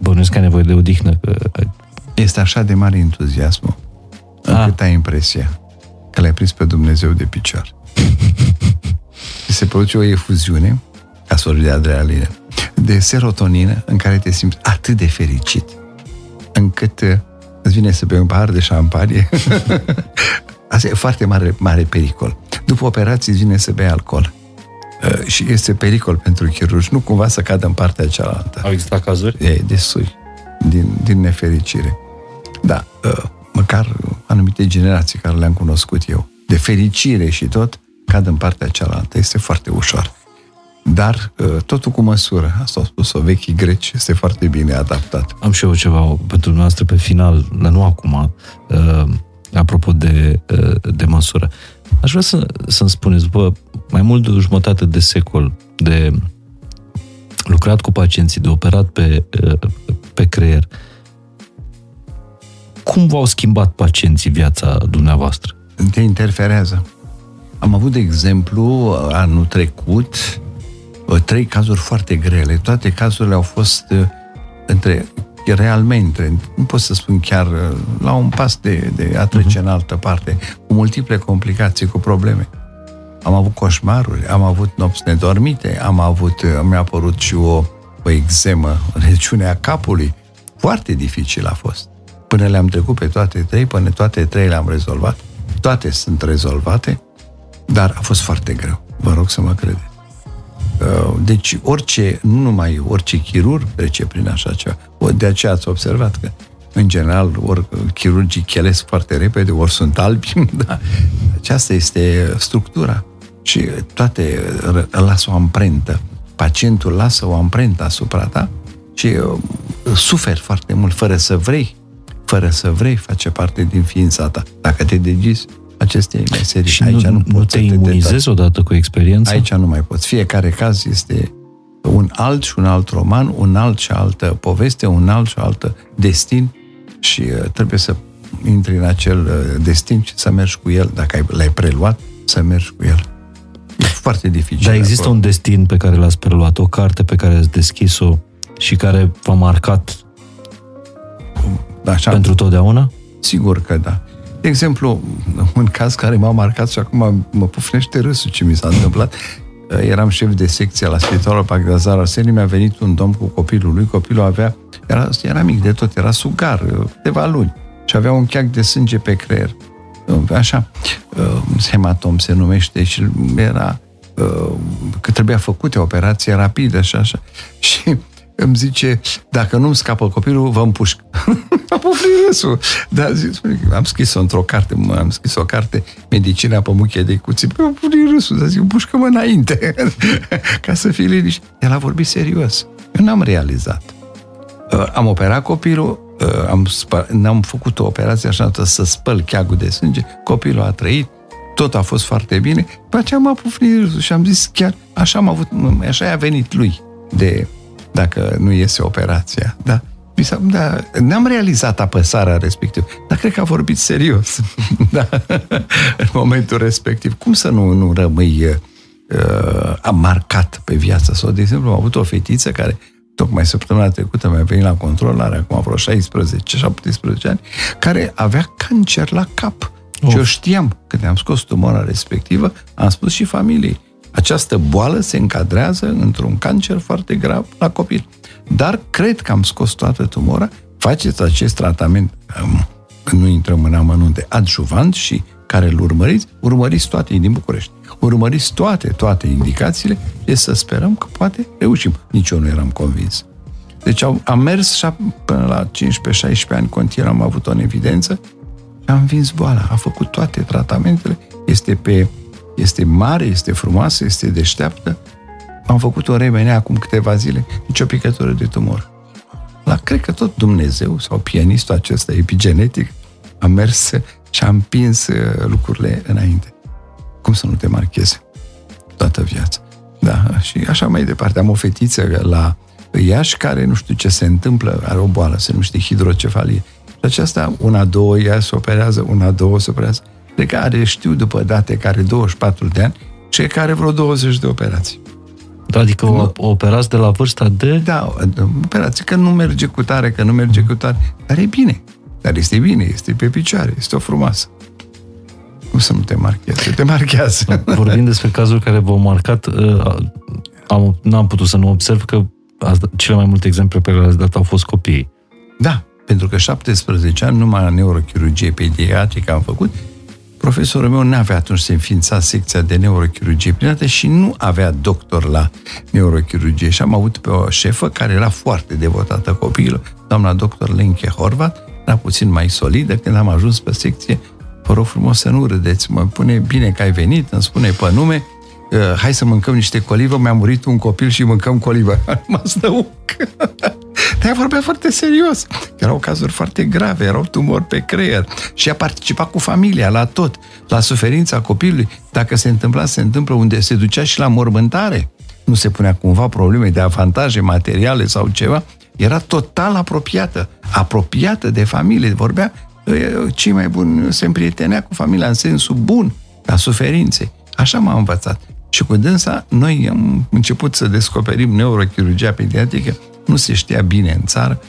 bănuiesc că ai nevoie de odihnă. Că, ai- Este așa de mare entuziasmul încât ai impresia că l-ai prins pe Dumnezeu de picioare. Și se produce o efuziune, ca să vorbim de adrenalină, de serotonină în care te simți atât de fericit, încât uh, îți vine să bei un pahar de șampanie. Asta e foarte mare, mare pericol. După operație îți vine să bei alcool. Uh, Și este pericol pentru chirurgi, nu cumva să cadă în partea cealaltă. Au existat cazuri? E destui, din, din nefericire. Da, uh, măcar anumite generații care le-am cunoscut eu, de fericire și tot, cad în partea cealaltă. Este foarte ușor. Dar uh, totul cu măsură. Asta au spus-o vechii greci, este foarte bine adaptat. Am și eu ceva pentru dumneavoastră pe final, dar nu acum, uh, apropo de, uh, de măsură. Aș vrea să, să-mi spuneți, după mai mult de o jumătate de secol de lucrat cu pacienții, de operat pe, uh, pe creier, cum v-au schimbat pacienții viața dumneavoastră? Te interferează. Am avut, de exemplu, anul trecut, uh, trei cazuri foarte grele. Toate cazurile au fost uh, între realmente, nu pot să spun chiar uh, la un pas de, de a trece uh-huh. în altă parte, cu multiple complicații, cu probleme. Am avut coșmaruri, am avut nopți nedormite, am avut, mi-a apărut și o, o exemă în regiunea capului. Foarte dificil a fost. Până le-am trecut pe toate trei, până toate trei le-am rezolvat. Toate sunt rezolvate, dar a fost foarte greu. Vă rog să mă credeți. Deci orice, nu numai orice chirurg trece prin așa ceva. De aceea ați observat că în general, ori chirurgii chelesc foarte repede, ori sunt albi, da. Aceasta este structura. Și toate lasă o amprentă. Pacientul lasă o amprentă asupra ta și uh, suferi foarte mult, fără să vrei. Fără să vrei, face parte din ființa ta. Dacă te degizi, aceste meserii. Și Aici nu, nu, nu poți te să imunizezi odată cu experiența? Aici nu mai poți. Fiecare caz este un alt și un alt roman, un alt și altă poveste, un alt și altă destin și uh, trebuie să intri în acel uh, destin și să mergi cu el, dacă ai, l-ai preluat, să mergi cu el. E foarte dificil. Dar există acolo. un destin pe care l-ați preluat, o carte pe care ați deschis-o și care v-a marcat Așa, pentru totdeauna? Sigur că da. De exemplu, un caz care m-a marcat și acum mă pufnește râsul ce mi s-a întâmplat. Eram șef de secție la Spitalul Pagdazar Arseni, mi-a venit un domn cu copilul lui, copilul avea, era, era mic de tot, era sugar, câteva luni și avea un cheac de sânge pe creier. Așa, hematom se numește și era că trebuia făcute operație rapidă și așa. Și îmi zice, dacă nu-mi scapă copilul, vă împușc. a puflit râsul. Dar zic, am scris-o într-o carte, mă, am scris o carte, Medicina pe muche de cuții, pe am puflit râsul, dar zic, împușcă-mă înainte, ca să fii liniștit. El a vorbit serios. Eu n-am realizat. Uh, am operat copilul, uh, am spăl, n-am făcut o operație așa să spăl cheagul de sânge, copilul a trăit, tot a fost foarte bine, după aceea m-a pufnit râsul și am zis chiar așa am avut, așa a venit lui de dacă nu iese operația. Da? Da, n-am realizat apăsarea respectivă, dar cred că a vorbit serios da, în momentul respectiv. Cum să nu, nu rămâi uh, am marcat pe viața sau, de exemplu, am avut o fetiță care tocmai săptămâna trecută mi-a venit la control, are acum vreo 16-17 ani, care avea cancer la cap. Of. Și eu știam, când am scos tumora respectivă, am spus și familiei, această boală se încadrează într-un cancer foarte grav la copil. Dar cred că am scos toată tumora, faceți acest tratament, um, nu intrăm în amănunte, adjuvant și care îl urmăriți, urmăriți toate din București. Urmăriți toate, toate indicațiile și să sperăm că poate reușim. Nici eu nu eram convins. Deci am, am mers și până la 15-16 ani continuu am avut o evidență am vins boala. A făcut toate tratamentele, este pe este mare, este frumoasă, este deșteaptă. Am făcut o remenea acum câteva zile, nicio picătură de tumor. La cred că tot Dumnezeu sau pianistul acesta epigenetic a mers și a împins uh, lucrurile înainte. Cum să nu te marcheze toată viața? Da, și așa mai departe. Am o fetiță la Iași care nu știu ce se întâmplă, are o boală, se numește hidrocefalie. Și aceasta, una, două, ea se operează, una, două se operează de care știu după date care 24 de ani și care vreo 20 de operații. Adică o, operați de la vârsta de... Da, operații, că nu merge cu tare, că nu merge cu tare, dar e bine. Dar este bine, este pe picioare, este o frumoasă. Cum să nu te marcheze? Te marchează. Vorbind despre cazuri care v-au marcat, uh, am, n-am putut să nu observ că cele mai multe exemple pe care le-ați dat au fost copiii. Da, pentru că 17 ani numai neurochirurgie pediatrică am făcut Profesorul meu nu avea atunci să înființa secția de neurochirurgie plinată și nu avea doctor la neurochirurgie. Și am avut pe o șefă care era foarte devotată copilul, doamna doctor Lenke Horvat, era puțin mai solidă. Când am ajuns pe secție, vă rog frumos să nu râdeți, mă pune bine că ai venit, îmi spune pe nume, uh, hai să mâncăm niște colivă, mi-a murit un copil și mâncăm colivă. mă stăuc. Dar vorbea foarte serios. Erau cazuri foarte grave, erau tumori pe creier și a participat cu familia la tot, la suferința copilului. Dacă se întâmpla, se întâmplă unde se ducea și la mormântare. Nu se punea cumva probleme de avantaje materiale sau ceva. Era total apropiată, apropiată de familie. Vorbea, cei mai buni se împrietenea cu familia în sensul bun, la suferințe. Așa m-a învățat. Și cu dânsa, noi am început să descoperim neurochirurgia pediatrică nu se știa bine în țară,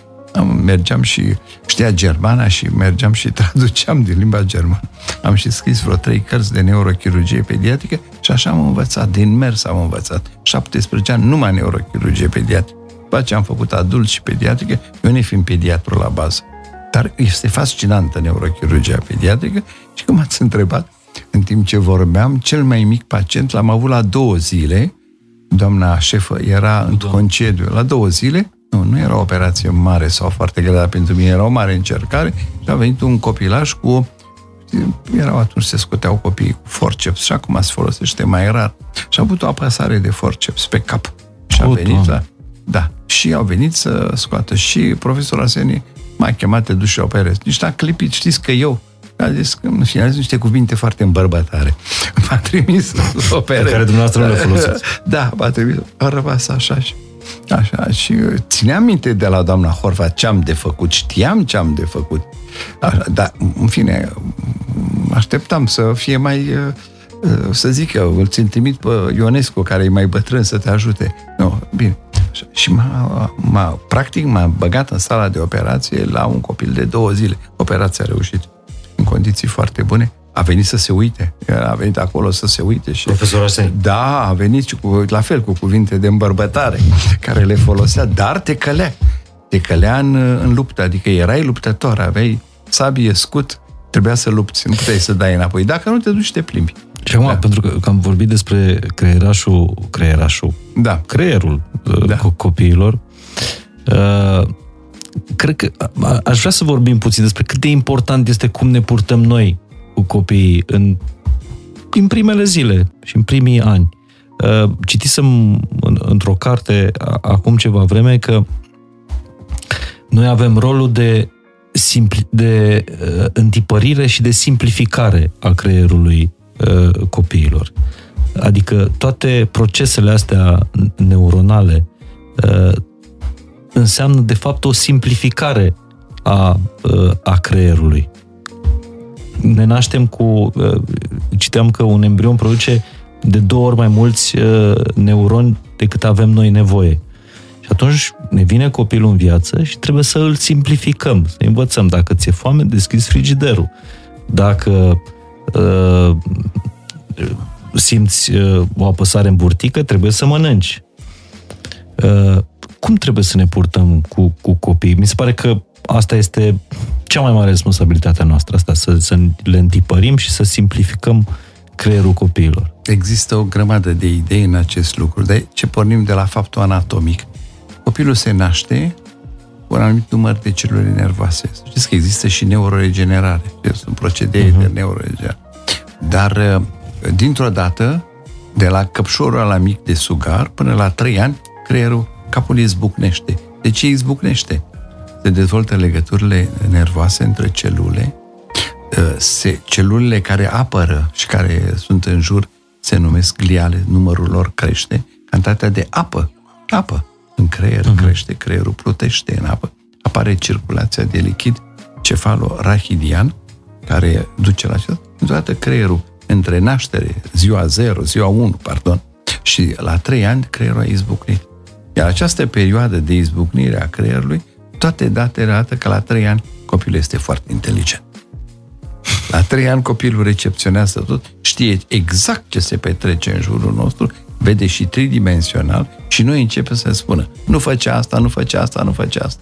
mergeam și știa germana și mergeam și traduceam din limba germană. Am și scris vreo trei cărți de neurochirurgie pediatrică și așa am învățat, din mers am învățat. 17 ani numai neurochirurgie pediatrică. După ce am făcut adult și pediatrică, eu ne fiind pediatru la bază. Dar este fascinantă neurochirurgia pediatrică și cum ați întrebat, în timp ce vorbeam, cel mai mic pacient l-am avut la două zile, doamna șefă era în concediu la două zile, nu, nu era o operație mare sau foarte grea, dar pentru mine era o mare încercare și a venit un copilaj cu erau atunci se scoteau copiii cu forceps și acum se folosește mai rar. Și a avut o apăsare de forceps pe cap. Și a venit la... Da. Și au venit să scoată. Și profesorul Aseni m-a chemat, te duci și operezi. Nici a clipit, știți că eu a zis că în final niște cuvinte foarte îmbărbătare. M-a trimis o Pe care dumneavoastră nu le folosiți. Da, m-a trimis. A rămas așa și Așa, și țineam minte de la doamna Horva ce am de făcut, știam ce am de făcut. Așa, dar, în fine, așteptam să fie mai, să zic eu, îl țin trimit pe Ionescu, care e mai bătrân, să te ajute. Nu, bine. Așa. Și m-a, m-a, practic m-a băgat în sala de operație la un copil de două zile. Operația a reușit. În condiții foarte bune, a venit să se uite. A venit acolo să se uite. Și, Profesor Arseni. Da, a venit și cu, la fel cu cuvinte de îmbărbătare care le folosea, dar te călea. Te călea în, în luptă, adică erai luptător, aveai sabie, scut, trebuia să lupți, nu puteai să dai înapoi. Dacă nu te duci, te plimbi. Și acum, da. pentru că, că am vorbit despre creierașul, creierașul, Da. creierul Da. da. copiilor, uh, cred că a- aș vrea să vorbim puțin despre cât de important este cum ne purtăm noi cu copiii în, în primele zile și în primii ani. Uh, Citisem în- într-o carte a- acum ceva vreme că noi avem rolul de, simpli, de uh, întipărire și de simplificare a creierului uh, copiilor. Adică toate procesele astea neuronale uh, înseamnă de fapt o simplificare a, uh, a creierului. Ne naștem cu, uh, citeam că un embrion produce de două ori mai mulți uh, neuroni decât avem noi nevoie. Și atunci ne vine copilul în viață și trebuie să îl simplificăm, să învățăm. Dacă ți-e foame, deschizi frigiderul. Dacă uh, simți uh, o apăsare în burtică, trebuie să mănânci. Uh, cum trebuie să ne purtăm cu, cu copiii? Mi se pare că asta este cea mai mare responsabilitate a noastră, asta, să, să le întipărim și să simplificăm creierul copiilor. Există o grămadă de idei în acest lucru, dar ce pornim de la faptul anatomic. Copilul se naște cu un anumit număr de celule nervoase. Să știți că există și neuroregenerare. Sunt procedee uh-huh. de neuroregenerare. Dar, dintr-o dată, de la căpșorul la mic de sugar până la 3 ani, creierul, capul îi zbucnește. De ce îi zbucnește? Se dezvoltă legăturile nervoase între celule, se, celulele care apără și care sunt în jur se numesc gliale, numărul lor crește, cantitatea de apă, apă în creier uh-huh. crește, creierul plutește în apă, apare circulația de lichid cefalo-rachidian, care duce la acesta. Deodată creierul între naștere, ziua 0, ziua 1, pardon, și la 3 ani creierul a izbucnit. Iar această perioadă de izbucnire a creierului, toate datele arată că la 3 ani copilul este foarte inteligent. La 3 ani copilul recepționează tot, știe exact ce se petrece în jurul nostru, vede și tridimensional și noi începem să spună nu face asta, nu face asta, nu face asta.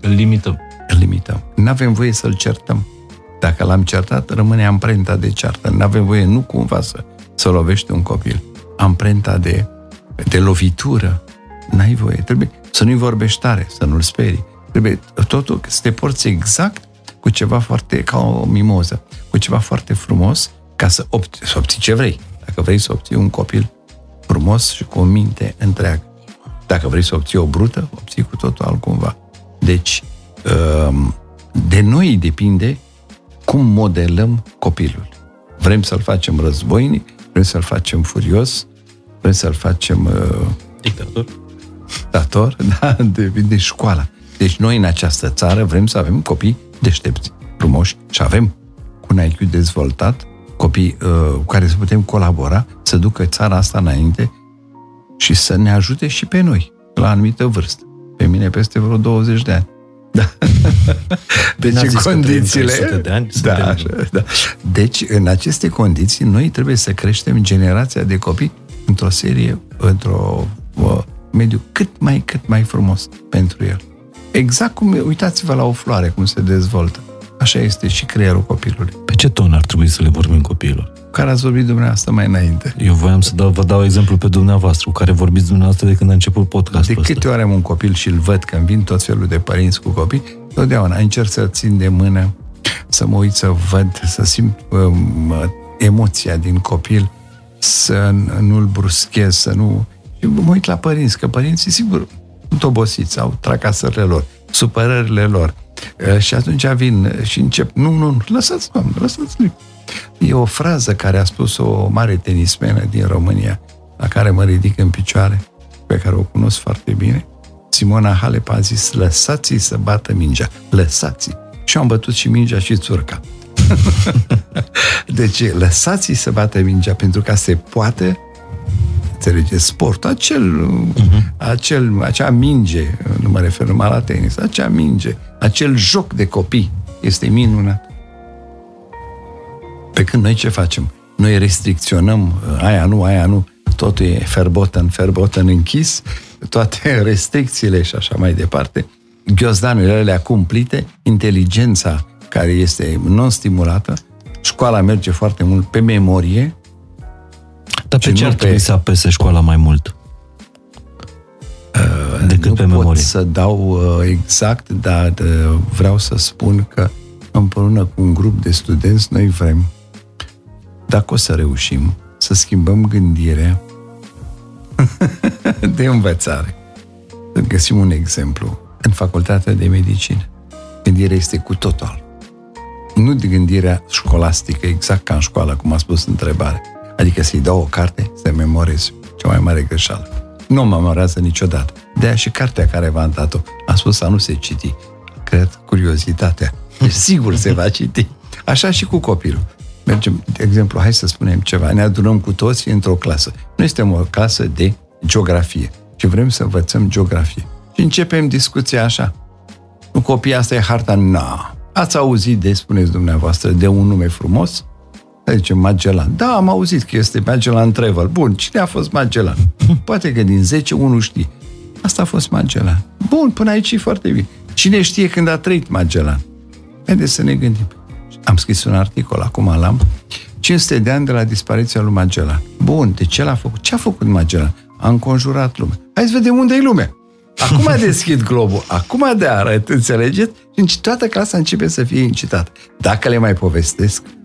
Îl limităm. Îl limităm. Nu avem voie să-l certăm. Dacă l-am certat, rămâne amprenta de ceartă. Nu avem voie nu cumva să, să lovești un copil. Amprenta de, de lovitură. N-ai voie. Trebuie să nu-i vorbești tare, să nu-l sperii. Trebuie totul să te porți exact cu ceva foarte, ca o mimoză, cu ceva foarte frumos, ca să, obții, să obții ce vrei. Dacă vrei să obții un copil frumos și cu o minte întreagă. Dacă vrei să obții o brută, obții cu totul altcumva. Deci, de noi depinde cum modelăm copilul. Vrem să-l facem războinic, vrem să-l facem furios, vrem să-l facem... Uh, Dictator. Dictator, da, depinde școala. Deci noi în această țară vrem să avem copii deștepți, frumoși și avem cu un IQ dezvoltat copii uh, cu care să putem colabora, să ducă țara asta înainte și să ne ajute și pe noi, la anumită vârstă. Pe mine peste vreo 20 de ani. Da. Deci în condițiile... de ani, da, așa, da. Deci, în aceste condiții, noi trebuie să creștem generația de copii într-o serie, într-o uh, mediu cât mai, cât mai frumos pentru el. Exact cum, uitați-vă la o floare, cum se dezvoltă. Așa este și creierul copilului. Pe ce ton ar trebui să le vorbim copiilor? Care ați vorbit dumneavoastră mai înainte? Eu voiam să dau, vă dau exemplu pe dumneavoastră, cu care vorbiți dumneavoastră de când a început podcastul De câte ăsta. ori am un copil și îl văd când vin tot felul de părinți cu copii, totdeauna încerc să țin de mână, să mă uit să văd, să simt um, emoția din copil, să nu-l bruschez, să nu... Și mă uit la părinți, că părinții, sigur, sunt obosiți, au tracasările lor, supărările lor. Și atunci vin și încep, nu, nu, nu, lăsați, doamne, lăsați-l. E o frază care a spus o mare tenismenă din România, la care mă ridic în picioare, pe care o cunosc foarte bine. Simona Halep a zis, lăsați să bată mingea, lăsați Și am bătut și mingea și țurca. deci, lăsați să bată mingea, pentru ca se poate înțelege, sport, acel, uh-huh. acel, acea minge, nu mă refer numai la tenis, acea minge, acel joc de copii este minunat. Pe când noi ce facem? Noi restricționăm uh, aia nu, aia nu, totul e ferboten, ferboten închis, toate restricțiile și așa mai departe, ghiozdanurile alea cumplite, inteligența care este non-stimulată, școala merge foarte mult pe memorie. Dar pe ce ar trebui pe... să apese școala mai mult? Uh, decât nu pe memorie? pot să dau uh, exact, dar uh, vreau să spun că împreună cu un grup de studenți noi vrem, dacă o să reușim, să schimbăm gândirea de învățare. Să găsim un exemplu în facultatea de medicină. Gândirea este cu totul. Nu de gândirea școlastică, exact ca în școală, cum a spus întrebare. Adică să-i dau o carte, să memorez. Cea mai mare greșeală. Nu memorează niciodată. De aia și cartea care v-am dat-o a spus să nu se citi. Cred curiozitatea. Deci sigur se va citi. Așa și cu copilul. Mergem, de exemplu, hai să spunem ceva, ne adunăm cu toți într-o clasă. Noi suntem o clasă de geografie și vrem să învățăm geografie. Și începem discuția așa. Nu copii, asta e harta? Na. Ați auzit de, spuneți dumneavoastră, de un nume frumos? Zice Magellan. Da, am auzit că este Magellan Travel. Bun, cine a fost Magellan? Poate că din 10 unul știe. Asta a fost Magellan. Bun, până aici e foarte bine. Cine știe când a trăit Magellan? Haideți să ne gândim. Am scris un articol, acum l-am. 500 de ani de la dispariția lui Magellan. Bun, de ce l-a făcut? Ce a făcut Magellan? A înconjurat lumea. Hai să vedem unde e lumea. Acum a deschid globul, acum de arăt, înțelegeți? Și toată clasa începe să fie incitată. Dacă le mai povestesc, ce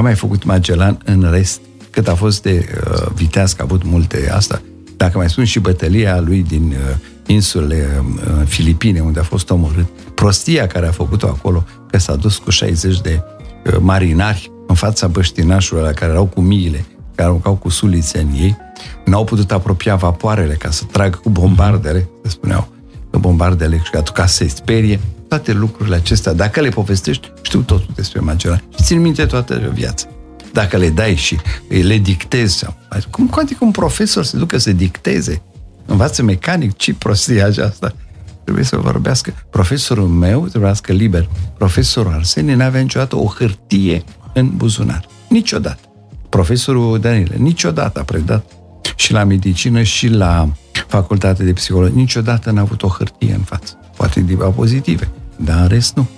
a mai făcut Magellan în rest, cât a fost de uh, viteaz, că a avut multe asta, dacă mai spun și bătălia lui din uh, insulele uh, Filipine, unde a fost omorât, prostia care a făcut-o acolo, că s-a dus cu 60 de uh, marinari în fața băștinașului la care erau cu miile, care aruncau cu sulițe în ei, n-au putut apropia vapoarele ca să tragă cu bombardele, se spuneau că bombardele și ca să se sperie, toate lucrurile acestea, dacă le povestești, știu totul despre Magellan și țin minte toată viața. Dacă le dai și le dictezi, cum adică un profesor se ducă să dicteze, învață mecanic, ce prostie aceasta? Trebuie să vorbească. Profesorul meu trebuia să liber. Profesorul Arsenie n-avea niciodată o hârtie în buzunar. Niciodată. Profesorul Danile niciodată a predat și la medicină și la facultate de psihologie. Niciodată n-a avut o hârtie în față. Poate diapozitive, dar în rest nu.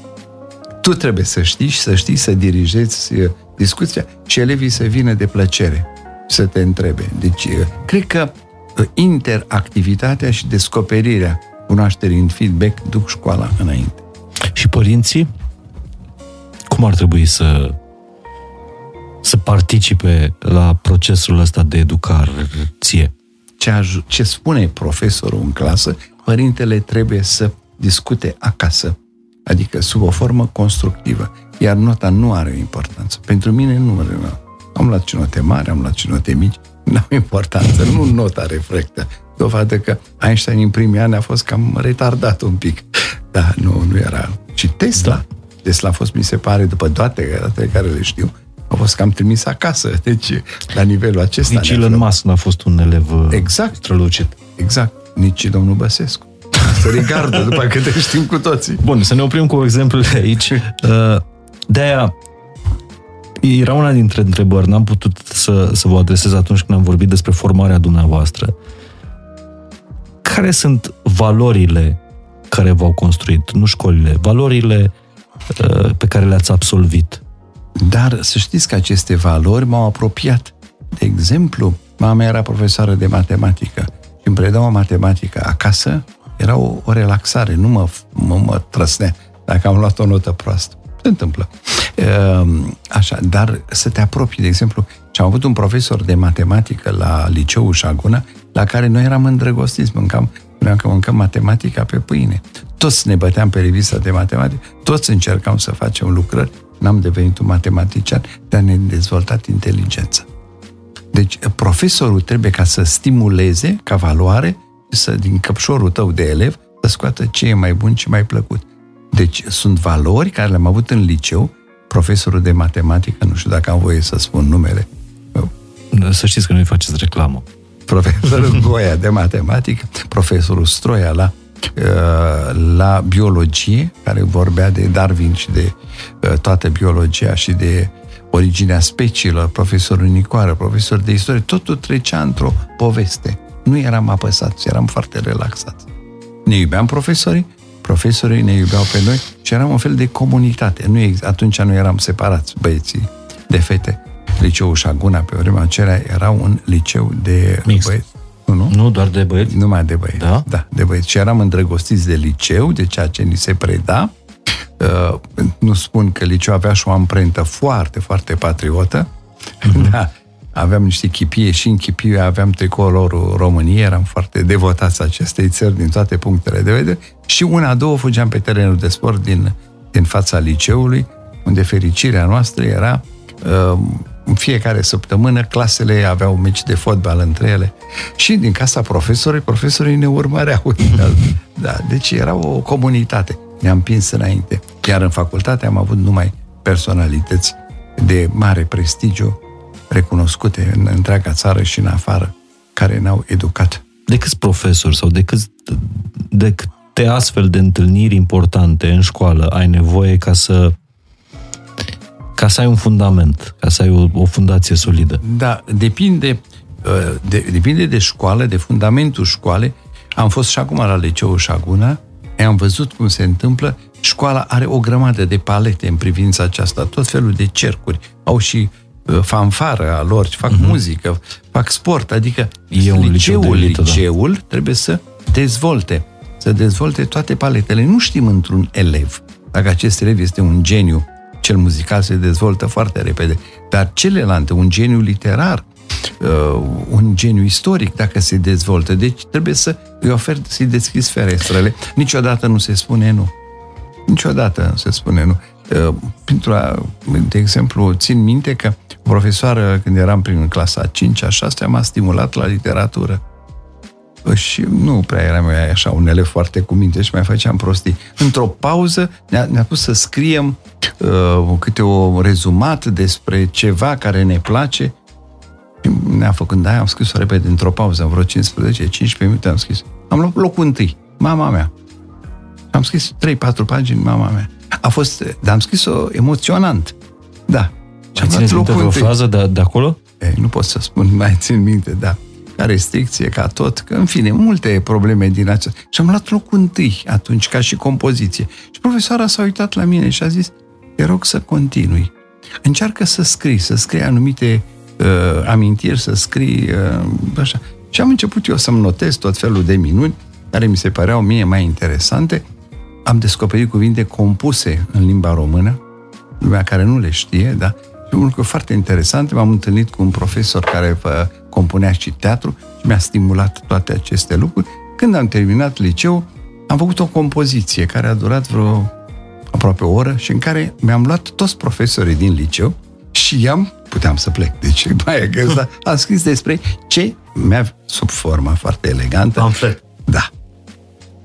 Tu trebuie să știi și să știi să dirigezi uh, discuția și elevii să vină de plăcere să te întrebe. Deci, uh, cred că uh, interactivitatea și descoperirea cunoașterii în feedback duc școala înainte. Și părinții? Cum ar trebui să să participe la procesul ăsta de educație? Ce, aj- ce spune profesorul în clasă, părintele trebuie să discute acasă, adică sub o formă constructivă, iar nota nu are o importanță. Pentru mine nu are. Am luat și note mari, am luat și note mici, nu au importanță, nu nota reflectă. Dovadă că Einstein în primii ani a fost cam retardat un pic. Da, nu, nu era. Și Tesla, da. Tesla a fost, mi se pare, după toate care le știu, a fost cam trimis acasă. Deci, la nivelul acesta... Nici Elon Musk n-a fost un elev uh, exact, strălucit. Exact. Nici domnul Băsescu. Să rigardă, după câte știm cu toții. Bun, să ne oprim cu exemplele aici. Uh, de-aia, era una dintre întrebări, n-am putut să, să vă adresez atunci când am vorbit despre formarea dumneavoastră. Care sunt valorile care v-au construit, nu școlile, valorile uh, pe care le-ați absolvit? Dar să știți că aceste valori m-au apropiat. De exemplu, mama era profesoară de matematică și îmi predau matematică acasă, era o, o relaxare, nu mă, mă, mă trăsnea dacă am luat o notă proastă. Se întâmplă. Ehm, așa, dar să te apropii, de exemplu, și am avut un profesor de matematică la liceul Șaguna, la care noi eram îndrăgostiți, mâncam, spuneam că mâncăm matematica pe pâine. Toți ne băteam pe revista de matematică, toți încercam să facem lucrări n-am devenit un matematician, dar ne-am dezvoltat inteligența. Deci, profesorul trebuie ca să stimuleze ca valoare să, din căpșorul tău de elev, să scoată ce e mai bun și mai plăcut. Deci, sunt valori care le-am avut în liceu, profesorul de matematică, nu știu dacă am voie să spun numele. Să știți că nu-i faceți reclamă. Profesorul Goia de matematică, profesorul Stroia la Uh, la biologie, care vorbea de Darwin și de uh, toată biologia și de originea speciilor, profesorul Nicoară, profesor de istorie, totul trecea într-o poveste. Nu eram apăsați, eram foarte relaxați. Ne iubeam profesorii, profesorii ne iubeau pe noi și eram un fel de comunitate. Nu, atunci nu eram separați băieții de fete. Liceul Șaguna, pe vremea aceea, era un liceu de Mixt. băieți. Nu, nu? Nu doar de băieți? Numai de băieți. Da? Da, de băieți. Și eram îndrăgostiți de liceu, de ceea ce ni se preda. Uh, nu spun că liceu avea și o amprentă foarte, foarte patriotă. Mm-hmm. Da, aveam niște chipie și în chipie aveam tricolorul României, eram foarte devotați acestei țări din toate punctele de vedere și una, două fugeam pe terenul de sport din, din fața liceului, unde fericirea noastră era uh, în fiecare săptămână clasele aveau meci de fotbal între ele și din casa profesorii, profesorii ne urmăreau. da, deci era o comunitate. Ne-am împins înainte. Iar în facultate am avut numai personalități de mare prestigiu recunoscute în întreaga țară și în afară, care ne-au educat. De câți profesori sau de, câți, de câte astfel de întâlniri importante în școală ai nevoie ca să ca să ai un fundament, ca să ai o, o fundație solidă? Da, depinde, uh, de, depinde de școală, de fundamentul școalei. Am fost și acum la liceul Șaguna, am văzut cum se întâmplă. Școala are o grămadă de palete în privința aceasta, tot felul de cercuri. Au și uh, fanfară a lor, fac uh-huh. muzică, fac sport, adică e un liceul, liceu elită, liceul da. trebuie să dezvolte, să dezvolte toate paletele. Nu știm într-un elev dacă acest elev este un geniu cel muzical se dezvoltă foarte repede, dar celelalte, un geniu literar, uh, un geniu istoric, dacă se dezvoltă, deci trebuie să îi oferi, să-i deschizi ferestrele. Niciodată nu se spune nu. Niciodată nu se spune nu. Uh, pentru a, de exemplu, țin minte că profesoară, când eram prin clasa 5-a, 6 m-a stimulat la literatură și nu prea eram așa un elev foarte cu minte și mai făceam prostii. Într-o pauză ne-a, ne pus să scriem uh, câte o rezumat despre ceva care ne place ne-a făcut, da, am scris-o repede într-o pauză, în vreo 15-15 minute am scris. Am luat locul întâi, mama mea. Am scris 3-4 pagini, mama mea. A fost, dar am scris-o emoționant. Da. Și am luat locul o frază de, de acolo? E, nu pot să spun, mai țin minte, da ca restricție, ca tot, că în fine, multe probleme din acestea. Și am luat locul întâi atunci, ca și compoziție. Și profesoara s-a uitat la mine și a zis, te rog să continui. Încearcă să scrii, să scrii anumite uh, amintiri, să scrii uh, așa. Și am început eu să-mi notez tot felul de minuni care mi se păreau mie mai interesante. Am descoperit cuvinte compuse în limba română, lumea care nu le știe, da? Și un lucru foarte interesant, m-am întâlnit cu un profesor care compunea și teatru și mi-a stimulat toate aceste lucruri. Când am terminat liceu, am făcut o compoziție care a durat vreo aproape o oră și în care mi-am luat toți profesorii din liceu și i-am, puteam să plec, deci mai că am scris despre ce mi-a, sub forma foarte elegantă. Pamflet. Da.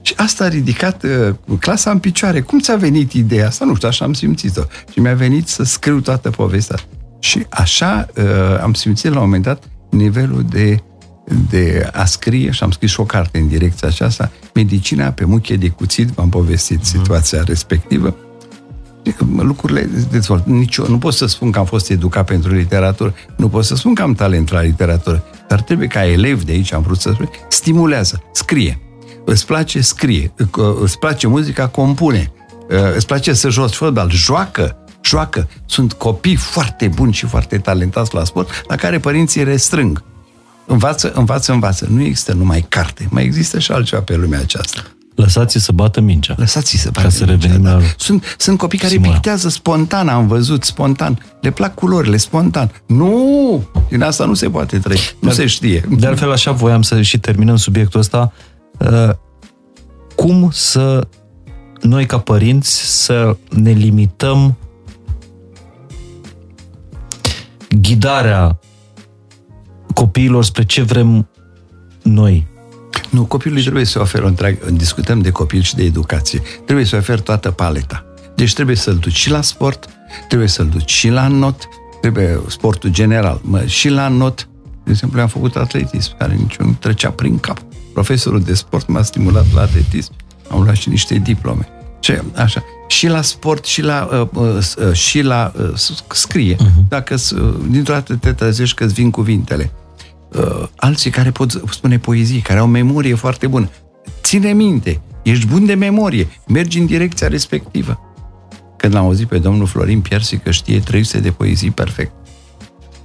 Și asta a ridicat uh, clasa în picioare. Cum ți-a venit ideea asta? Nu știu, așa am simțit-o. Și mi-a venit să scriu toată povestea. Și așa uh, am simțit la un moment dat nivelul de, de a scrie și am scris și o carte în direcția aceasta, Medicina pe muche de cuțit, v-am povestit uh-huh. situația respectivă, lucrurile dezvolt. Nici eu, nu pot să spun că am fost educat pentru literatură, nu pot să spun că am talent la literatură, dar trebuie ca elev de aici, am vrut să spun, stimulează, scrie. Îți place, scrie. Îți place muzica, compune. Îți place să joci fotbal, joacă joacă. Sunt copii foarte buni și foarte talentați la sport, la care părinții restrâng. Învață, învață, învață. Nu există numai carte, mai există și altceva pe lumea aceasta. Lăsați-i să bată mingea. Lăsați-i să bată Ca să revenim da. la... Sunt, sunt copii care Simula. pictează spontan, am văzut, spontan. Le plac culorile, spontan. Nu! Din asta nu se poate trăi. Nu se știe. De altfel, așa voiam să și terminăm subiectul ăsta. Uh, cum să noi, ca părinți, să ne limităm ghidarea copiilor spre ce vrem noi. Nu, copilului trebuie să oferi o întreagă, discutăm de copil și de educație, trebuie să oferi toată paleta. Deci trebuie să-l duci și la sport, trebuie să-l duci și la not, trebuie sportul general, mă, și la not. De exemplu, am făcut atletism, care nici nu trecea prin cap. Profesorul de sport m-a stimulat la atletism, am luat și niște diplome. Ce, așa. și la sport și la, uh, uh, și la uh, scrie. Uh-huh. Dacă uh, dintr-o dată te trezești că îți vin cuvintele. Uh, alții care pot spune poezii, care au memorie foarte bună. Ține minte, ești bun de memorie, mergi în direcția respectivă. Când l-am auzit pe domnul Florin Piersi că știe 300 de poezii perfect.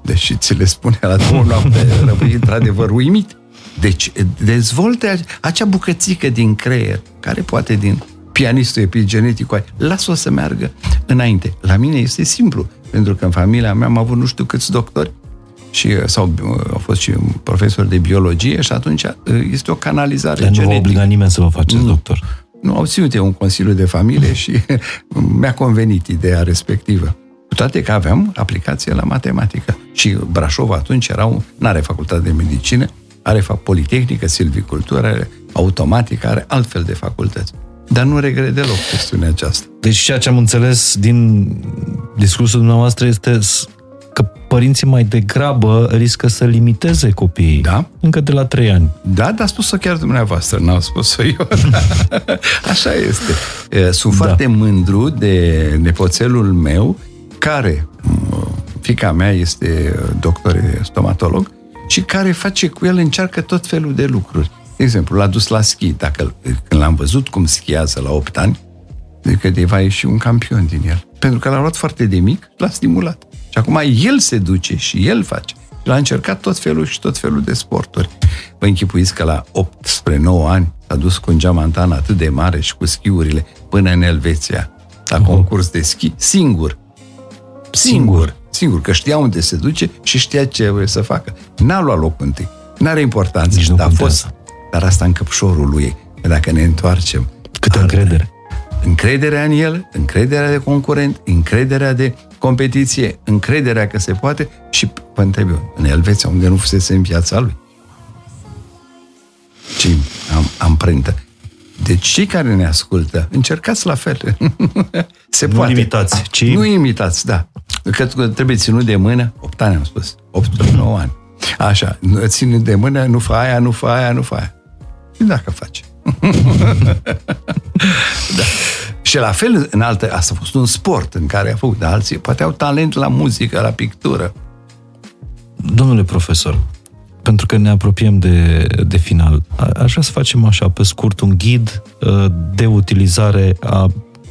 Deși ți le spune la două noapte, rămâi într-adevăr uimit. Deci dezvolte acea bucățică din creier, care poate din pianistul epigenetic, lasă-o să meargă înainte. La mine este simplu, pentru că în familia mea am avut nu știu câți doctori și, uh, sau uh, au fost și profesori de biologie și atunci uh, este o canalizare Dar genetică. nu vă obliga nimeni să vă faceți nu. doctor. Nu, au ținut eu un consiliu de familie și mi-a convenit ideea respectivă. Cu toate că aveam aplicație la matematică. Și Brașov atunci era un, n-are facultate de medicină, are fapt politehnică, silvicultură, are automatică, are altfel de facultăți. Dar nu regret deloc chestiunea aceasta. Deci ceea ce am înțeles din discursul dumneavoastră este că părinții mai degrabă riscă să limiteze copiii. Da. Încă de la trei ani. Da, dar a spus-o chiar dumneavoastră, n-am spus-o eu. Așa este. Sunt da. foarte mândru de nepoțelul meu, care, fica mea este doctor stomatolog, și care face cu el, încearcă tot felul de lucruri. De exemplu, l-a dus la schi. Dacă, când l-am văzut cum schiază la 8 ani, zic că va ieși un campion din el. Pentru că l-a luat foarte de mic, l-a stimulat. Și acum el se duce și el face. Și l-a încercat tot felul și tot felul de sporturi. Vă închipuiți că la 8 spre 9 ani s-a dus cu un geamantan atât de mare și cu schiurile până în Elveția, la uh-huh. concurs de schi, singur. Singur. Singur, că știa unde se duce și știa ce trebuie să facă. N-a luat locul întâi. N-are importanță. Nici dar a fost, dar asta în căpșorul lui. Că dacă ne întoarcem... Câtă încredere. Încrederea în el, încrederea de concurent, încrederea de competiție, încrederea că se poate și, vă întreb eu, în Elveția, unde nu fusese în viața lui. Ci am, amprentă. Deci cei care ne ascultă, încercați la fel. se nu poate. imitați, ci... Nu imitați, da. Că trebuie ținut de mână, 8 ani am spus, 8 9 ani. Așa, ține de mână, nu fa aia, nu fa aia, nu fa aia. Și dacă face. da. Și la fel, în alte, asta a fost un sport în care a făcut, de alții poate au talent la muzică, la pictură. Domnule profesor, pentru că ne apropiem de, de final, aș vrea să facem așa, pe scurt, un ghid uh, de utilizare a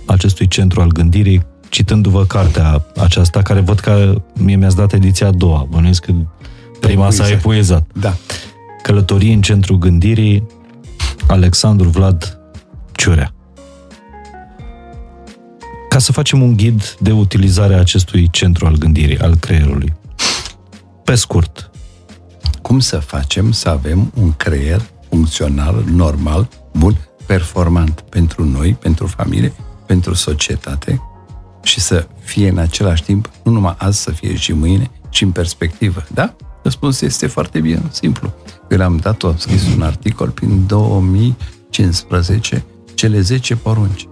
acestui centru al gândirii, citându-vă cartea aceasta, care văd că mie mi-ați dat ediția a doua. Bănuiesc că prima s-a epuizat. Da. Călătorie în centru gândirii, Alexandru Vlad Ciurea. Ca să facem un ghid de utilizare a acestui centru al gândirii, al creierului. Pe scurt. Cum să facem să avem un creier funcțional, normal, bun, performant pentru noi, pentru familie, pentru societate și să fie în același timp, nu numai azi, să fie și mâine, și în perspectivă. Da? Răspunsul este foarte bine, simplu. Eu le-am dat, am scris un articol prin 2015, cele 10 porunci.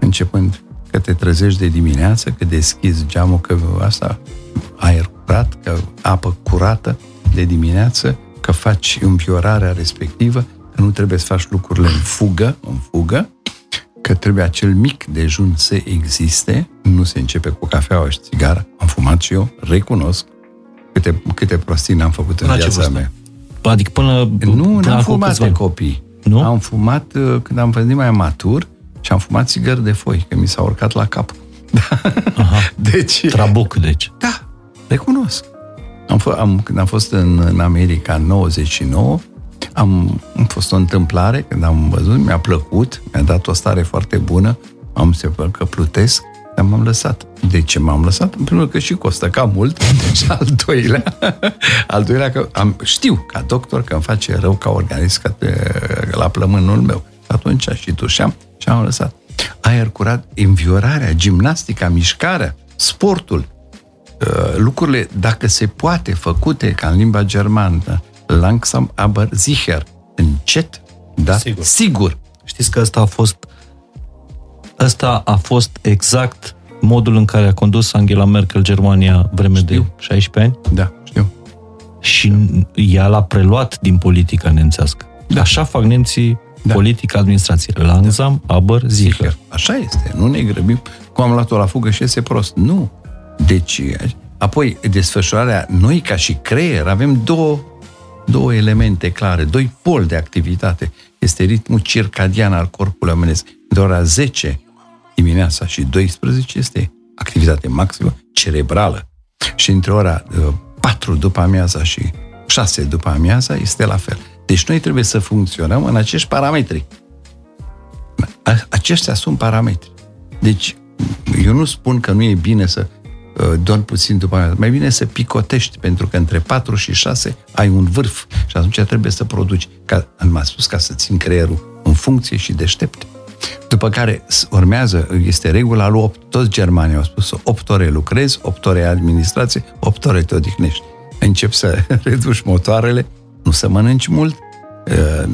Începând că te trezești de dimineață, că deschizi geamul, că asta, aer curat, că apă curată de dimineață, că faci înviorarea respectivă, că nu trebuie să faci lucrurile în fugă, în fugă, că trebuie acel mic dejun să existe, nu se începe cu cafeaua și țigara. Am fumat și eu, recunosc, câte, câte prostii n-am făcut în viața mea. Adică până... Nu, n-am fumat de copii. Nu? Am fumat uh, când am venit mai matur și am fumat țigări de foi, că mi s-a urcat la cap. Aha. Deci... Trabuc, deci. Da, recunosc. Am, f- am, când am fost în, în America în 99, am, am fost o întâmplare, când am văzut, mi-a plăcut, mi-a dat o stare foarte bună, am se că plutesc, dar m-am lăsat. De ce m-am lăsat? În primul rând că și costă cam mult și al doilea, al doilea că am, știu ca doctor că îmi face rău ca organism ca te, la plămânul meu. Atunci și tușeam și am lăsat. Aer curat, înviorarea, gimnastica, mișcarea, sportul, lucrurile, dacă se poate, făcute ca în limba germană, langsam aber sicher, încet, da? Sigur. Sigur. Știți că ăsta a fost ăsta a fost exact modul în care a condus Angela Merkel Germania vreme Știu. de 16 ani Da, știu. și ea l-a preluat din politica nemțească. Da. Așa fac nemții Da. Politică, administrație. Langsam, da. aber, sicher. Așa este. Nu ne grăbim. Cum am luat-o la fugă și iese prost. Nu. Deci, apoi, desfășurarea, noi ca și creier, avem două, două elemente clare, doi poli de activitate. Este ritmul circadian al corpului omenesc. De ora 10 dimineața și 12 este activitate maximă cerebrală. Și între ora 4 uh, după amiaza și 6 după amiaza este la fel. Deci noi trebuie să funcționăm în acești parametri. Aceștia sunt parametri. Deci, eu nu spun că nu e bine să uh, dormi puțin după amiază. Mai bine să picotești, pentru că între 4 și 6 ai un vârf și atunci trebuie să produci. Ca, am spus ca să țin creierul în funcție și deștept. După care urmează, este regula lui 8, toți germanii au spus 8 ore lucrezi, 8 ore administrație, 8 ore te odihnești. Încep să reduci motoarele, nu să mănânci mult,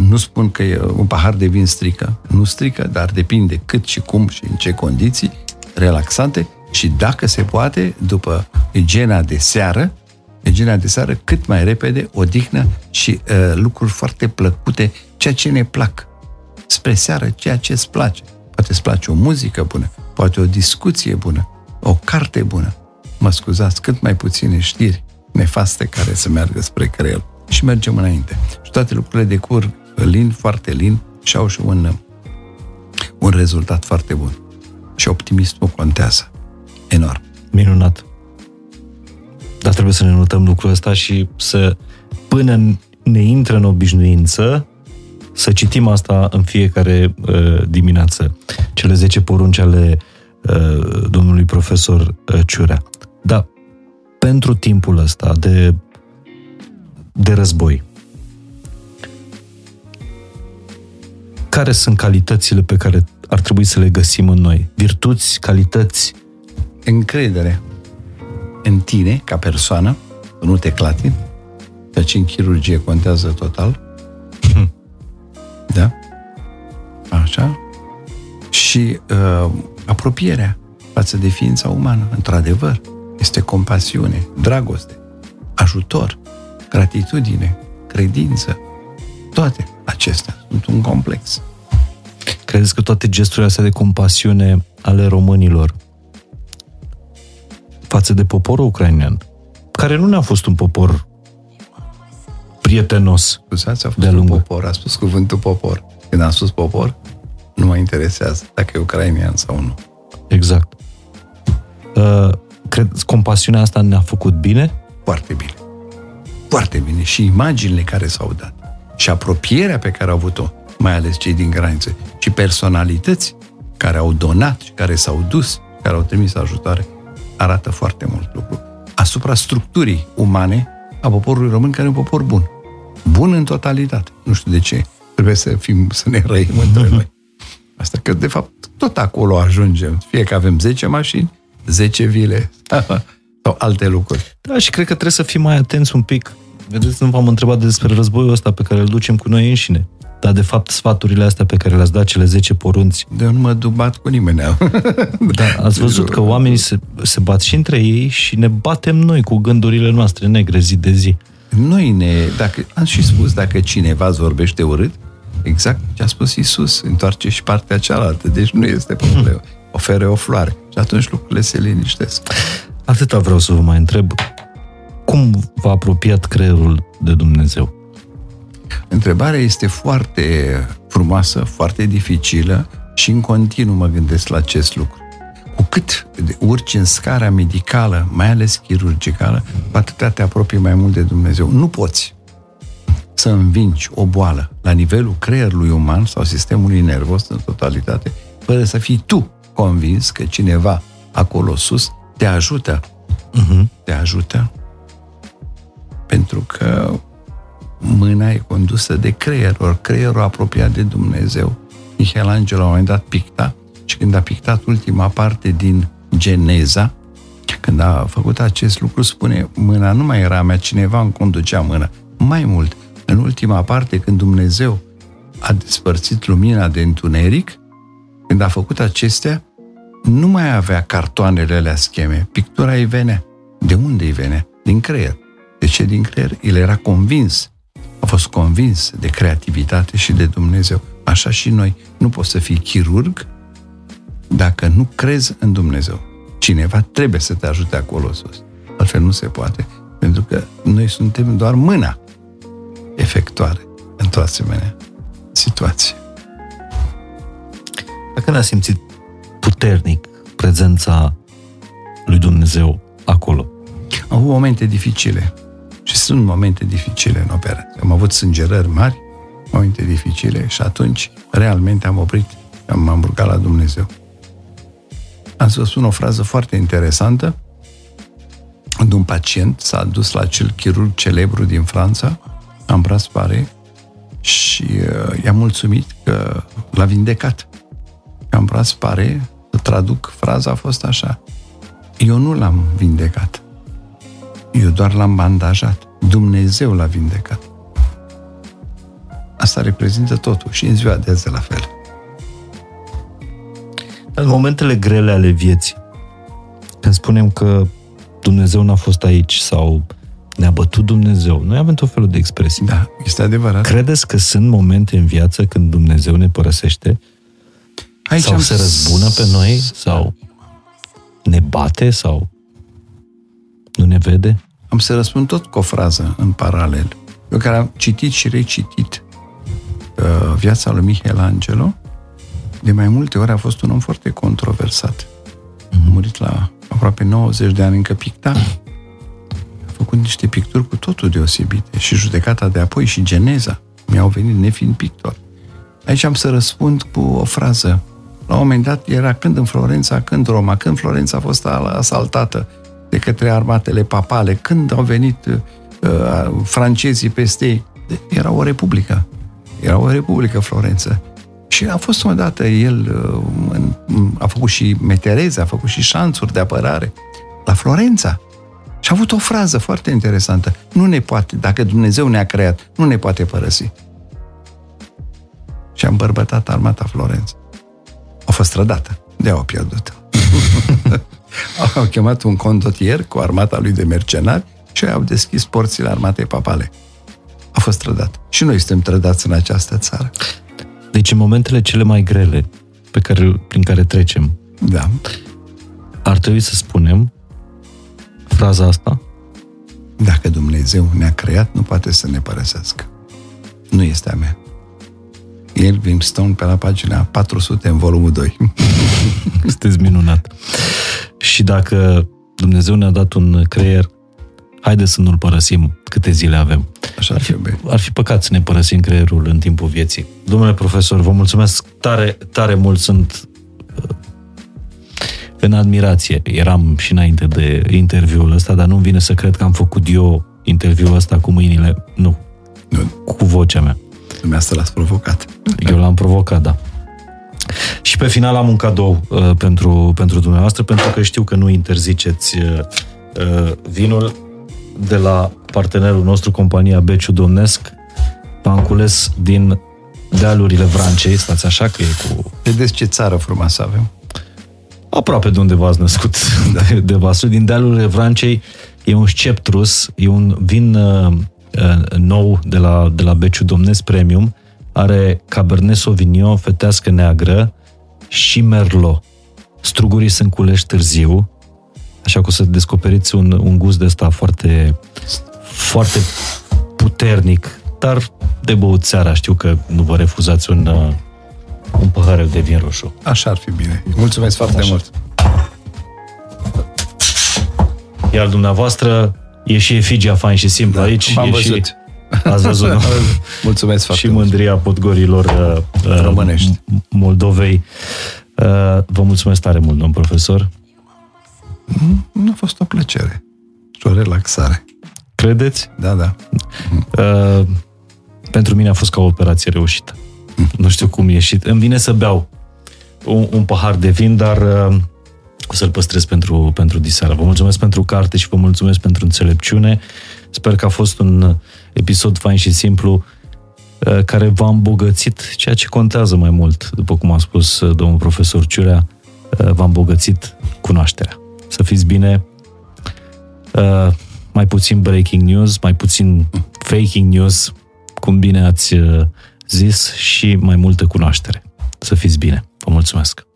nu spun că un pahar de vin strică, nu strică, dar depinde cât și cum și în ce condiții, relaxante și dacă se poate, după igiena de seară, igiena de seară cât mai repede, odihnă și uh, lucruri foarte plăcute, ceea ce ne plac spre seară ceea ce îți place. Poate îți place o muzică bună, poate o discuție bună, o carte bună. Mă scuzați, cât mai puține știri nefaste care să meargă spre creier și mergem înainte. Și toate lucrurile decur lin, foarte lin și au și un, un rezultat foarte bun. Și optimismul contează. Enorm. Minunat. Dar trebuie să ne notăm lucrul ăsta și să, până ne intră în obișnuință, să citim asta în fiecare uh, dimineață, cele 10 porunci ale uh, domnului profesor uh, Ciurea. Dar pentru timpul ăsta de, de război, care sunt calitățile pe care ar trebui să le găsim în noi? Virtuți, calități? Încredere în tine, ca persoană, nu te clatin, ceea în chirurgie contează total. Hm da? Așa? Și uh, apropierea față de ființa umană, într-adevăr, este compasiune, dragoste, ajutor, gratitudine, credință. Toate acestea sunt un complex. Credeți că toate gesturile astea de compasiune ale românilor față de poporul ucrainean, care nu ne-a fost un popor prietenos. Scuzați, a fost un popor, a spus cuvântul popor. Când am spus popor, nu mă interesează dacă e ucrainian sau nu. Exact. Uh, cred, compasiunea asta ne-a făcut bine? Foarte bine. Foarte bine. Și imaginile care s-au dat. Și apropierea pe care au avut-o, mai ales cei din granițe. Și personalități care au donat și care s-au dus, care au trimis ajutoare, arată foarte mult lucru. Asupra structurii umane a poporului român, care e un popor bun bun în totalitate. Nu știu de ce trebuie să fim, să ne răim între noi. Asta că, de fapt, tot acolo ajungem. Fie că avem 10 mașini, 10 vile sau alte lucruri. Da, și cred că trebuie să fim mai atenți un pic. Vedeți, nu v-am întrebat despre războiul ăsta pe care îl ducem cu noi înșine. Dar, de fapt, sfaturile astea pe care le-ați dat, cele 10 porunți... De nu mă dubat cu nimeni. da, ați văzut că oamenii se, se bat și între ei și ne batem noi cu gândurile noastre negre zi de zi noi ne, dacă, am și spus, dacă cineva îți vorbește urât, exact ce a spus Isus, întoarce și partea cealaltă, deci nu este problemă. Oferă o floare și atunci lucrurile se liniștesc. Atâta vreau să vă mai întreb. Cum v-a apropiat creierul de Dumnezeu? Întrebarea este foarte frumoasă, foarte dificilă și în continuu mă gândesc la acest lucru cu cât urci în scara medicală, mai ales chirurgicală, cu atât te apropii mai mult de Dumnezeu. Nu poți să învingi o boală la nivelul creierului uman sau sistemului nervos în totalitate, fără să fii tu convins că cineva acolo sus te ajută. Uh-huh. Te ajută pentru că mâna e condusă de creier, ori creierul apropiat de Dumnezeu. Michelangelo, la un moment dat, picta și când a pictat ultima parte din Geneza, când a făcut acest lucru, spune, mâna nu mai era a mea, cineva îmi conducea mâna. Mai mult, în ultima parte, când Dumnezeu a despărțit lumina de întuneric, când a făcut acestea, nu mai avea cartoanele alea scheme, pictura îi venea. De unde îi venea? Din creier. De ce din creier? El era convins, a fost convins de creativitate și de Dumnezeu. Așa și noi. Nu poți să fii chirurg dacă nu crezi în Dumnezeu. Cineva trebuie să te ajute acolo sus. Altfel nu se poate. Pentru că noi suntem doar mâna efectoare într-o asemenea situație. Dacă ne-a simțit puternic prezența lui Dumnezeu acolo? Am avut momente dificile și sunt momente dificile în operație. Am avut sângerări mari, momente dificile și atunci realmente am oprit, m-am rugat la Dumnezeu. Am să vă spun o frază foarte interesantă. Când un pacient s-a dus la acel chirurg celebru din Franța, Ambras Pare, și uh, i-a mulțumit că l-a vindecat. Ambras Pare, să traduc, fraza a fost așa. Eu nu l-am vindecat. Eu doar l-am bandajat. Dumnezeu l-a vindecat. Asta reprezintă totul și în ziua de azi la fel. În momentele grele ale vieții, când spunem că Dumnezeu n-a fost aici sau ne-a bătut Dumnezeu, noi avem tot felul de expresii. Da, este adevărat. Credeți că sunt momente în viață când Dumnezeu ne părăsește? Aici sau am... se răzbună pe noi? Sau ne bate? Sau nu ne vede? Am să răspund tot cu o frază în paralel. Eu care am citit și recitit uh, viața lui Michelangelo, de mai multe ori a fost un om foarte controversat. Mm-hmm. A murit la aproape 90 de ani încă picta. A făcut niște picturi cu totul deosebite. Și judecata de apoi și geneza mi-au venit nefiind pictor. Aici am să răspund cu o frază. La un moment dat era când în Florența, când Roma, când Florența a fost asaltată de către armatele papale, când au venit uh, francezii peste ei. Era o republică. Era o republică Florența. Și a fost odată el, uh, a făcut și metereze, a făcut și șanțuri de apărare la Florența. Și a avut o frază foarte interesantă. Nu ne poate, dacă Dumnezeu ne-a creat, nu ne poate părăsi. Și a îmbărbătat armata Florența. A fost trădată. de au pierdut. au chemat un condotier cu armata lui de mercenari și au deschis porțile armatei papale. A fost trădat. Și noi suntem trădați în această țară. Deci în momentele cele mai grele pe care, prin care trecem, da. ar trebui să spunem fraza asta? Dacă Dumnezeu ne-a creat, nu poate să ne părăsească. Nu este a mea. Irving Stone pe la pagina 400 în volumul 2. Sunteți minunat. Și dacă Dumnezeu ne-a dat un creier, haide să nu-l părăsim câte zile avem. Așa ar fi, ar fi păcat să ne părăsim creierul în timpul vieții. Domnule profesor, vă mulțumesc tare, tare mult, sunt uh, în admirație. Eram și înainte de interviul ăsta, dar nu-mi vine să cred că am făcut eu interviul ăsta cu mâinile, nu, nu. cu vocea mea. Dumneavoastră l-ați provocat. Eu l-am provocat, da. Și pe final am un cadou uh, pentru, pentru dumneavoastră, pentru că știu că nu interziceți uh, uh vinul de la partenerul nostru, compania Beciu Domnesc, pancules din dealurile Vrancei, stați așa că e cu... Vedeți ce țară frumoasă avem. Aproape de unde v-ați născut, da. de, de Vasul. Din dealurile Vrancei e un sceptrus, e un vin uh, uh, nou de la, de la Beciu Domnesc Premium, are Cabernet Sauvignon, fetească neagră și Merlot. Strugurii sunt culeși târziu, așa că o să descoperiți un, un gust de ăsta foarte, foarte puternic, dar de băut seara. Știu că nu vă refuzați un, uh, un pahar de vin roșu. Așa ar fi bine. Mulțumesc foarte așa. mult. Iar dumneavoastră e și efigia fain și simplu da, aici. M-am e văzut. Și, ați văzut, nu? Mulțumesc foarte Și mândria mult. podgorilor uh, Românești. Moldovei. Uh, vă mulțumesc tare mult, domn profesor. Nu a fost o plăcere și o relaxare. Credeți? Da, da. Uh, pentru mine a fost ca o operație reușită. Nu știu cum e ieșit. Îmi vine să beau un, un pahar de vin, dar uh, o să-l păstrez pentru, pentru diseară. Vă mulțumesc pentru carte și vă mulțumesc pentru înțelepciune. Sper că a fost un episod fain și simplu uh, care v-a îmbogățit ceea ce contează mai mult, după cum a spus uh, domnul profesor Ciurea, uh, v-a îmbogățit cunoașterea. Să fiți bine, mai puțin breaking news, mai puțin faking news, cum bine ați zis, și mai multă cunoaștere. Să fiți bine. Vă mulțumesc!